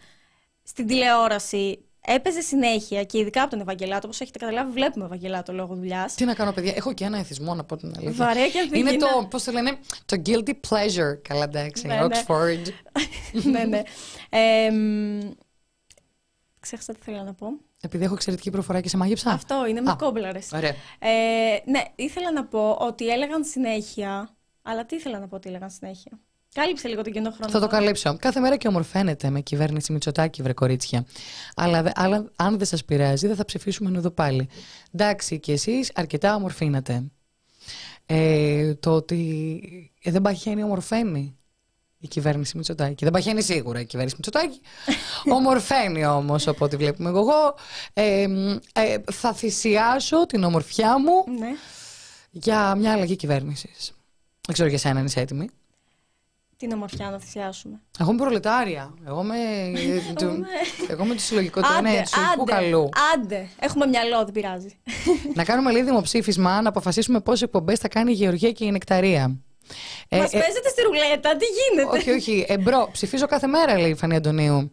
στην τηλεόραση, έπαιζε συνέχεια και ειδικά από τον Ευαγγελάτο, όπως έχετε καταλάβει, βλέπουμε Ευαγγελάτο λόγω δουλειάς. Τι να κάνω, παιδιά. Έχω και ένα εθισμό να πω την αλήθεια. Βαρέα και Είναι ανθυγίνα. το, πώς το λένε, το guilty pleasure. Καλά, εντάξει. Ναι, ναι. Oxford. *laughs* ναι, ναι. Ε, μ, ξέχασα τι θέλω να πω. Επειδή έχω εξαιρετική προφορά και σε μάγεψα. Αυτό είναι με Α, κόμπλαρες. Ωραία. Ε, ναι, ήθελα να πω ότι έλεγαν συνέχεια. Αλλά τι ήθελα να πω ότι έλεγαν συνέχεια; Κάλυψε λίγο τον κενό χρόνο. Θα το καλύψω. Κάθε μέρα και ομορφαίνεται με κυβέρνηση Μητσοτάκη, βρε κορίτσια. Αλλά, δε- αλλά αν δεν σας πειράζει, δεν θα ψηφίσουμε εδώ πάλι. Εντάξει, και εσείς αρκετά ομορφύνατε. Ε, το ότι ε, δεν παχαίνει, ομορφαίνει η κυβέρνηση Μητσοτάκη. Δεν παχαίνει σίγουρα η κυβέρνηση Μητσοτάκη. *laughs* ομορφαίνει όμως, από ό,τι βλέπουμε εγώ. Ε, μ, ε, θα θυσιάσω την ομορφιά μου Ναι. για μια αλλαγή κυβέρνησης. Δεν ξέρω για σένα, αν είσαι έτοιμη. Την ομορφιά να θυσιάσουμε; Εγώ είμαι προλετάρια. Εγώ είμαι, του, εγώ είμαι του συλλογικού του, ναι, του συλλογικού καλού. άντε. Έχουμε μυαλό, δεν πειράζει. να κάνουμε λίγο δημοψήφισμα, να αποφασίσουμε πόσες εκπομπές θα κάνει η Γεωργία και η Νεκταρία. Ε, Μας ε, παίζετε στη ρουλέτα, τι γίνεται; όχι, όχι. Εμπρό. Ψηφίζω κάθε μέρα, λέει η Φανή Αντωνίου.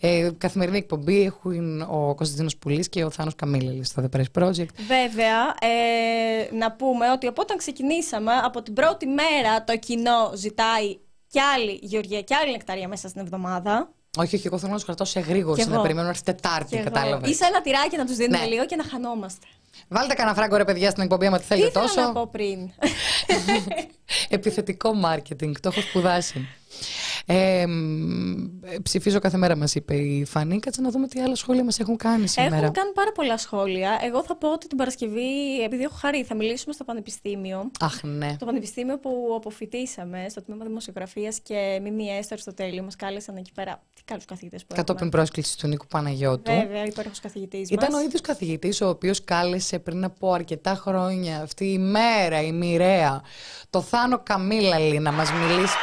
Ε, καθημερινή εκπομπή έχουν ο Κωνσταντίνος Πουλής και ο Θάνος Καμίλελη στο The Press Project. Βέβαια, ε, να πούμε ότι από όταν ξεκινήσαμε, από την πρώτη μέρα το κοινό ζητάει κι άλλη Γεωργία και άλλη νεκταρία μέσα στην εβδομάδα. Όχι, όχι, εγώ θέλω να τους κρατάω σε γρήγορη, Κι να εγώ. περιμένω να έρθει Τετάρτη, Και εγώ. κατάλαβες. Ή σε ένα τυράκι να τους δίνουμε Ναι. λίγο και να χανόμαστε. Βάλτε κανένα φράγκο ρε παιδιά στην εκπομπή, άμα τη Τι θέλετε ήθελα τόσο. να πω πριν. *laughs* Επιθετικό μάρκετινγκ, το έχω σπουδάσει. Ε, μ, ε, ψηφίζω κάθε μέρα, μας είπε η Φανή. Κάτσε να δούμε τι άλλα σχόλια μας έχουν κάνει σήμερα. Έχουν κάνει πάρα πολλά σχόλια. Εγώ θα πω ότι την Παρασκευή, επειδή έχω χαρεί, θα μιλήσουμε στο Πανεπιστήμιο. Αχ, ναι. Το Πανεπιστήμιο που αποφοιτήσαμε στο τμήμα Δημοσιογραφίας και Μιμή Έστερ στο τέλειο μας κάλεσαν εκεί πέρα. Τι καλούς καθηγητές που Κατόπιν έχουμε. πρόσκλησης του Νίκου Παναγιώτου. Βέβαια, υπέροχος καθηγητής. Ήταν ο ίδιος καθηγητής ο οποίος κάλεσε πριν από αρκετά χρόνια αυτή η μέρα, η μοιραία, το Θάνο Καμίλαλη να μας μιλήσει.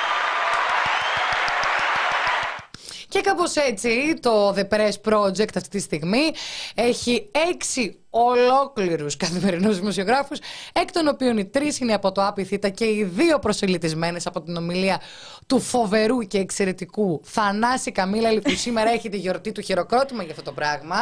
Και κάπως έτσι το The Press Project αυτή τη στιγμή έχει έξι ολόκληρους καθημερινούς δημοσιογράφους, εκ των οποίων οι τρεις είναι από το Άπιθήτα και οι δύο προσελητισμένες από την ομιλία του φοβερού και εξαιρετικού Θανάση Καμίλαλη που σήμερα έχει τη γιορτή του χειροκρότημα για αυτό το πράγμα.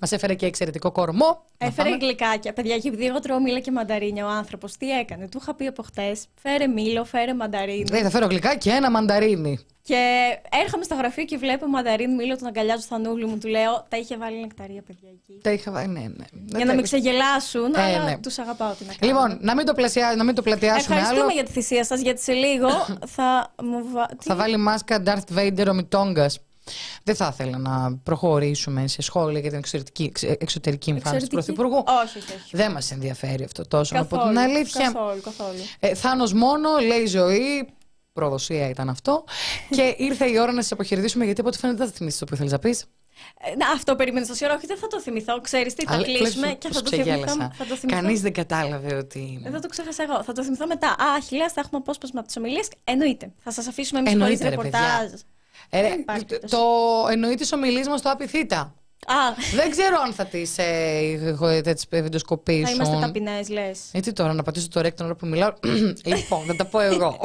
Μας έφερε και εξαιρετικό κορμό. Να Έφερε πάμε. γλυκάκια. Παιδιά, και επειδή εγώ τρώω μήλα και μανταρίνια, ο άνθρωπος τι έκανε. Του είχα πει από χτες: Φέρε μήλο, φέρε μανταρίνι. Ε, θα φέρω γλυκά και ένα μανταρίνι. Και έρχομαι στο γραφείο και βλέπω μανταρίνι μήλο, τον αγκαλιάζω στο θανούλι μου. Του λέω: Τα είχε βάλει νεκταρία, παιδιά εκεί. Τα είχα βάλει, ναι, ναι. Για να με ξεγελάσουν, Ε, αλλά ναι. τους αγαπάω τι να κάνω. Λοιπόν, να μην το, πλασιά, να μην το πλατιάσουμε Ευχαριστούμε άλλο. για τη θυσία σας, γιατί σε λίγο *coughs* θα μου βα... τι- Θα βάλει μάσκα Darth Vader ο Μητόγκας. Δεν θα ήθελα να προχωρήσουμε σε σχόλια για την εξωτερική, εξε- εξωτερική εμφάνιση του Εξαιρετική. Πρωθυπουργού. Όχι, όχι. όχι. Δεν μας ενδιαφέρει αυτό τόσο, να πω Καθόλου, την αλήθεια. Καθόλου, καθόλου. Ε, Θάνος μόνο, λέει ζωή. Προδοσία ήταν αυτό. και ήρθε η ώρα να σα αποχαιρετήσουμε γιατί από ό,τι φαίνεται δεν θα θυμίσεις το που ήθελες να πεις. Ε, Να, αυτό περίμενε τόση ώρα. Όχι, δεν θα το θυμηθώ. Ξέρεις τι, θα Αλλά κλείσουμε λες, και πώς θα το θυμηθώ. ξεγέλασα. Θα το θυμηθώ. Κανείς δεν κατάλαβε ότι... Ε, Δεν το ξέχασα εγώ. Θα το θυμηθώ μετά. Α, χιλιάς, θα έχουμε απόσπασμα από τις ομιλίες. Εννοείται. Θα σας αφήσουμε εμείς χωρίς Εννοείται, ρε, ρεπορτάζ. παιδιά. Ε, ρε, Δεν υπάρχει το, περίπτωση. το εννοεί της ομιλής μας στο Απιθύτα. Α, δεν ξέρω αν θα τις ε, τις θα βιντεοσκοπήσουν. είμαστε ταπεινές, λες. Γιατί τώρα να πατήσω το ρέκτο την ώρα που μιλάω. *clears throat* λοιπόν, θα τα πω εγώ. *laughs*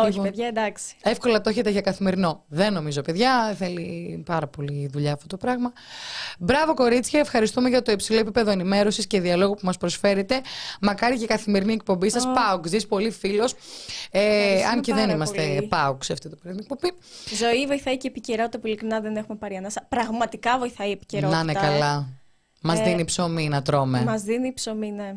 Όχι, Λοιπόν. παιδιά, εντάξει. Εύκολα το έχετε για καθημερινό. Δεν νομίζω, παιδιά. Θέλει πάρα πολύ δουλειά αυτό το πράγμα. Μπράβο, κορίτσια. Ευχαριστούμε για το υψηλό επίπεδο ενημέρωσης και διαλόγου που μας προσφέρετε. Μακάρι και η καθημερινή εκπομπή σας. Oh. Πάουξ, ζεις πολύ φίλος. Ε, Ευχαριστούμε αν και δεν πάρα είμαστε πολύ. Πάουξ σε αυτή την πρωινή εκπομπή. Ζωή βοηθάει και η επικαιρότητα που ειλικρινά δεν έχουμε πάρει ανάσα. Πραγματικά βοηθάει η επικαιρότητα. Να είναι καλά. Μας Ε, δίνει ψωμί να τρώμε. Μας δίνει ψωμί, ναι.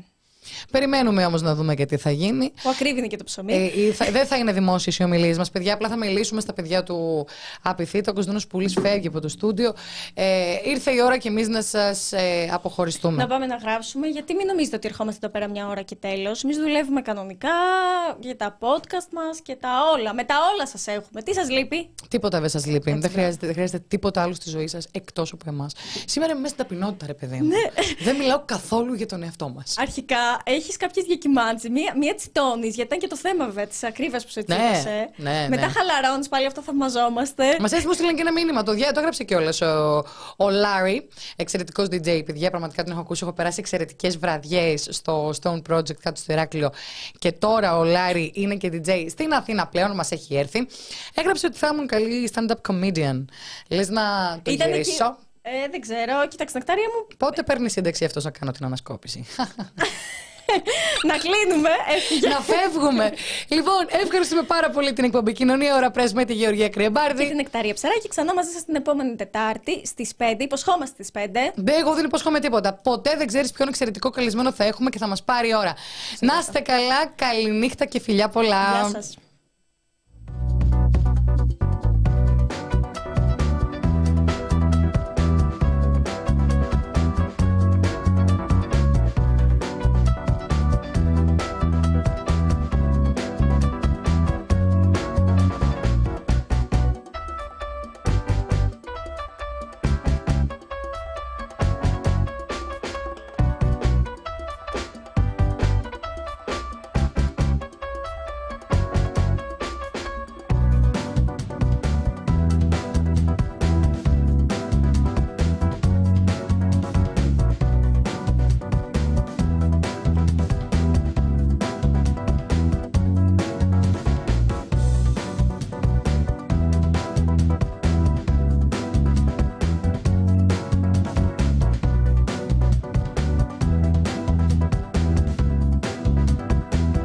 Περιμένουμε όμως να δούμε και τι θα γίνει. Που ακρίβει και το ψωμί. Ε, ή θα- δεν θα είναι δημόσιες οι ομιλίες μας, παιδιά. Απλά θα μιλήσουμε στα παιδιά του Απειθήτα. Ο Κωνσταντίνος Πουλής φεύγει από το στούντιο. Ε, ήρθε η ώρα και εμείς να σας ε, αποχωριστούμε. Να πάμε να γράψουμε, γιατί μην νομίζετε ότι ερχόμαστε εδώ πέρα μια ώρα και τέλος. Εμείς δουλεύουμε κανονικά για τα podcast μας και τα όλα. Με τα όλα σας έχουμε. Τι σας λείπει; Τίποτα δεν σας λείπει. Έτσι, δεν, ναι. χρειάζεται, δεν χρειάζεται τίποτα άλλο στη ζωή σας εκτός από εμάς. Σήμερα είμαι μέσα στην ταπεινότητα, ρε παιδί μου. Ναι. δεν μιλάω καθόλου για τον εαυτό μας. Αρχικά έχεις κάποιες διακυμάνσεις. Μία, μία τσιτώνεις, γιατί ήταν και το θέμα βέβαια της ακρίβειας που σε Ναι, τσίπησε. ναι, ναι. Μετά χαλαρώνεις πάλι, αυτό θαυμαζόμαστε. Μας έστειλε μου στείλαν και ένα μήνυμα. Το, διά, το έγραψε κιόλας ο, ο Λάρι, εξαιρετικός DJ. Παιδιά, πραγματικά τον έχω ακούσει. Έχω περάσει εξαιρετικές βραδιές στο Stone Project κάτω στο Ηράκλειο. Και τώρα ο Λάρι είναι και DJ στην Αθήνα πλέον, μας έχει έρθει. Έγραψε ότι θα ήμουν καλή stand-up comedian. Λες να το Ήταν εκεί. Γυρίσω. Ε, δεν ξέρω. Κοίταξε, νεκτάρια μου, Πότε παίρνεις σύνταξη αυτός να κάνω την ανασκόπηση; να κλείνουμε. Έφυγε. *laughs* να φεύγουμε. λοιπόν, ευχαριστούμε πάρα πολύ την εκπομπή Κοινωνία Ωρα Πρέσ με τη Γεωργία Και Κρυεμπάρδη. την Νεκτάρια Ψαράκη ξανά μαζί σας την επόμενη Τετάρτη στις 5. Υποσχόμαστε στις 5. Δεν, εγώ δεν υπόσχομαι τίποτα. Ποτέ δεν ξέρεις ποιον εξαιρετικό καλεσμένο θα έχουμε και θα μας πάρει η ώρα. Να είστε καλά, καληνύχτα και φιλιά πολλά. Γεια σας.